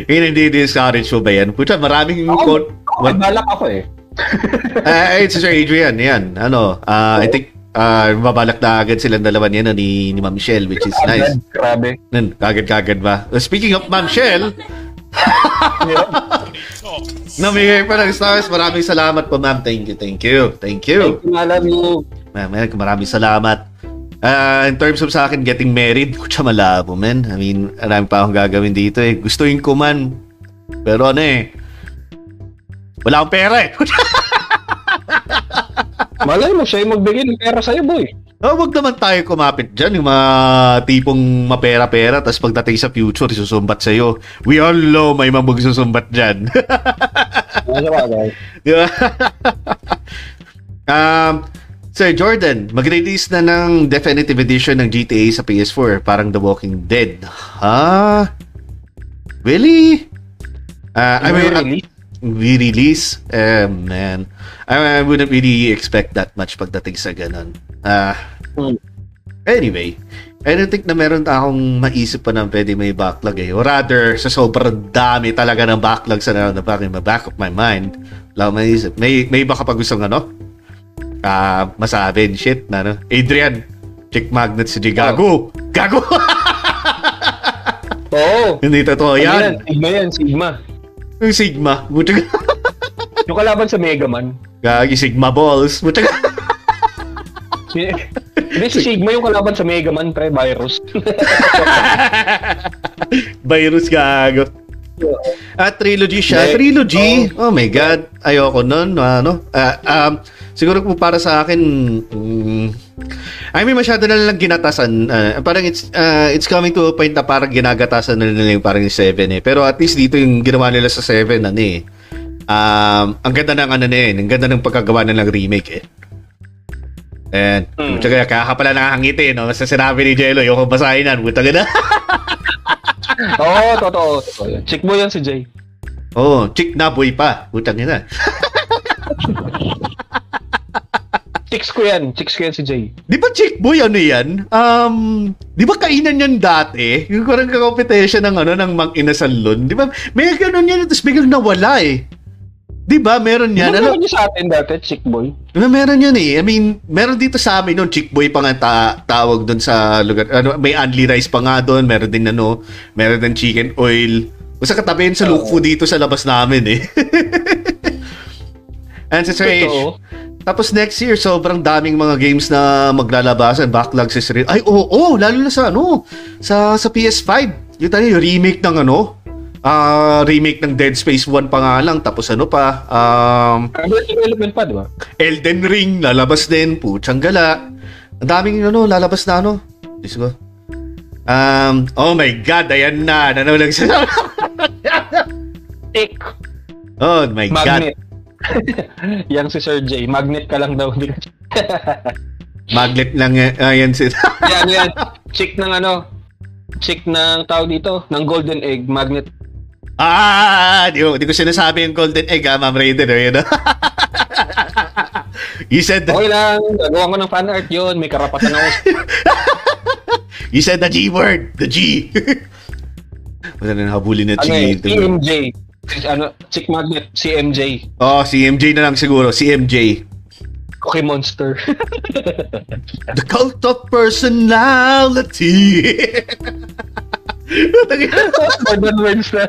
Speaker 2: Yun,
Speaker 1: hindi discourage mo ba yan? Puta, maraming
Speaker 2: Ako,
Speaker 1: con-
Speaker 2: ako,
Speaker 1: What?
Speaker 2: balak ako eh.
Speaker 1: Ah, it's Sir Adrian, yan. Ano, ah, I think ah mabalak na agad silang dalawa niya no, ni, ni Ma'am Michelle, which is nice.
Speaker 2: Grabe.
Speaker 1: Nun, kagad-kagad ba? Uh, Speaking of Ma'am Michelle, namigay pa ng stars. Maraming salamat po, ma'am. Thank you, thank you. Thank you.
Speaker 2: Thank you, alam mo.
Speaker 1: Ma'am, maraming salamat. Ah, in terms of sa akin getting married, kutsa malabo, man. I mean, marami pa akong gagawin dito eh. Gustuin ko man. Pero ano eh, wala akong pera eh.
Speaker 2: Malay mo, siya yung magbigay ng pera sa'yo, boy.
Speaker 1: Oh, wag naman tayo kumapit dyan. Yung mga tipong mapera-pera, tapos pagdating sa future, isusumbat sa'yo. We all know may mga magsusumbat dyan. Di ba? um, Sir Jordan, mag-release na ng definitive edition ng GTA sa PS4, parang The Walking Dead. Ha? Really? Uh, I mean, uh, Re-release? Eh, man. I, I wouldn't really expect that much pagdating sa ganun. Ah,
Speaker 2: Hmm.
Speaker 1: Anyway, I don't think na meron akong maisip pa na pwede may backlog eh. Or rather, sa sobrang dami talaga ng backlog sa na, in the back of my mind, wala akong maisip. May, may baka pag gustong ano? Ah, masabi, shit, na ano? Adrian, check magnet si. Gago! Gago!
Speaker 2: Oo.
Speaker 1: Hindi totoo
Speaker 2: Ano yan. Sigma yan, Sigma.
Speaker 1: Yung Sigma. Buti ka.
Speaker 2: Yung kalaban sa Mega Man.
Speaker 1: Gagi Sigma balls. Buti ka.
Speaker 2: Hindi si Sigma yung kalaban sa Mega Man, pre, virus.
Speaker 1: Virus gago. Ah, trilogy siya.
Speaker 2: Hindi.
Speaker 1: Trilogy. Oh my God. Ayoko nun. Ano? Ah, um, siguro po para sa akin, mm, I mean, masyado na lang ginatasan. Ah, parang it's, ah, it's coming to a point na parang ginagatasan na nila yung parang yung 7 eh. Pero at least dito yung ginawa nila sa 7, ano eh. Um, ang ganda ng ano na eh. Ang ganda ng pagkagawa ng remake eh. And,
Speaker 2: Hmm.
Speaker 1: mm. kaya ka pala nakakangiti, no? Basta sinabi ni Jello, yung basahin yan, buta na.
Speaker 2: Oo, totoo. totoo yan. Chick mo yan si Jay.
Speaker 1: Oh, chick na boy pa. Putang ina.
Speaker 2: Chicks ko yan. Chicks ko yan si Jay.
Speaker 1: Di ba chick boy ano yan? Um, di ba kainan yan dati? Yung parang competition ng ano ng Mang Inasalon. Di ba? May ganun yan tapos biglang nawala eh. Di ba? Meron
Speaker 2: Yan,
Speaker 1: yan.
Speaker 2: ano
Speaker 1: Ano?
Speaker 2: niyo sa atin dati, chick boy?
Speaker 1: Ba meron yan eh. I mean, meron dito sa amin noon chick boy pa nga ta- tawag doon sa lugar. Ano, may only rice pa nga doon. Meron din ano, meron din chicken oil. Basta katabi yun sa food dito sa labas namin eh. Sa H,
Speaker 2: Totoo.
Speaker 1: Tapos next year, sobrang daming mga games na maglalabasan. Backlog Sri. Ay, oo, oh, lalo na sa ano, sa, sa PS5. Yung tayo, yung remake ng ano, ah remake ng Dead Space 1 pa nga lang. Tapos ano pa, um,
Speaker 2: Under development pa, di ba?
Speaker 1: Elden Ring, lalabas din. Putsang gala. Ang daming ano, lalabas na ano. Diyos ko. Um, oh my God, ayan na. Nanawalag siya.
Speaker 2: Tick.
Speaker 1: oh my God.
Speaker 2: Magnet. Yang si Sir J. Magnet ka lang daw.
Speaker 1: Magnet lang yan. Ayan si...
Speaker 2: yan, yan. Chick ng ano. Chick ng tao dito. Ng golden egg. Magnet.
Speaker 1: Ah! Di ko, di ko sinasabi yung golden egg, ah, Ma'am Raiden. Oh, yun, ah. you said the,
Speaker 2: Okay lang. Gagawa ko ng fan art yun. May karapatan ako.
Speaker 1: you said the G word. The G. Wala na habulin na
Speaker 2: ano
Speaker 1: G.
Speaker 2: eh. CMJ. Ano, Chick Magnet. CMJ.
Speaker 1: Oh, si MJ na lang siguro. Si MJ.
Speaker 2: Cookie Monster.
Speaker 1: The cult of personality.
Speaker 2: Modern words na.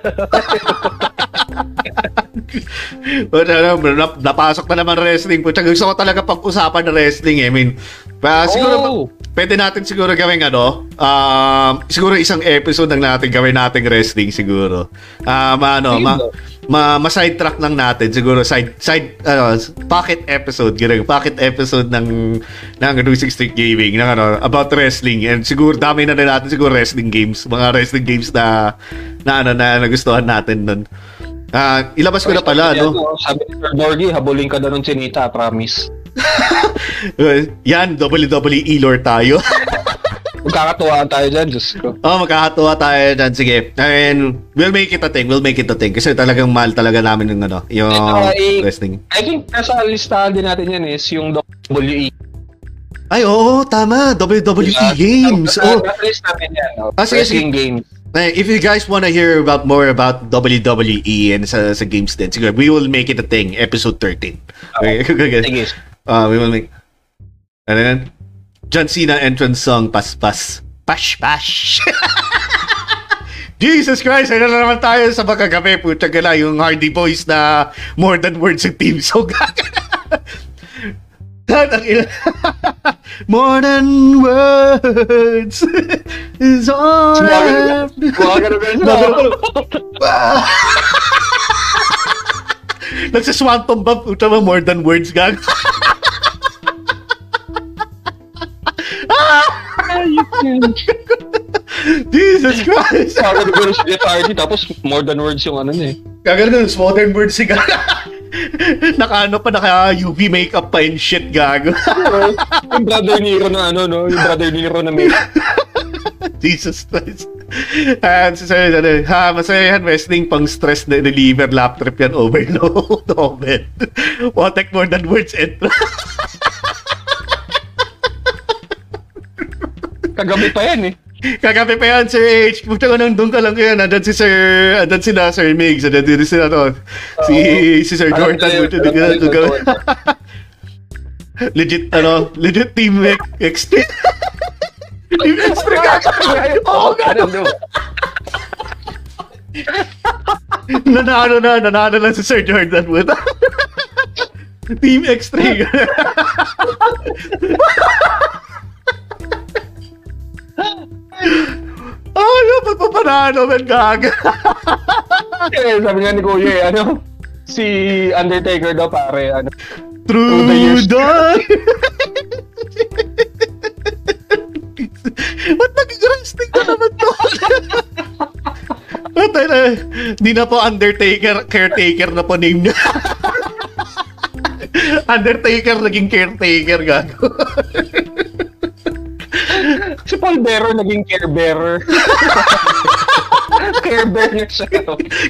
Speaker 1: Nap- napasok na naman wrestling po. Gusto ko talaga pag-usapan ng wrestling eh. I mean, pa, siguro,
Speaker 2: Oh.
Speaker 1: pwede natin siguro gawing ano, um, siguro isang episode lang natin gawin nating wrestling siguro. Um, ano, ma, ma, ma sidetrack lang natin siguro side side ano pocket episode ganun pocket episode ng ng Losing Streak Gaming ng ano about wrestling and siguro dami na rin natin siguro wrestling games mga wrestling games na na ano na nagustuhan natin nun. Ah, ilabas ko na pala no.
Speaker 2: Sabi ni Sir Borgie, habulin ka daw ng chinita, promise.
Speaker 1: Uh, Yan, WWE lore tayo.
Speaker 2: Magkakatuwaan tayo dyan, Diyos ko.
Speaker 1: oh, magkakatuwa tayo dyan. Sige. And we'll make it a thing. We'll make it a thing. Kasi talagang mahal talaga namin yung ano, yung
Speaker 2: Ito, eh,
Speaker 1: wrestling.
Speaker 2: I think nasa listahan din natin yan is yung WWE.
Speaker 1: Ay, oo, tama. WWE E Games. Oh.
Speaker 2: Nasa list yan. Oh.
Speaker 1: Ah, sige,
Speaker 2: Wrestling games.
Speaker 1: Eh, If you guys wanna hear about more about WWE and sa, sa games din, siguro, we will make it a thing. Episode 13. Okay.
Speaker 2: Sige.
Speaker 1: Uh, we will make... Ano yan? John Cena entrance song, Pas Pas. Pash Pash. Jesus Christ, ano na naman tayo sa magkagabi. Puta ka na, yung Hardy Boys na more than words yung team song. More than words is all I have.
Speaker 2: Wala ka na ba?
Speaker 1: Nagsaswantom ba? Puta mo, more than words, gag. Jesus Christ!
Speaker 2: Sabi ko gano'n si Jeff Hardy, tapos more than words yung ano niya eh.
Speaker 1: Gagano nun, modern words si gag. naka ano pa, naka UV makeup pa and shit, gago.
Speaker 2: yung brother ni Hiro na ano, no? Yung brother ni Hiro na may...
Speaker 1: Jesus Christ. And si Sir, ano, ha, masaya yan, wrestling pang stress na reliever, lap trip yan, overload, oh man. Watek more than words, etro.
Speaker 2: Kagabi pa yan eh.
Speaker 1: Kagabi pa yan, Sir H. Puta ko nang doon ka lang kaya. Nandun si Sir, nandun sila, Sir Migs. Nandun din sila, to. Si, si Sir Jordan.
Speaker 2: ko
Speaker 1: Puta,
Speaker 2: yun,
Speaker 1: di ka
Speaker 2: yun.
Speaker 1: legit, ano, legit team extra. team extra ka. Oo, nga. Nanalo na, nanalo na si Sir Jordan. Puta. team extra. Ano, pagpapanalo, man, gaga.
Speaker 2: Eh, sabi nga ni Kuya eh, ano? Si Undertaker daw pare, ano?
Speaker 1: True
Speaker 2: years.
Speaker 1: die. Ba't naging wrestling na naman to? Patay na. Di na po Undertaker, caretaker na po name niya. Undertaker naging caretaker, gago.
Speaker 2: Si Paul Bearer naging care bearer. care bearer siya.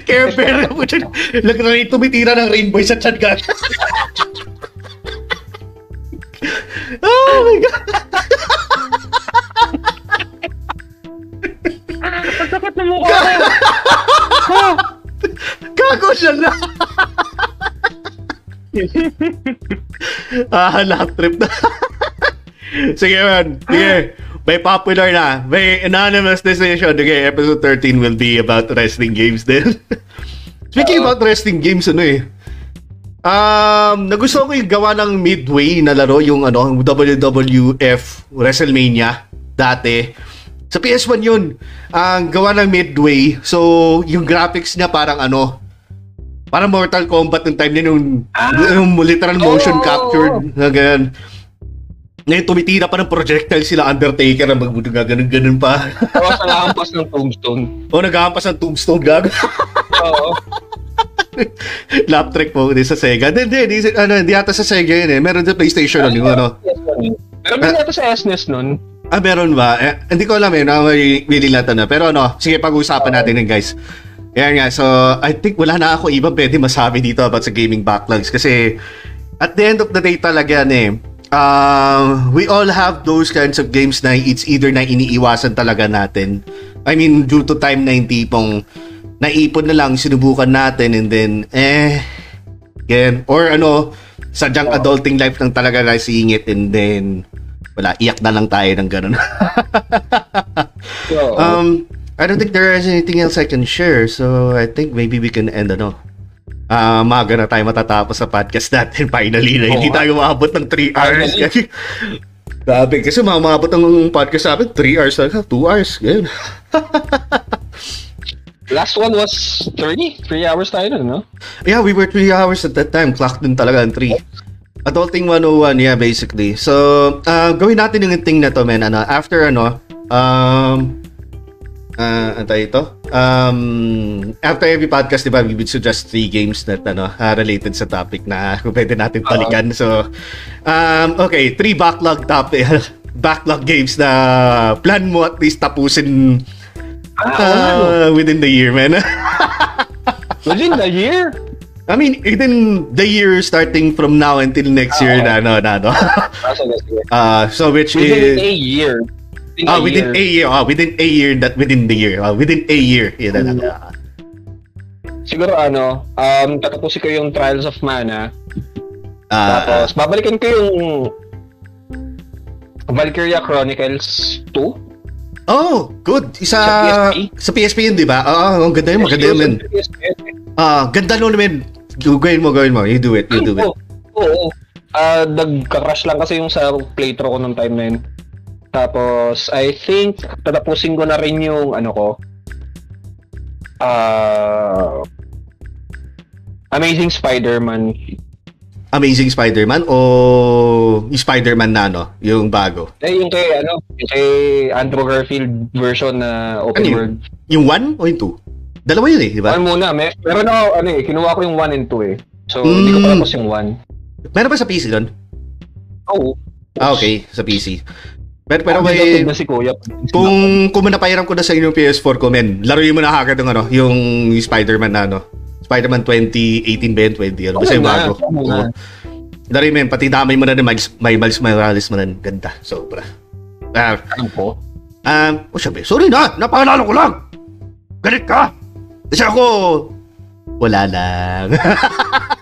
Speaker 1: Care bearer po dyan. Lag na rin tumitira ng rainbow sa chan, gago. oh my God.
Speaker 2: Sakit na mukha ko.
Speaker 1: Gago siya na. ah, lahat trip na. Sige man, sige. May popular na. May anonymous decision. Okay, episode 13 will be about wrestling games din. Speaking
Speaker 2: Oo.
Speaker 1: about wrestling games, ano eh. Um, nagustuhan ko yung gawa ng Midway na laro, yung ano, WWF WrestleMania dati. Sa PS1 yun. Ang gawa ng Midway. So, yung graphics niya parang ano, parang Mortal Kombat ng time niya yung, yung literal motion
Speaker 2: Oh!
Speaker 1: captured na ganyan. Ngayon, tumitira pa ng projectile sila Undertaker na magbuduga, ganun-ganun pa.
Speaker 2: Tapos nakahampas ng tombstone.
Speaker 1: o, naghahampas ng tombstone gag.
Speaker 2: Oo.
Speaker 1: Lap trick po din sa Sega. Hindi, hindi, hindi, ano, hindi yata sa Sega yun eh. Meron sa PlayStation nun, yung ano.
Speaker 2: Pero hindi yata sa SNES nun.
Speaker 1: Ah, meron ba? Eh, hindi ko alam eh. Nakawili lang na. Pero ano, sige, pag-uusapan natin yun, guys. Yan nga, so I think wala na ako ibang pwede masabi dito about sa gaming backlogs kasi at the end of the day talaga yan eh. Um, we all have those kinds of games na it's either na iniiwasan talaga natin. I mean, due to time na yung tipong naipon na lang, sinubukan natin and then, eh, yan. Or ano, sadyang adulting life lang talaga na seeing it and then, wala, iyak na lang tayo ng ganun. Um, I don't think there is anything else I can share. So, I think maybe we can end ano. Ah, maga na tayo matatapos sa podcast natin finally na hindi tayo maabot ng 3 hours. Grabe, kasi mamabot ang podcast sa amin 3 hours lang, 2 hours. Ganyan.
Speaker 2: Last one was 30? 3 hours tayo nun, no?
Speaker 1: Yeah, we were 3 hours at that time. Clock din talaga ang 3. Adulting 101, yeah, basically. So, uh, gawin natin yung thing na to, man. Ano, after ano, um, uh, ano tayo ito? Um, after every podcast, di ba, we would suggest three games that ano, uh, related sa topic na kung pwede natin balikan. So, um, okay, three backlog topic, backlog games na plan mo at least tapusin
Speaker 2: Ah,
Speaker 1: uh, within the year, man.
Speaker 2: Within the year?
Speaker 1: I mean, within the year starting from now until next year na, no, na, no.
Speaker 2: Ah, sige, sige.
Speaker 1: Uh, so which
Speaker 2: Within
Speaker 1: is
Speaker 2: a year. Within
Speaker 1: ah
Speaker 2: a
Speaker 1: within
Speaker 2: year.
Speaker 1: a year, ah within a year that within the year, ah within a year. Yun na lang.
Speaker 2: Siguro ano, um, tatapusin ko yung Trials of Mana.
Speaker 1: Ah,
Speaker 2: Tapos, babalikan ko yung Valkyria Chronicles 2.
Speaker 1: oh, good. Isa
Speaker 2: Sa PSP?
Speaker 1: sa PSP yun, di ba? Oo, ang ganda yun, maganda yun. man. Ah, ganda nun, man. Gawin mo, gawin mo. You do it, you do it.
Speaker 2: Oo. Oo. Ah, nagka-crash lang kasi yung sa playthrough ko nung time na yun. Tapos, I think, tatapusin ko na rin yung, ano ko, ah, Amazing Spider-Man.
Speaker 1: Amazing Spider-Man o yung Spider-Man na ano, yung bago.
Speaker 2: Eh, yung kay, ano, yung kay Andrew Garfield version na open
Speaker 1: Ano
Speaker 2: world.
Speaker 1: Yung 1 o yung 2? Dalawa yun eh, di ba?
Speaker 2: One muna, may, meron ako, ano eh, kinuha ko yung 1 and 2 eh. So, hindi ko
Speaker 1: Mm.
Speaker 2: pa tapos yung 1.
Speaker 1: Meron ba sa PC doon?
Speaker 2: Oo.
Speaker 1: Ah, okay, sa PC. Pero, pero may,
Speaker 2: na si Kuya.
Speaker 1: Kung kung napahiram ko na sa inyo yung PS4 ko, men, laruin mo na agad yung ano, yung Spider-Man na ano. Spider-Man 2018 ba yun? 20, ano? Basta yung bago.
Speaker 2: Oo.
Speaker 1: Laruin mo pati damay mo na rin, Miles, may Miles Morales mo na rin. Ganda, sobra. Ah,
Speaker 2: Ano po?
Speaker 1: um, oh, sabi, sorry na, napaalala ko lang. Galit ka. Kasi ako, wala lang.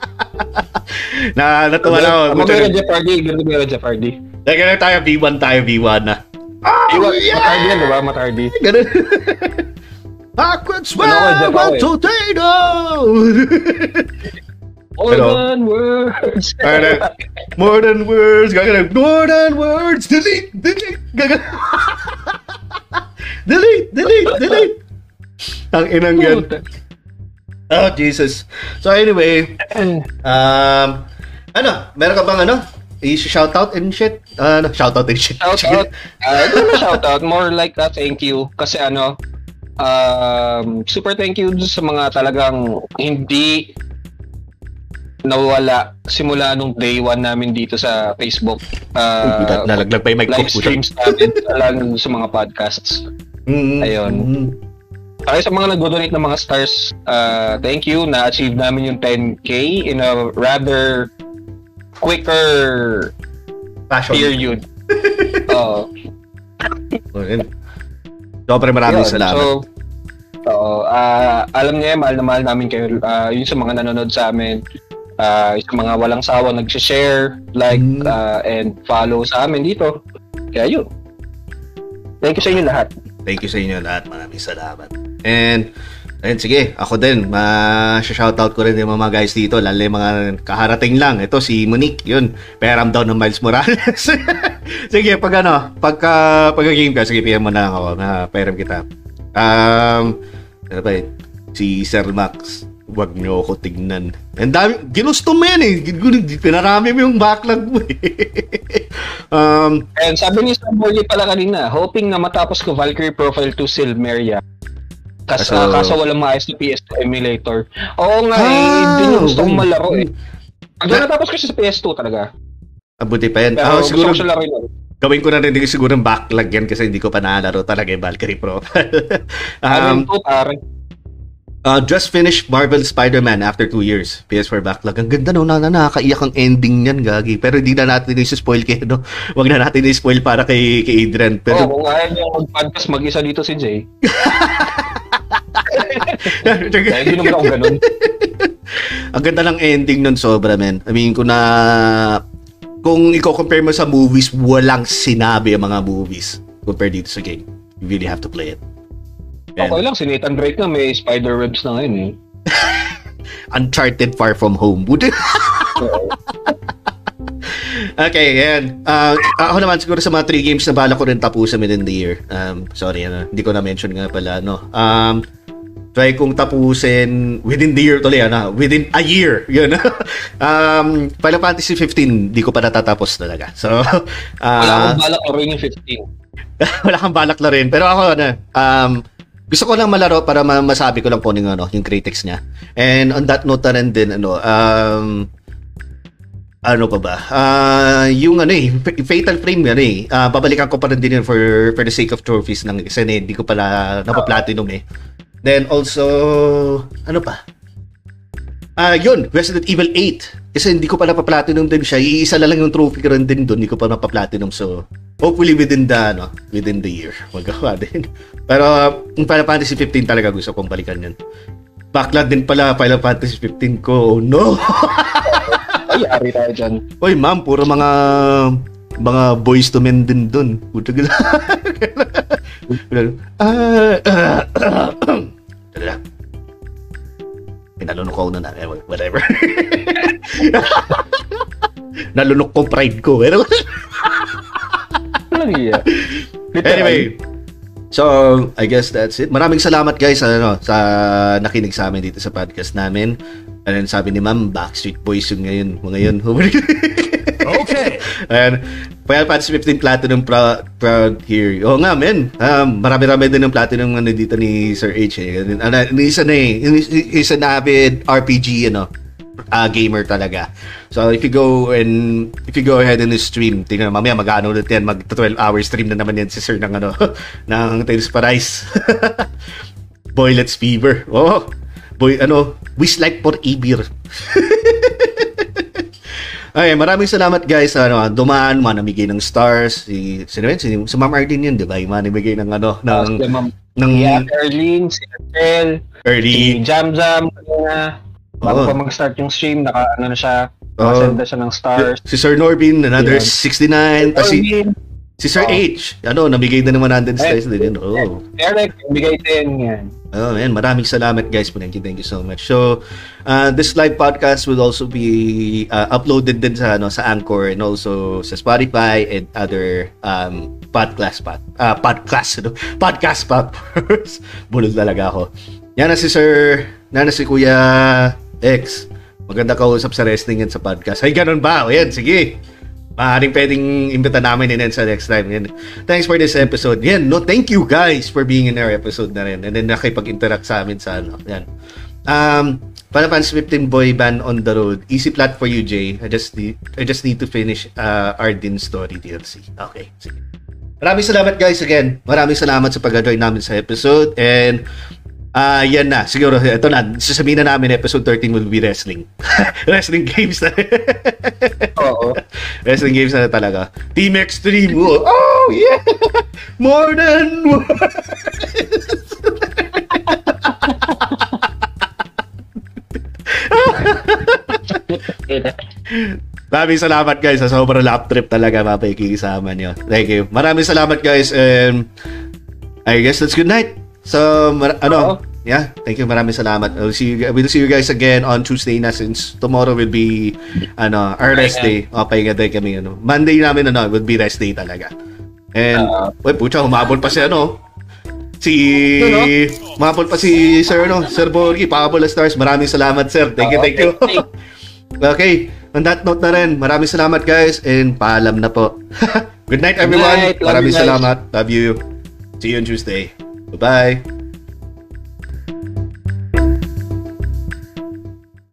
Speaker 1: na, natuwa na ako.
Speaker 2: Magkano Jeff Hardy? Ganun
Speaker 1: Like, ano tayo, V1 tayo, V1 na. Oh,
Speaker 2: Iwan,
Speaker 1: yeah!
Speaker 2: Matardi yan, di ba? Matardi.
Speaker 1: Ganun. Backwards
Speaker 2: Ano
Speaker 1: and
Speaker 2: eh.
Speaker 1: potato!
Speaker 2: All
Speaker 1: Pero-
Speaker 2: one words.
Speaker 1: Parang, more than words, gagana, more than words, delete, delete, gagana. delete, delete, delete. Ang inang yan. Oh, Jesus. So anyway, um, ano, meron ka bang ano? I-shoutout and shit? Uh, ano, shoutout and shit.
Speaker 2: Shout out. Uh, hindi naman shout out. More like a thank you. Kasi ano, um, super thank you sa mga talagang hindi nawala simula nung day one namin dito sa Facebook. Uh,
Speaker 1: nalaglag pa yung mic
Speaker 2: live streams namin lalo sa mga podcasts.
Speaker 1: Mm,
Speaker 2: Ayun.
Speaker 1: mm.
Speaker 2: Ay sa mga nag-donate ng mga stars, uh, thank you. Na-achieve namin yung 10K in a rather quicker
Speaker 1: Passion.
Speaker 2: period. Oo.
Speaker 1: Oh, yun. Sobrang maraming
Speaker 2: Yun,
Speaker 1: salamat.
Speaker 2: So, oo, ah, alam niya, mahal na mahal namin kayo. Ah, yun sa mga nanonood sa amin. Ah, yung mga walang sawa, nag-share, like,
Speaker 1: Mm.
Speaker 2: ah, and follow sa amin dito. Kaya yun. Thank you sa inyo lahat.
Speaker 1: Thank you sa inyo lahat. Maraming salamat. And Ayun, sige, ako din. Ma-shoutout ko rin yung mga guys dito, lalo yung mga kaharating lang. Ito, si Monique, yun. Peram daw ng Miles Morales. sige, pag ano, pagka, pagka game ka, sige, PM mo na ako, na peram kita. Um, ano ba yun? Si Sir Max, wag niyo ako tignan. Ang dami, ginusto mo yan eh. Pinarami mo yung backlog mo eh. um,
Speaker 2: And sabi ni Samborgi pala kanina, hoping na matapos ko Valkyrie Profile 2 Silmeria. Kas,
Speaker 1: Kaso-
Speaker 2: ah, kaso walang maayos na PS2 emulator. Oo nga
Speaker 1: Ah,
Speaker 2: eh, din yung gusto kong malaro eh. Pag natapos ko siya sa PS2 talaga.
Speaker 1: abuti pa yan.
Speaker 2: Pero gusto
Speaker 1: siguro,
Speaker 2: ko siya laruin.
Speaker 1: gawin ko na rin din siguro backlog yan kasi hindi ko pa nalaro talaga yung Valkyrie Profile. um,
Speaker 2: Ano to, pare?
Speaker 1: Uh, just finished Marvel Spider-Man after two years. PS4 backlog. Ang ganda no, na, na nakakaiyak ang ending niyan, Gagi. Pero hindi na natin i-spoil kay, no? Wag na natin i-spoil para kay, kay Adrian. Pero,
Speaker 2: kung ayaw niya mag-podcast, mag-isa dito si Jay. Dahil hindi naman ako ganun.
Speaker 1: ang ganda ng ending nun sobra, men. I mean, kung na... Kung i-compare mo sa movies, walang sinabi ang mga movies compared dito sa game. You really have to play it. Yan.
Speaker 2: Okay lang, si Nathan Drake na may spider webs na ngayon eh.
Speaker 1: Uncharted Far From Home. Buti. Okay, yan. Uh, ako naman siguro sa mga three games na bala ko rin tapusin within the year. Um, sorry, ano, hindi ko na-mention nga pala, no. Um, try kong tapusin within the year tuloy, ano, within a year. Yun. um, Final Fantasy 15, di ko pa natatapos talaga. So, uh,
Speaker 2: Wala akong balak laruin yung 15.
Speaker 1: wala kang balak na rin. Pero ako, ano, um, gusto ko lang malaro para ma- masabi ko lang po yung, ano, yung critics niya. And on that note na rin din, ano, um, ano pa ba? Ah, yung ano eh, Fatal Frame yan eh. Ah, babalikan ko pa rin din yun for, for the sake of trophies ng na hindi ko pala napaplatinum eh. Then also, ano pa? Ah, yun, Resident Evil 8. Kasi hindi ko pa napaplatinum din siya. Iisa na lang yung trophy ko rin din doon. Hindi ko pa napaplatinum. So, hopefully within the, ano, within the year, magawa din. Pero, yung Final Fantasy 15 talaga gusto kong balikan yun. Backlog din pala Final Fantasy 15 ko. Oh no!
Speaker 2: Ay, ari tayo dyan.
Speaker 1: Oy, ma'am, puro mga mga boys to men din doon. Puta gila. Ah, ah, ah, Tala. Pinalunok ko na na. Whatever. Nalunok ko pride ko. Pero,
Speaker 2: Ano
Speaker 1: anyway, so, I guess that's it. Maraming salamat guys sa, ano, sa nakinig sa amin dito sa podcast namin. And then sabi ni ma'am, Backstreet Boys yung ngayon. Mga yun. Ayan. Final Fantasy 15 Platinum proud, proud here. Oo nga, men. Um, marami-rami din ng Platinum ano dito ni Sir H. Eh. Ano, isa na eh. He's an avid RPG, ano, uh, gamer talaga. So, if you go and if you go ahead and stream, tingnan mamaya mag-ano ulit yan, mag 12 hour stream na naman yan si Sir ng ano, ng Tales Paradise. Boilets Fever. Oh, boy, ano, wish like for Ibir. Ay, maraming salamat guys sa ano, dumaan, manamigay ng stars. Si, sino yun? Si, si Ma'am Arlene yun, di ba? Yung manamigay ng ano, ng,
Speaker 2: Si Ma'am
Speaker 1: ng
Speaker 2: Yeah, Erlene, si Rachel, si
Speaker 1: early.
Speaker 2: Jam Jam, kanina. Bago
Speaker 1: Oo.
Speaker 2: pa mag-start yung stream, naka, ano na siya,
Speaker 1: Oo.
Speaker 2: nakasend na siya ng stars.
Speaker 1: Si Sir Norbin, another
Speaker 2: Yeah.
Speaker 1: 69. Tapos si,
Speaker 2: Erlene,
Speaker 1: si Sir
Speaker 2: Oo.
Speaker 1: H, ano, namigay na naman 100 stars din yun. Oh.
Speaker 2: Eric, bigay din yan.
Speaker 1: Oh, man, maraming salamat guys po. Thank you, thank you so much. So, uh, this live podcast will also be uh, uploaded din sa ano sa Anchor and also sa Spotify and other um podcast pod, uh, podcast ano, podcast platforms. Bulol talaga ako. Yan na si Sir, yan na si Kuya X. Maganda kausap sa wrestling yan sa podcast. Ay, ganun ba? O yan, sige. Maaaring pwedeng imbita namin din sa next time. Yan. Thanks for this episode. Yan, no, thank you guys for being in our episode na rin. And then nakipag-interact sa amin sa ano. Yan. Um, Final Fantasy 15 Boy Band on the Road. Easy plat for you, Jay. I just need, I just need to finish uh, Ardin Story DLC. Okay, sige. Maraming salamat guys again. Maraming salamat sa pag-join namin sa episode. And Ah, yan na. Siguro, ito na. Sasabihin na namin, episode 13 will be wrestling. wrestling games na.
Speaker 2: Oo.
Speaker 1: wrestling games na talaga. Team Extreme. Oh, oh yeah! More than one. Maraming salamat guys. Sa sobrang lap trip talaga mapakikisama nyo. Thank you. Maraming salamat guys. And I guess that's good night. So, mar- ano,
Speaker 2: Oo.
Speaker 1: yeah, thank you. Maraming salamat. We'll see you, we'll see you guys again on Tuesday na since tomorrow will be ano, our rest day. O, pahinga day kami. Ano. Monday namin ano, will be rest day talaga. And, uh, pucha, humabol pa si ano, si
Speaker 2: Ano?
Speaker 1: humabol pa si Sir no, Sir Borgi, Pakapula Stars. Maraming salamat, Sir. Thank you, thank you. okay, on that note na rin, maraming salamat guys and paalam na po. Good night everyone.
Speaker 2: night. Love
Speaker 1: maraming salamat. Love you. See you on Tuesday. Bye bye.